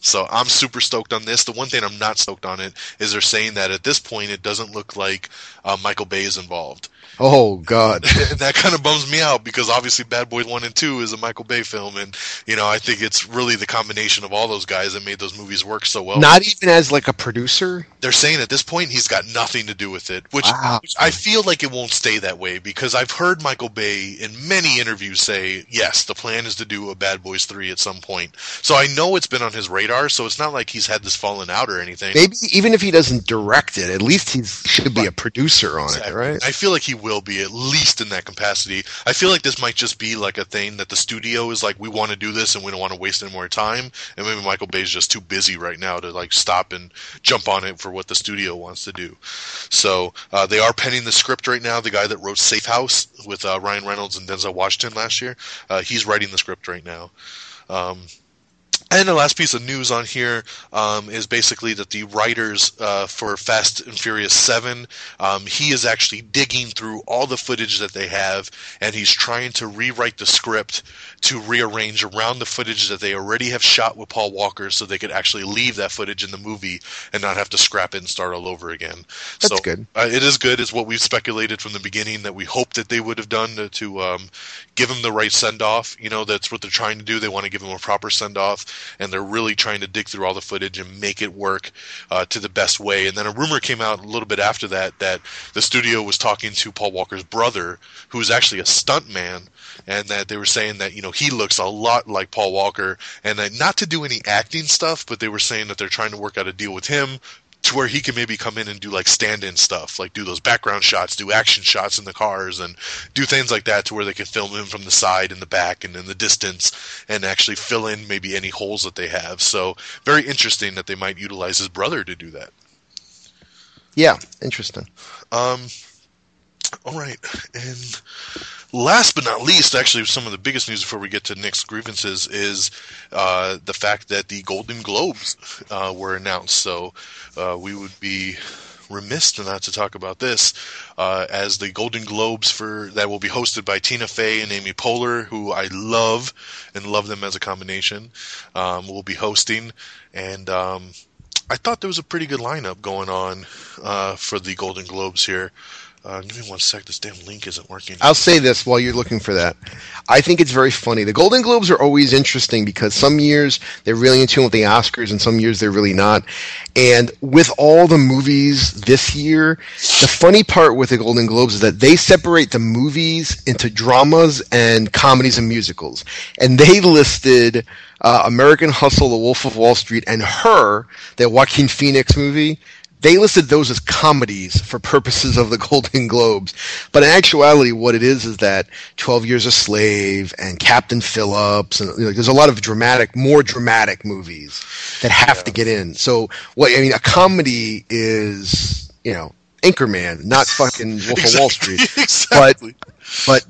So I'm super stoked on this. The one thing I'm not stoked on it is they're saying that at this point it doesn't look like uh, Michael Bay is involved. Oh God. *laughs* that kind of bums me out because obviously Bad Boys One and Two is a Michael Bay film, and you know I think it's really the combination of all those guys that made those movies work so well. Not even as like a producer. They're saying at this point he's got nothing to do with it, which, Wow. which I feel like it won't stay that way because I've heard Michael Bay in many interviews say yes, the plan is to do a Bad Boys Three at some point. So I know it's been on his radar. So it's not like he's had this fallen out or anything. Maybe even if he doesn't direct it, at least he should be a producer on Exactly. it, right? I feel like he will be at least in that capacity. I feel like this might just be like a thing that the studio is like, we want to do this and we don't want to waste any more time. And maybe Michael Bay's just too busy right now to like stop and jump on it for what the studio wants to do. So uh, they are penning the script right now. The guy that wrote Safe House with uh, Ryan Reynolds and Denzel Washington last year, uh, he's writing the script right now. Um, and the last piece of news on here um, is basically that the writers uh, for Fast and Furious 7, um, he is actually digging through all the footage that they have, and he's trying to rewrite the script to rearrange around the footage that they already have shot with Paul Walker so they could actually leave that footage in the movie and not have to scrap it and start all over again. That's so, good. Uh, it is good. It's what we've speculated from the beginning that we hoped that they would have done to, to um, give him the right send off. You know, that's what they're trying to do. They want to give him a proper send off, and they're really trying to dig through all the footage and make it work uh, to the best way. And then a rumor came out a little bit after that that the studio was talking to Paul Walker's brother, who is actually a stuntman, and that they were saying that you know he looks a lot like Paul Walker, and that not to do any acting stuff, but they were saying that they're trying to work out a deal with him to where he can maybe come in and do like stand-in stuff, like do those background shots, do action shots in the cars, and do things like that to where they can film him from the side and the back and in the distance, and actually fill in maybe any holes that they have. So very interesting that they might utilize his brother to do that. Yeah, interesting. Um, all right, and last but not least, actually, some of the biggest news before we get to Nick's grievances is uh, the fact that the Golden Globes uh, were announced. So uh, we would be remiss not to talk about this, uh, as the Golden Globes for that will be hosted by Tina Fey and Amy Poehler, who I love and love them as a combination, um, will be hosting, and um, I thought there was a pretty good lineup going on uh, for the Golden Globes here. Uh, give me one sec. This damn link isn't working. I'll say this while you're looking for that. I think it's very funny. The Golden Globes are always interesting because some years they're really in tune with the Oscars and some years they're really not. And with all the movies this year, the funny part with the Golden Globes is that they separate the movies into dramas and comedies and musicals. And they listed uh, American Hustle, The Wolf of Wall Street, and Her, the Joaquin Phoenix movie, they listed those as comedies for purposes of the *laughs* Golden Globes. But in actuality, what it is is that 12 Years a Slave and Captain Phillips, and you know, there's a lot of dramatic, more dramatic movies that have to get in. So, what I mean, a comedy is, you know, Anchorman, not fucking Wolf of Wall Street. *laughs* exactly. But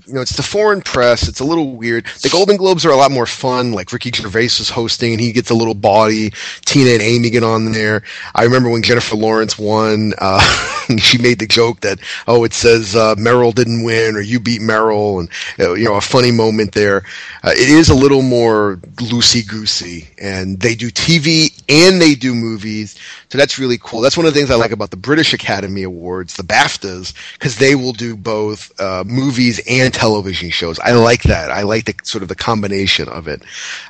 you know, it's the foreign press. It's a little weird. The Golden Globes are a lot more fun. Like Ricky Gervais is hosting, and he gets a little body. Tina and Amy get on there. I remember when Jennifer Lawrence won. Uh, *laughs* she made the joke that oh, it says uh, Meryl didn't win or you beat Meryl, and uh, you know, a funny moment there. Uh, it is a little more loosey goosey, and they do TV and they do movies. So that's really cool. That's one of the things I like about the British Academy Awards, the BAFTAs, because they will do both uh, movies and television shows. I like that. I like the sort of the combination of it.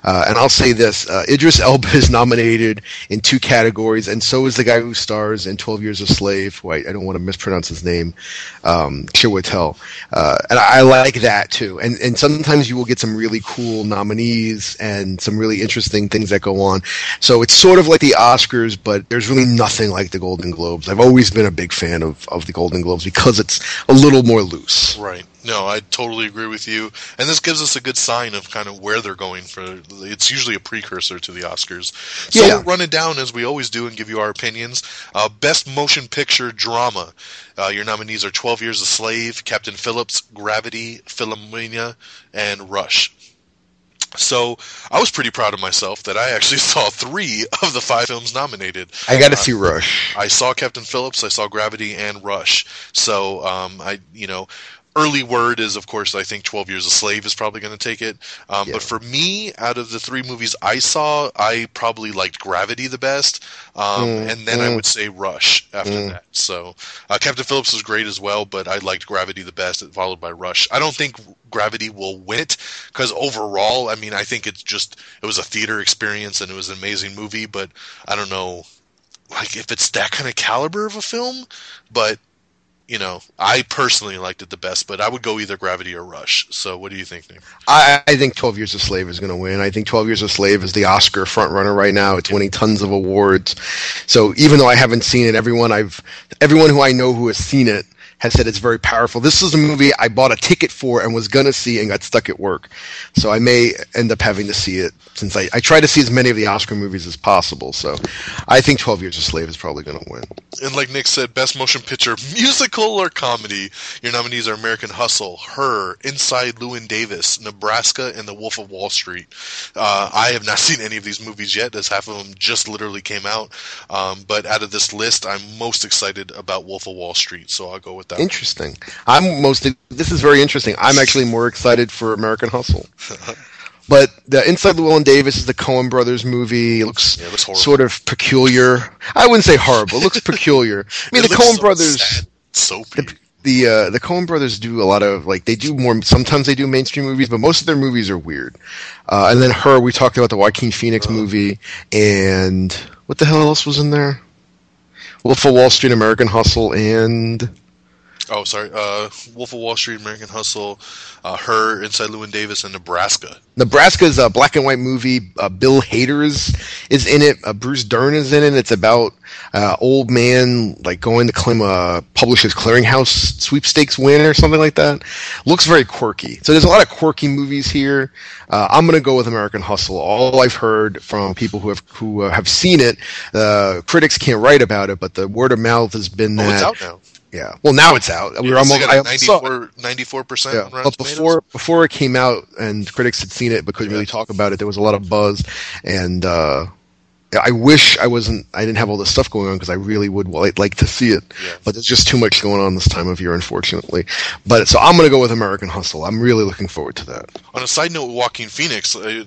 Uh, and I'll say this: uh, Idris Elba *laughs* is nominated in two categories, and so is the guy who stars in Twelve Years a Slave. Who I, I don't want to mispronounce his name, um, Chiwetel. Uh, and I, I like that too. And and sometimes you will get some really cool nominees and some really interesting things that go on. So it's sort of like the Oscars, but there's really nothing like the Golden Globes. I've always been a big fan of, of the Golden Globes because it's a little more loose. Right. No, I totally agree with you. And this gives us a good sign of kind of where they're going for it's usually a precursor to the Oscars. So Yeah. we'll run it down as we always do and give you our opinions. Uh, best motion picture drama. Uh, your nominees are 12 Years a Slave, Captain Phillips, Gravity, Philomena, and Rush. So I was pretty proud of myself that I actually *laughs* saw three of the five films nominated. I got to Uh, see Rush. I saw Captain Phillips, I saw Gravity and Rush. So um, I, you know, early word is, of course, I think Twelve Years a Slave is probably going to take it. Um, Yeah. But for me, out of the three movies I saw, I probably liked Gravity the best, um, Mm, and then I mm. would say Rush after Mm. that. So uh, Captain Phillips was great as well, but I liked Gravity the best, followed by Rush. I don't think Gravity will win it because overall, I mean, I think it's just it was a theater experience and it was an amazing movie, but I don't know, like if it's that kind of caliber of a film, but you know, I personally liked it the best, but I would go either Gravity or Rush. So, what do you think, Nick? I, I think 12 Years a Slave is going to win. I think 12 Years a Slave is the Oscar frontrunner right now. It's winning tons of awards. So even though I haven't seen it, everyone I've everyone who I know who has seen it has said it's very powerful. This is a movie I bought a ticket for and was going to see and got stuck at work. So I may end up having to see it since I, I try to see as many of the Oscar movies as possible. So I think 12 Years a Slave is probably going to win. And like Nick said, best motion picture, musical or comedy. Your nominees are American Hustle, Her, Inside Llewyn Davis, Nebraska, and The Wolf of Wall Street. Uh, I have not *laughs* seen any of these movies yet, as half of them just literally came out. Um, but out of this list, I'm most excited about Wolf of Wall Street, so I'll go with that. Interesting. I'm mostly. This is very interesting. I'm actually more excited for American Hustle. *laughs* But the Inside Llewyn Davis is the Coen Brothers movie. It looks, Yeah, it looks horrible. sort of peculiar. I wouldn't say horrible. It looks peculiar. *laughs* I mean, It the Coen so Brothers. sad, soapy. The uh, the Coen Brothers do a lot of like they do more. Sometimes they do mainstream movies, but most of their movies are weird. Uh, and then her, we talked about the Joaquin Phoenix movie, and what the hell else was in there? Wolf of Wall Street, American Hustle, and Oh, sorry. Uh, Wolf of Wall Street, American Hustle, uh, Her, Inside Llewyn Davis, and Nebraska. Nebraska is a black and white movie. Uh, Bill Hader is, is in it. Uh, Bruce Dern is in it. It's about uh, old man like going to claim a Publishers Clearinghouse sweepstakes win or something like that. Looks very quirky. So there's a lot of quirky movies here. Uh, I'm gonna go with American Hustle. All I've heard from people who have who uh, have seen it, uh, critics can't write about it, but the word of mouth has been Oh, that. It's out now. Yeah. Well, now it's out. We're It's almost. got I a almost saw it. 94 percent. Yeah, but before before it came out and critics had seen it but couldn't really talk about it, there was a lot of buzz, and uh, I wish I wasn't. I didn't have all this stuff going on because I really would like, like to see it, Yeah. but there's just too much going on this time of year, unfortunately. But so I'm gonna go with American Hustle. I'm really looking forward to that. On a side note, Joaquin Phoenix uh,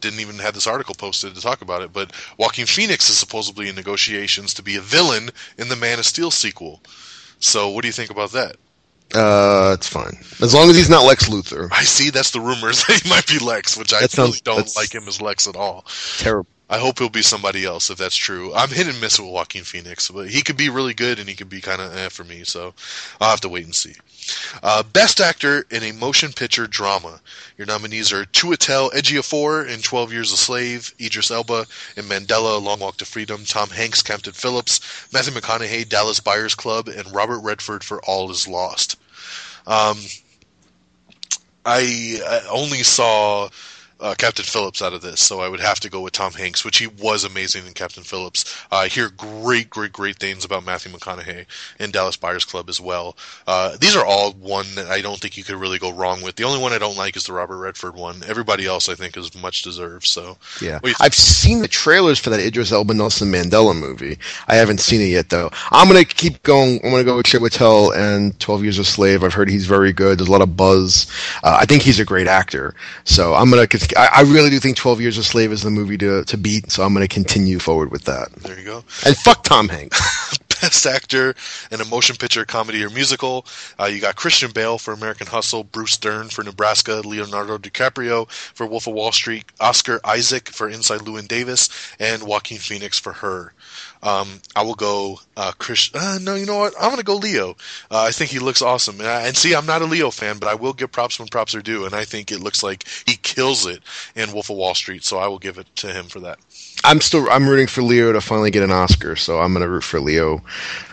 didn't even have this article posted to talk about it, but Joaquin Phoenix is supposedly in negotiations to be a villain in the Man of Steel sequel. So, what do you think about that? Uh, it's fine as long as he's not Lex Luthor. I see that's the rumors *laughs* that he might be Lex, which I That sounds- really don't like him as Lex at all. Terrible. I hope he'll be somebody else if that's true. I'm hit and miss with Joaquin Phoenix, but he could be really good and he could be kind of eh for me. So I'll have to wait and see. Uh, Best Actor in a Motion Picture Drama. Your nominees are Chiwetel Ejiofor in 12 Years a Slave, Idris Elba in Mandela, Long Walk to Freedom, Tom Hanks, Captain Phillips, Matthew McConaughey, Dallas Buyers Club, and Robert Redford for All Is Lost. Um, I, I only saw uh, Captain Phillips out of this, so I would have to go with Tom Hanks, which he was amazing in Captain Phillips. Uh, I hear great, great, great things about Matthew McConaughey in Dallas Buyers Club as well. Uh, these are all one that I don't think you could really go wrong with. The only one I don't like is the Robert Redford one. Everybody else I think is much deserved. So Yeah, What do you think? I've seen the trailers for that Idris Elba Nelson Mandela movie. I haven't seen it yet though. I'm gonna keep going. I'm gonna go with Chiwetel and Twelve Years a Slave. I've heard he's very good. There's a lot of buzz. Uh, I think he's a great actor. So I'm gonna. I, I really do think Twelve Years a Slave is the movie to to beat. So I'm gonna continue forward with that. there you go. And fuck Tom Hanks. *laughs* Best Actor in a Motion Picture, Comedy, or Musical. Uh, you got Christian Bale for American Hustle, Bruce Dern for Nebraska, Leonardo DiCaprio for Wolf of Wall Street, Oscar Isaac for Inside Llewyn Davis, and Joaquin Phoenix for Her. Um, I will go uh, Chris. Uh, no, you know what? I'm going to go Leo. Uh, I think he looks awesome. And, I, and see, I'm not a Leo fan, but I will give props when props are due. And I think it looks like he kills it in Wolf of Wall Street. So I will give it to him for that. I'm still I'm rooting for Leo to finally get an Oscar, so I'm gonna root for Leo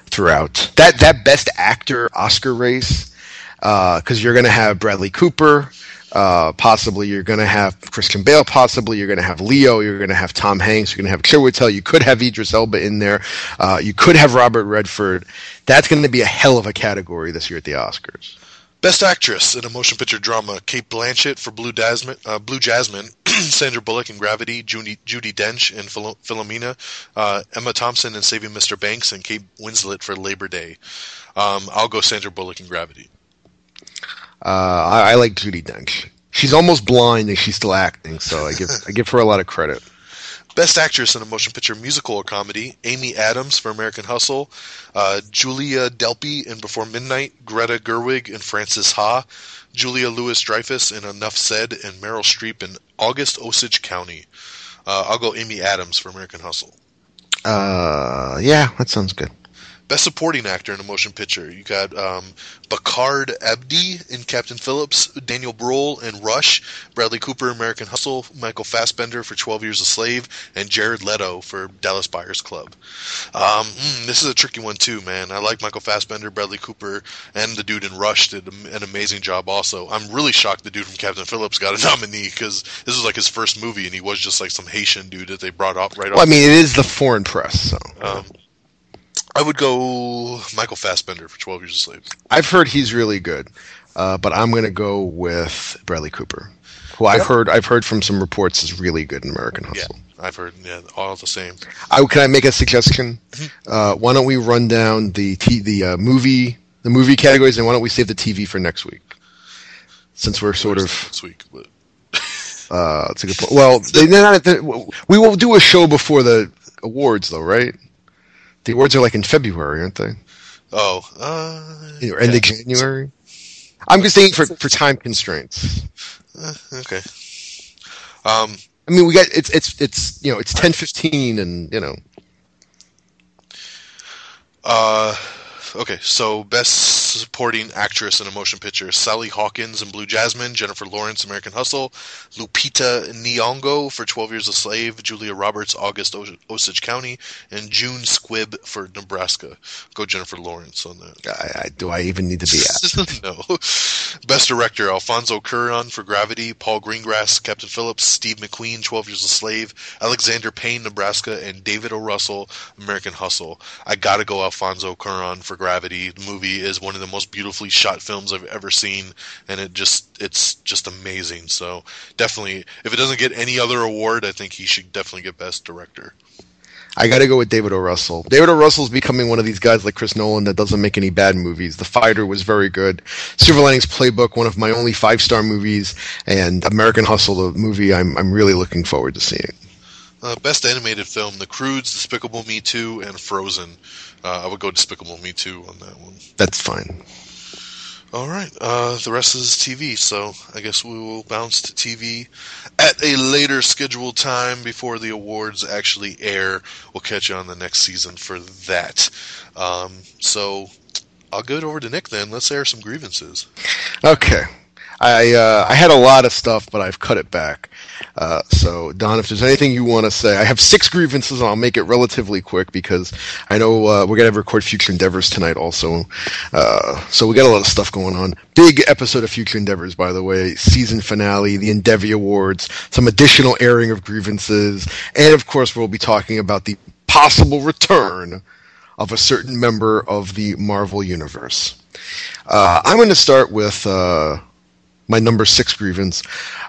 throughout. That that best actor Oscar race, because you're gonna have Bradley Cooper, uh, possibly you're gonna have Christian Bale, possibly you're gonna have Leo, you're gonna have Tom Hanks, you're gonna have Chiwetel, you could have Idris Elba in there, uh, you could have Robert Redford. That's gonna be a hell of a category this year at the Oscars. Best Actress in a Motion Picture Drama: Cate Blanchett for Blue Jasmine, uh, Blue Jasmine, *clears throat* Sandra Bullock in Gravity, Judy, Judi Dench in Philo- Philomena, uh, Emma Thompson in Saving Mr. Banks, and Kate Winslet for Labor Day. Um, I'll go Sandra Bullock in Gravity. Uh, I, I like Judi Dench. She's almost blind and she's still acting, so I give I give her a lot of credit. *laughs* Best Actress in a Motion Picture Musical or Comedy: Amy Adams for American Hustle, uh, Julia Delpy in Before Midnight, Greta Gerwig in Frances Ha, Julia Louis Dreyfus in Enough Said, and Meryl Streep in August Osage County. Uh, I'll go Amy Adams for American Hustle. Uh, yeah, that sounds good. Best Supporting Actor in a Motion Picture. You got um, Barkhad Abdi in Captain Phillips, Daniel Bruhl in Rush, Bradley Cooper American Hustle, Michael Fassbender for 12 Years a Slave, and Jared Leto for Dallas Buyers Club. Um, mm, this is a tricky one too, man. I like Michael Fassbender, Bradley Cooper, and the dude in Rush did an amazing job. Also, I'm really shocked the dude from Captain Phillips got a *laughs* nominee because this was like his first movie, and he was just like some Haitian dude that they brought up right Well, off. I mean, it is the foreign press, so Um, I would go Michael Fassbender for 12 Years a Slave. I've heard he's really good. Uh, but I'm gonna go with Bradley Cooper, who I've heard I've heard from some reports is really good in American Yeah, Hustle. I've heard. Yeah, all the same. I, can I make a suggestion? Mm-hmm. Uh, why don't we run down the t- the uh, movie the movie categories, and why don't we save the TV for next week? Since we're sort of next week, but *laughs* uh, it's a good point. Well, they, not, we will do a show before the awards, though, right? The awards are like in February, aren't they? oh, uh, end of January. I'm just saying for for time constraints. uh, okay. Um, I mean, we got it's it's it's you know it's ten fifteen, and you know uh, okay. So, best supporting actress in a motion picture: Sally Hawkins in Blue Jasmine, Jennifer Lawrence, American Hustle, Lupita Nyong'o for Twelve Years a Slave, Julia Roberts, August Os- Osage County, and June Squibb for Nebraska. Go Jennifer Lawrence on that. I, I, do I even need to be asked? *laughs* no. Best director: Alfonso Cuarón for Gravity, Paul Greengrass, Captain Phillips, Steve McQueen, Twelve Years a Slave, Alexander Payne, Nebraska, and David O. Russell, American Hustle. I gotta go Alfonso Cuarón for Gravity. The movie is one of the most beautifully shot films I've ever seen, and it just it's just amazing. So definitely, if it doesn't get any other award, I think he should definitely get Best Director. I got to go with David O. Russell. David O. Russell's becoming one of these guys like Chris Nolan that doesn't make any bad movies. The Fighter was very good. Silver Linings Playbook, one of my only five star movies, and American Hustle, the movie I'm I'm really looking forward to seeing. Uh, best animated film: The Croods, Despicable Me 2, and Frozen. Uh, I would go Despicable Me 2 on that one. That's fine. All right. Uh, the rest is TV, so I guess we will bounce to TV at a later scheduled time before the awards actually air. We'll catch you on the next season for that. Um, so I'll go over to Nick then. Let's air some grievances. Okay. I uh, I had a lot of stuff, but I've cut it back. Uh, so Don, if there's anything you want to say, I have six grievances, and I'll make it relatively quick because I know uh, we're gonna record Future Endeavors tonight also. Uh, so we got a lot of stuff going on. Big episode of Future Endeavors, by the way. Season finale, the Endeavor Awards, some additional airing of grievances, and of course we'll be talking about the possible return of a certain member of the Marvel Universe. Uh, I'm going to start with uh, my number six grievance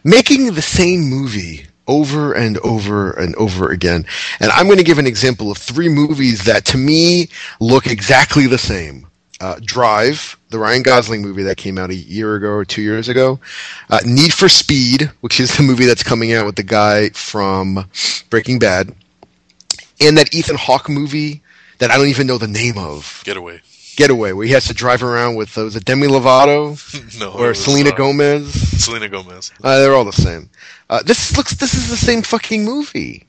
making the same movie over and over and over again. And I'm going to give an example of three movies that to me look exactly the same. Uh, Drive, the Ryan Gosling movie that came out a year ago or two years ago. Uh, Need for Speed, which is the movie that's coming out with the guy from Breaking Bad. And that Ethan Hawke movie that I don't even know the name of. Getaway. Getaway, where he has to drive around with uh, was it Demi Lovato *laughs* no. or Selena uh, Gomez. Selena Gomez. Uh, they're all the same. Uh, this looks. This is the same fucking movie.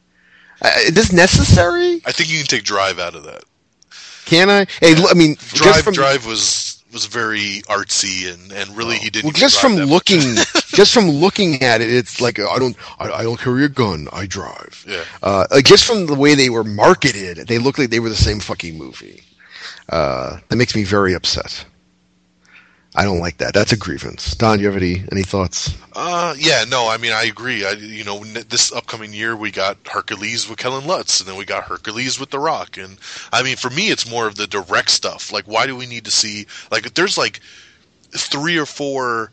Uh, is this necessary? I think you can take Drive out of that. Can I? Hey, l- I mean, Drive from, Drive was was very artsy and, and really he didn't well, just from looking, *laughs* just from looking at it, it's like I don't, I, I don't carry a gun. I drive. Yeah. Uh, like just from the way they were marketed, they look like they were the same fucking movie. Uh, that makes me very upset. I don't like that. That's a grievance. Don, you have any any thoughts? Uh, yeah, no, I mean, I agree. I, you know, this upcoming year we got Hercules with Kellen Lutz, and then we got Hercules with The Rock, and I mean, for me, it's more of the direct stuff. Like, why do we need to see like there's like three or four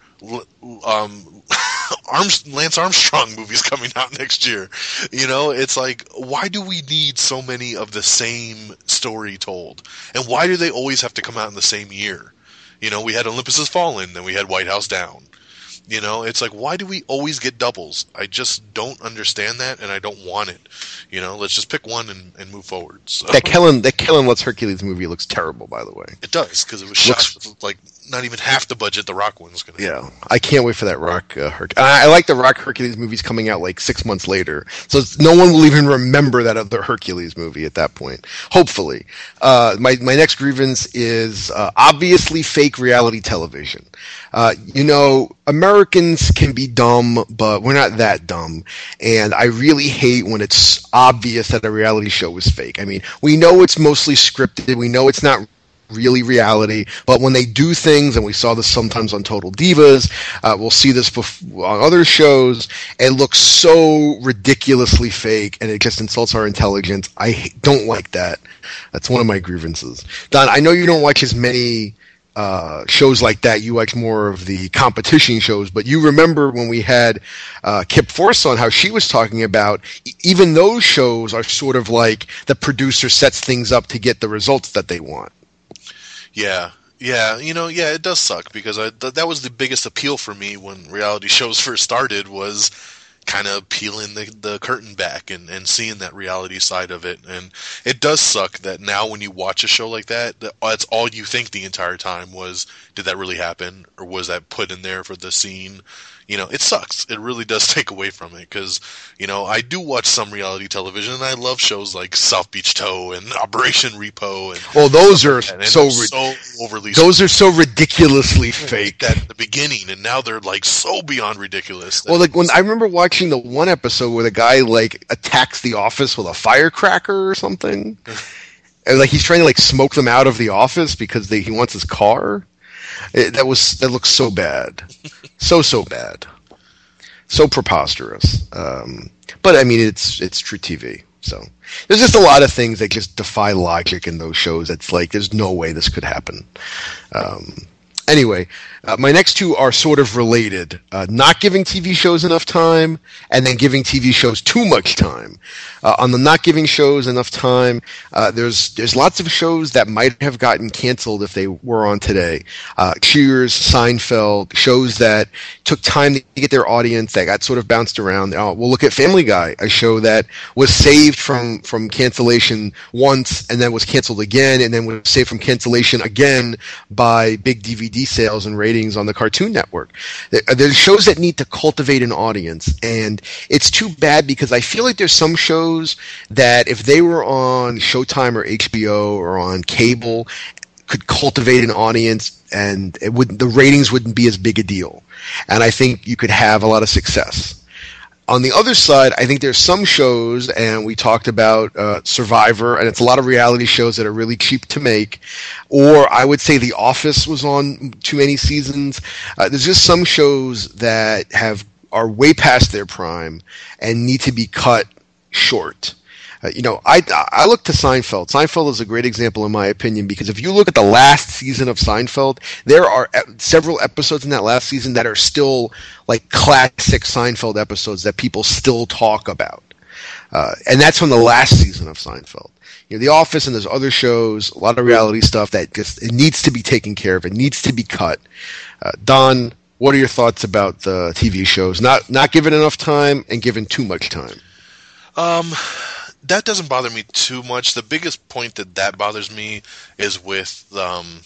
um *laughs* Arms, Lance Armstrong *laughs* movies coming out next year. You know, it's like why do we need so many of the same story told, and why do they always have to come out in the same year? You know, we had Olympus Has Fallen, then we had White House Down. You know, it's like why do we always get doubles? I just don't understand that, and I don't want it. You know, let's just pick one and, and move forward. So That Kellen, that Kellen Lutz Hercules movie looks terrible, by the way. it does because it was shot with like not even half the budget the Rock one's going to. Yeah, I can't wait for that Rock uh, Herc. I, I like the Rock Hercules movies coming out like six months later, so no one will even remember that other Hercules movie at that point. Hopefully, uh, my my next grievance is uh, obviously fake reality television. Uh, you know, Americans can be dumb, but we're not that dumb. And I really hate when it's obvious that a reality show is fake. I mean, we know it's mostly scripted. We know it's not really reality. But when they do things, and we saw this sometimes on Total Divas, uh, we'll see this on other shows, it looks so ridiculously fake, and it just insults our intelligence. I don't like that. That's one of my grievances. Don, I know you don't watch as many. Uh, shows like that, you watch more of the competition shows, but you remember when we had uh, Kip Force on how she was talking about even those shows are sort of like the producer sets things up to get the results that they want. Yeah, yeah, you know, yeah, it does suck because I, th- that was the biggest appeal for me when reality *laughs* shows first started was kind of peeling the, the curtain back and, and seeing that reality side of it. And it does suck that now when you watch a show like that, that that's all you think the entire time was, did that really happen? Or was that put in there for the scene? You know, it sucks. It really does *laughs* take away from it because, you know, I do watch some reality television and I love shows like South Beach Tow and *laughs* Operation Repo and Well, those are so so overly those are so ridiculously fake. at the beginning, and now they're like so beyond ridiculous. Well, like when I remember watching the one episode where the guy like attacks the office with a firecracker or something, *laughs* and like he's trying to like smoke them out of the office because they, he wants his car. It, that was that looks so bad, so so bad, so preposterous. Um, but I mean, it's it's truTV. So there's just a lot of things that just defy logic in those shows. It's like there's no way this could happen. Um, anyway, uh, my next two are sort of related. Uh, not giving TV shows enough time, and then giving TV shows too much time. Uh, on the not giving shows enough time, uh, there's there's lots of shows that might have gotten canceled if they were on today. Uh, Cheers, Seinfeld, shows that took time to get their audience that got sort of bounced around. Uh, we'll look at Family Guy, a show that was saved from from cancellation once and then was canceled again, and then was saved from cancellation again by big DVD sales and ratings on the Cartoon Network. There's shows that need to cultivate an audience, and it's too bad because I feel like there's some shows that if they were on Showtime or HBO or on cable, could cultivate an audience and it would the ratings wouldn't be as big a deal. And I think you could have a lot of success. On the other side, I think there's some shows, and we talked about uh, Survivor, and it's a lot of reality shows that are really cheap to make. Or I would say The Office was on too many seasons. Uh, there's just some shows that have are way past their prime and need to be cut short. Uh, you know, I I look to Seinfeld. Seinfeld is a great example, in my opinion, because if you look at the last season of Seinfeld, there are several episodes in that last season that are still like classic Seinfeld episodes that people still talk about, uh, and that's from the last season of Seinfeld. You know, The Office and there's other shows, a lot of reality stuff that just it needs to be taken care of. It needs to be cut. Uh, Don, what are your thoughts about the TV shows? Not not given enough time and given too much time. Um, that doesn't bother me too much. The biggest point that that bothers me is with um,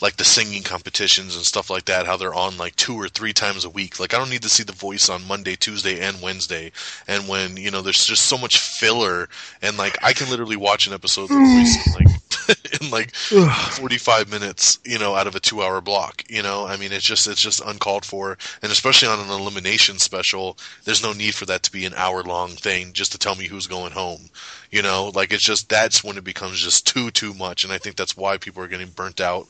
like the singing competitions and stuff like that. How they're on like two or three times a week. Like I don't need to see the voice on Monday, Tuesday, and Wednesday. And when you know there's just so much filler, and like I can literally watch an episode of the voice like *laughs* in like 45 minutes, you know, out of a two-hour block. You know, I mean, it's just it's just uncalled for, and especially on an elimination special, there's no need for that to be an hour-long thing just to tell me who's going home. You know, like it's just that's when it becomes just too too much, and I think that's why people are getting burnt out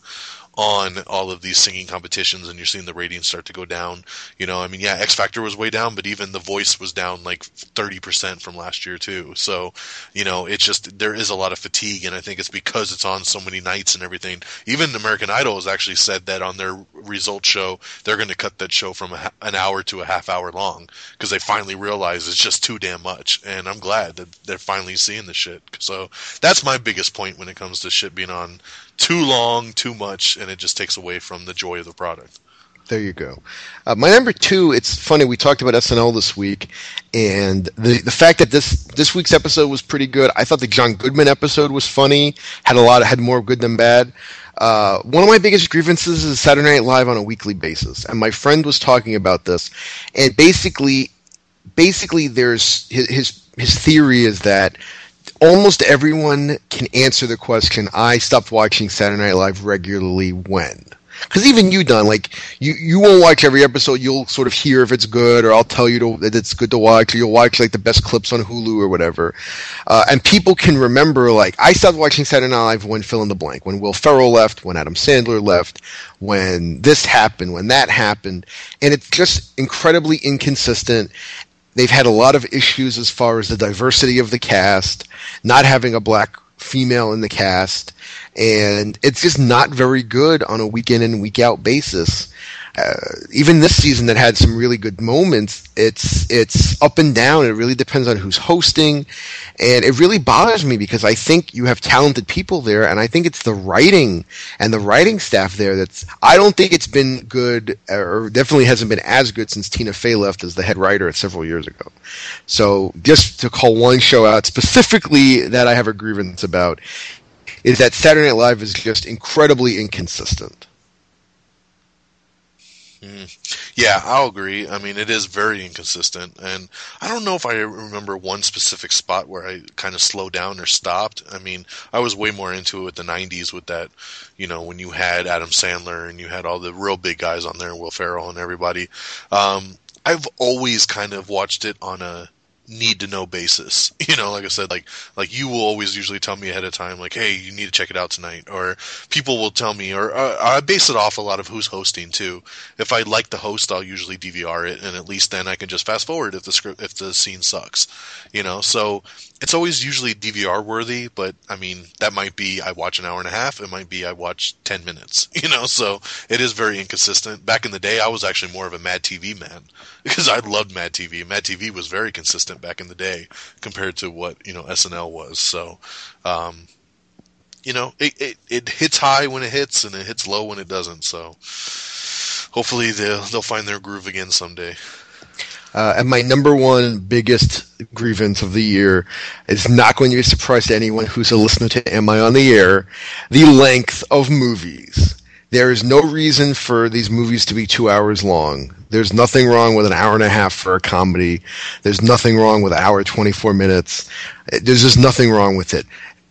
on all of these singing competitions and you're seeing the ratings start to go down. You know, I mean, yeah, X Factor was way down, but even The Voice was down like 30% from last year too. So, you know, it's just, there is a lot of fatigue and I think it's because it's on so many nights and everything. Even American Idol has actually said that on their results show, they're going to cut that show from a, an hour to a half hour long because they finally realize it's just too damn much. And I'm glad that they're finally seeing the shit. So that's my biggest point when it comes to shit being on too long, too much, and it just takes away from the joy of the product. There you go. Uh, my number two. It's funny. We talked about SNL this week, and the the fact that this this week's episode was pretty good. I thought the John Goodman episode was funny. Had a lot. Had more good than bad. Uh, one of my biggest grievances is Saturday Night Live on a weekly basis, and my friend was talking about this, and basically, basically, there's his his, his theory is that almost everyone can answer the question. I stopped watching Saturday Night Live regularly when. Because even you, Don, like you, you won't watch every episode. You'll sort of hear if it's good, or I'll tell you to, that it's good to watch. Or you'll watch like the best clips on Hulu or whatever. Uh, and people can remember, like I stopped watching Saturday Night Live when fill in the blank, when Will Ferrell left, when Adam Sandler left, when this happened, when that happened, and it's just incredibly inconsistent. They've had a lot of issues as far as the diversity of the cast, not having a black female in the cast, and it's just not very good on a week in and week out basis. Uh, even this season that had some really good moments, it's it's up and down. It really depends on who's hosting, and it really bothers me because I think you have talented people there, and I think it's the writing and the writing staff there that's. I don't think it's been good, or definitely hasn't been as good since Tina Fey left as the head writer several years ago. So just to call one show out specifically that I have a grievance about is that Saturday Night Live is just incredibly inconsistent. Yeah, I'll agree. I mean, it is very inconsistent, and I don't know if I remember one specific spot where I kind of slowed down or stopped. I mean, I was way more into it with the '90s with that, you know, when you had Adam Sandler and you had all the real big guys on there, Will Ferrell and everybody. Um, I've always kind of watched it on a need to know basis. *laughs* You know, like I said, like like you will always usually tell me ahead of time, like, hey, you need to check it out tonight, or people will tell me, or uh, I base it off a lot of who's hosting too. If I like the host, I'll usually DVR it, and at least then I can just fast forward if the script if the scene sucks. You know, so it's always usually DVR worthy, but I mean that might be I watch an hour and a half, it might be I watch ten minutes. *laughs* You know, so it is very inconsistent. Back in the day, I was actually more of a Mad TV man *laughs* because I loved Mad TV. Mad TV was very consistent back in the day compared to what you know SNL was. So, um, you know, it, it it hits high when it hits and it hits low when it doesn't. So, hopefully they'll they'll find their groove again someday. Uh, and my number one biggest grievance of the year is not going to be a surprise to anyone who's a listener to Am I on the Air the length of movies. There is no reason for these movies to be two hours long. There's nothing wrong with an hour and a half for a comedy. There's nothing wrong with an hour 24 minutes. There's just nothing wrong with it.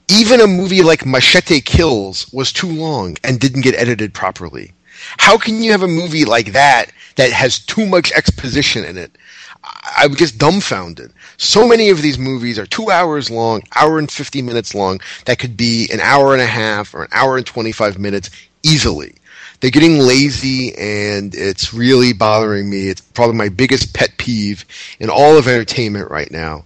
Even a movie like Machete Kills was too long and didn't get edited properly. How can you have a movie like that that has too much exposition in it? I was just dumbfounded. So many of these movies are two hours long, hour and 50 minutes long, that could be an hour and a half or an hour and 25 minutes easily. They're getting lazy and it's really bothering me. It's probably my biggest pet peeve in all of entertainment right now.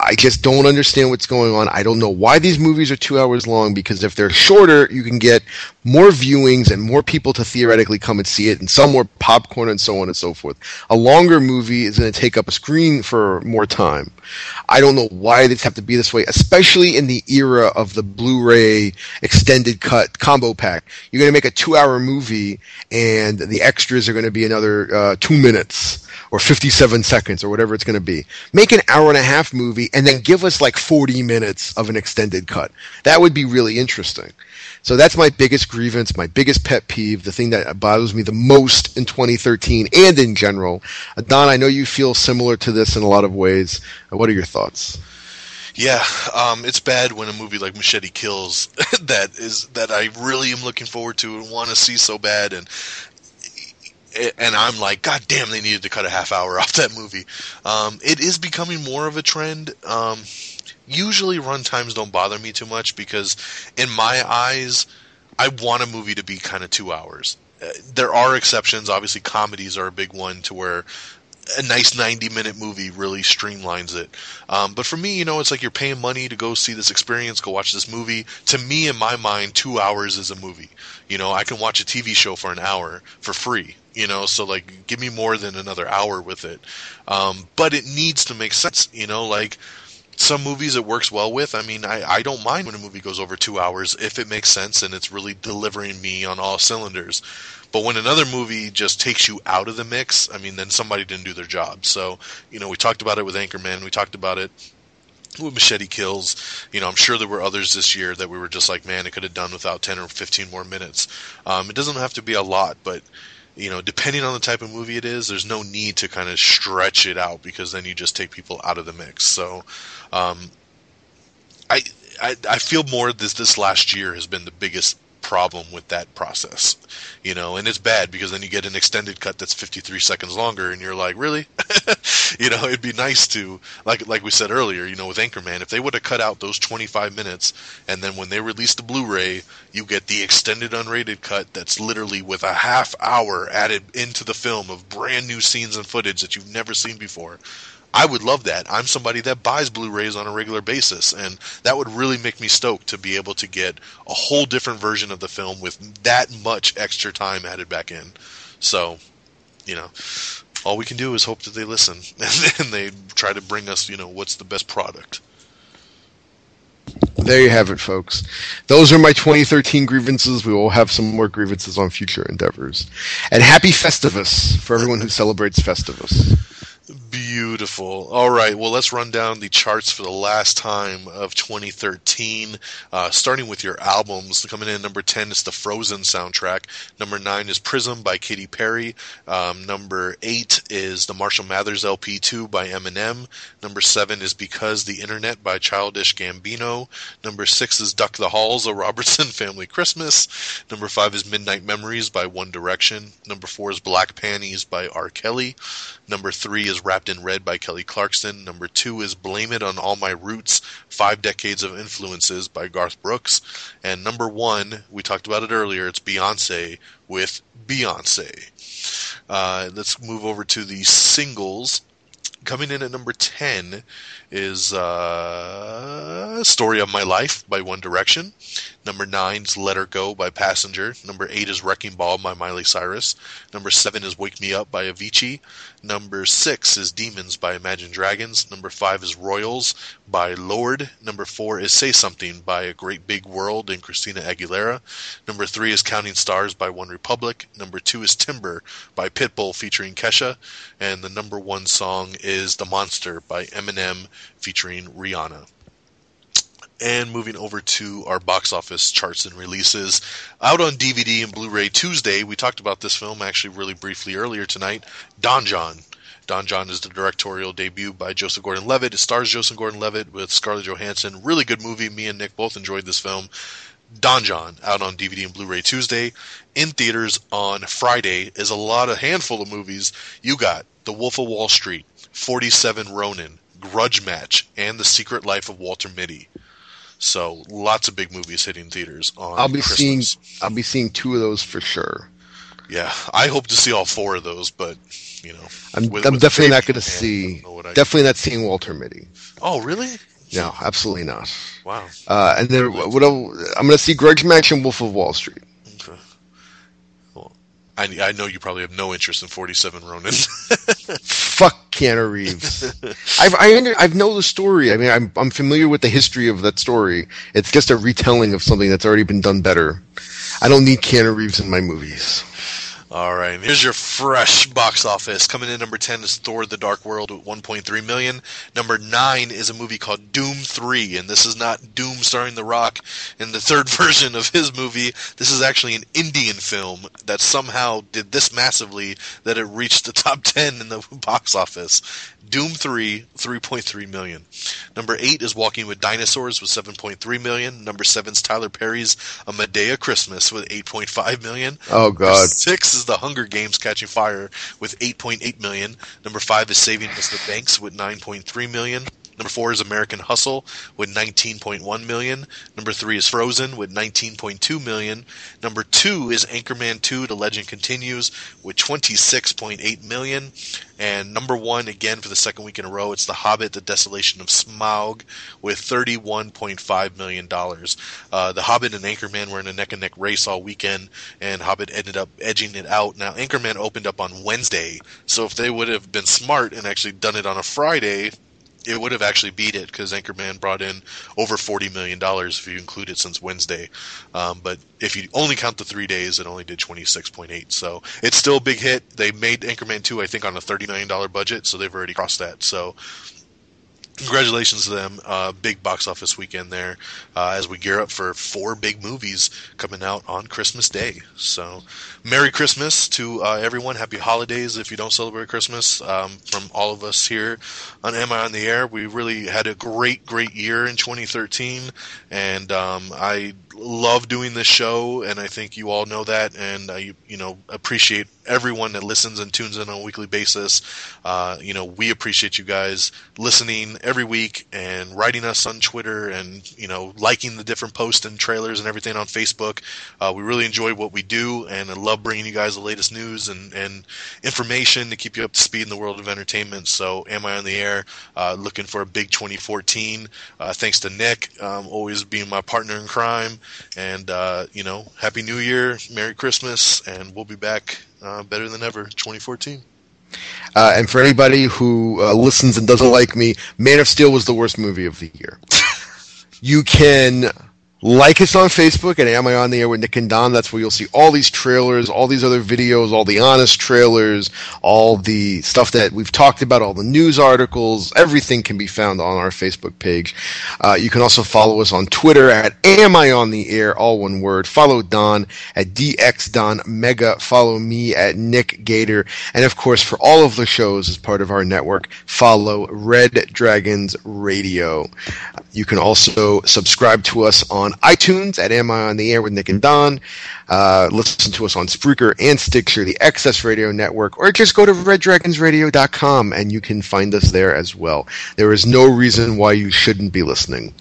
I just don't understand what's going on. I don't know why these movies are two hours long because if they're shorter, you can get more viewings and more people to theoretically come and see it and sell more popcorn and so on and so forth. A longer movie is going to take up a screen for more time. I don't know why these have to be this way, especially in the era of the Blu-ray extended cut combo pack. You're going to make a two-hour movie and the extras are going to be another uh, two minutes or 57 seconds or whatever it's going to be. Make an hour and a half movie and then give us like 40 minutes of an extended cut. That would be really interesting. So that's my biggest grievance, my biggest pet peeve, the thing that bothers me the most in 2013 and in general. Uh, Don, I know you feel similar to this in a lot of ways. Uh, what are your thoughts? Yeah, um, it's bad when a movie like Machete Kills *laughs* that is that I really am looking forward to and want to see so bad, and and I'm like, God damn, they needed to cut a half hour *laughs* off that movie. Um, it is becoming more of a trend. Um, usually, run times don't bother me too much because, in my eyes, I want a movie to be kind of two hours. Uh, there are exceptions. Obviously, comedies are a big one to where a nice 90 minute movie really streamlines it. Um, but for me, you know, it's like you're paying money to go see this experience, go watch this movie. To me, in my mind, two hours is a movie. You know, I can watch a TV show for an hour for free. You know, so like, give me more than another hour with it. Um, but it needs to make sense. You know, like some movies it works well with. I mean, I, I don't mind when a movie goes over two hours if it makes sense and it's really delivering me on all cylinders. But when another movie just takes you out of the mix, I mean, then somebody didn't do their job. So, you know, we talked about it with Anchorman. We talked about it with Machete Kills. You know, I'm sure there were others this year that we were just like, man, it could have done without 10 or 15 more minutes. Um, it doesn't have to be a lot, but you know, depending on the type of movie it is, there's no need to kind of stretch it out because then you just take people out of the mix. So, um, I, I I feel more this this last year has been the biggest problem with that process, you know, and it's bad because then you get an extended cut that's 53 seconds longer, and you're like, really, *laughs* you know, it'd be nice to like like we said earlier, you know, with Anchorman, if they would have cut out those 25 minutes, and then when they release the Blu-ray, you get the extended unrated cut that's literally with a half hour added into the film of brand new scenes and footage that you've never seen before. I would love that. I'm somebody that buys Blu-rays on a regular basis, and that would really make me stoked to be able to get a whole different version of the film with that much extra time added back in. So, you know, all we can do is hope that they listen *laughs* and they try to bring us, you know, what's the best product. There you have it, folks. Those are my 2013 grievances. We will have some more grievances on future endeavors. And happy Festivus for everyone who celebrates Festivus. Beautiful. All right. Well, let's run down the charts for the last time of 2013. Uh, starting with your albums, coming in number 10 is the Frozen soundtrack. Number 9 is Prism by Katy Perry. Um, number 8 is the Marshall Mathers LP 2 by Eminem. Number 7 is Because the Internet by Childish Gambino. Number 6 is Duck the Halls, a Robertson *laughs* Family Christmas. Number 5 is Midnight Memories by One Direction. Number 4 is Black Panties by R. Kelly. Number 3 is Wrapped in Red by Kelly Clarkson. Number two is Blame It on All My Roots Five Decades of Influences by Garth Brooks. And number one, we talked about it earlier, it's Beyonce with Beyonce. Uh, let's move over to the singles. Coming in at number 10 is uh, Story of My Life by One Direction. Number 9 is Let Her Go by Passenger. Number 8 is Wrecking Ball by Miley Cyrus. Number 7 is Wake Me Up by Avicii. Number 6 is Demons by Imagine Dragons. Number 5 is Royals by Lorde. Number 4 is Say Something by A Great Big World and Christina Aguilera. Number 3 is Counting Stars by One Republic. Number 2 is Timber by Pitbull featuring Kesha. And the number 1 song is The Monster by Eminem featuring Rihanna. And moving over to our box office charts and releases. Out on DVD and Blu ray Tuesday, we talked about this film actually really briefly earlier tonight Don Jon. Don Jon is the directorial debut by Joseph Gordon Levitt. It stars Joseph Gordon Levitt with Scarlett Johansson. Really good movie. Me and Nick both enjoyed this film. Don Jon out on DVD and Blu-ray Tuesday. In theaters on Friday is a lot, a handful of movies. You got The Wolf of Wall Street, 47 Ronin, Grudge Match, and The Secret Life of Walter Mitty. So lots of big movies hitting theaters on. I'll be Christmas. seeing I'll be seeing two of those for sure. Yeah, I hope to see all four of those, but you know, I'm, with- I'm with definitely not going to in hand, I see. don't know what I- Definitely not seeing Walter Mitty. Oh, really? No, absolutely not. Wow. Uh, and then what? I'm going to see Grudge Match and Wolf of Wall Street. I, I know you probably have no interest in 47 Ronin. *laughs* Fuck Keanu Reeves. *laughs* I've I, under, I've know the story. I mean, I'm I'm familiar with the history of that story. It's just a retelling of something that's already been done better. I don't need Keanu Reeves in my movies. All right, here's your fresh box office. Coming in number 10 is Thor the Dark World with 1.3 million. Number 9 is a movie called Dhoom 3, and this is not Doom starring The Rock in the *laughs* third version of his movie. This is actually an Indian film that somehow did this massively that it reached the top *laughs* 10 in the box office. Dhoom 3, 3.3 million. Number 8 is Walking with Dinosaurs with 7.3 million. Number 7 is Tyler Perry's A Madea Christmas with 8.5 million. Oh Number God. six is The Hunger Games Catching Fire with 8.8 million. Number five is Saving Mr. Banks with 9.3 million. Number four is American Hustle with 19.1 million. Number three is Frozen with 19.2 million. Number two is Anchorman 2: The Legend Continues with 26.8 million. And number one again for the second week in a row, it's The Hobbit: The Desolation of Smaug with 31.5 million dollars. Uh, the Hobbit and Anchorman were in a neck and neck race all weekend, and Hobbit ended up edging it out. Now Anchorman opened up on Wednesday, so if they would have been smart and actually done it on a Friday, it would have actually beat it because Anchorman brought in over forty million dollars if you include it since Wednesday. Um, but if you only count the three days, it only did twenty six point eight. So it's still a big hit. They made Anchorman two, I think, on a thirty million dollar budget, so they've already crossed that. So congratulations to them. Uh, big box office weekend there uh, as we gear up for four big movies coming out on Christmas Day. So, Merry Christmas to uh, everyone. Happy holidays if you don't celebrate Christmas. Um, from all of us here on Am I on the Air, we really had a great, great year in 2013, and um, I love doing this show, and I think you all know that, and I, you know, appreciate everyone that listens and tunes in on a weekly basis. Uh, you know, we appreciate you guys listening every week and writing us on Twitter and you know liking the different posts and trailers and everything on Facebook. Uh, we really enjoy what we do, and I love bringing you guys the latest news and, and information to keep you up to speed in the world of entertainment. So, am I on the air? Uh, looking for a big 2014. Uh, thanks to Nick, um, always being my partner in crime, and uh, you know, Happy New Year, Merry Christmas, and we'll be back uh, better than ever 2014. Uh, and for anybody who uh, listens and doesn't like me, Man of Steel was the worst movie of the year. *laughs* you can like us on Facebook at Am I on the Air with Nick and Don. That's where you'll see all these trailers, all these other videos, all the honest trailers, all the stuff that we've talked about, all the news articles. Everything can be found on our Facebook page. Uh, you can also follow us on Twitter at Am I on the Air, all one word. Follow Don at DX Don Mega. Follow me at Nick Gator. And of course, for all of the shows as part of our network, follow Red Dragons Radio. You can also subscribe to us on iTunes at Am I on the Air with Nick and Don. Uh, listen to us on Spreaker and Stitcher, the Access Radio Network, or just go to reddragonsradio.com and you can find us there as well. There is no reason why you shouldn't be listening.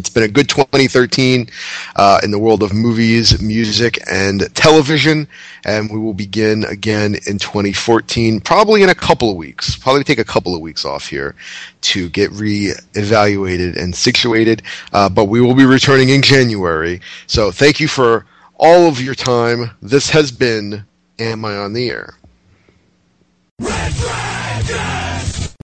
It's been a good 2013 uh, in the world of movies, music, and television, and we will begin again in 2014, probably in a couple of weeks. Probably take a couple of weeks off here to get re-evaluated and situated, uh, but we will be returning in January. So thank you for all of your time. This has been Am I on the Air?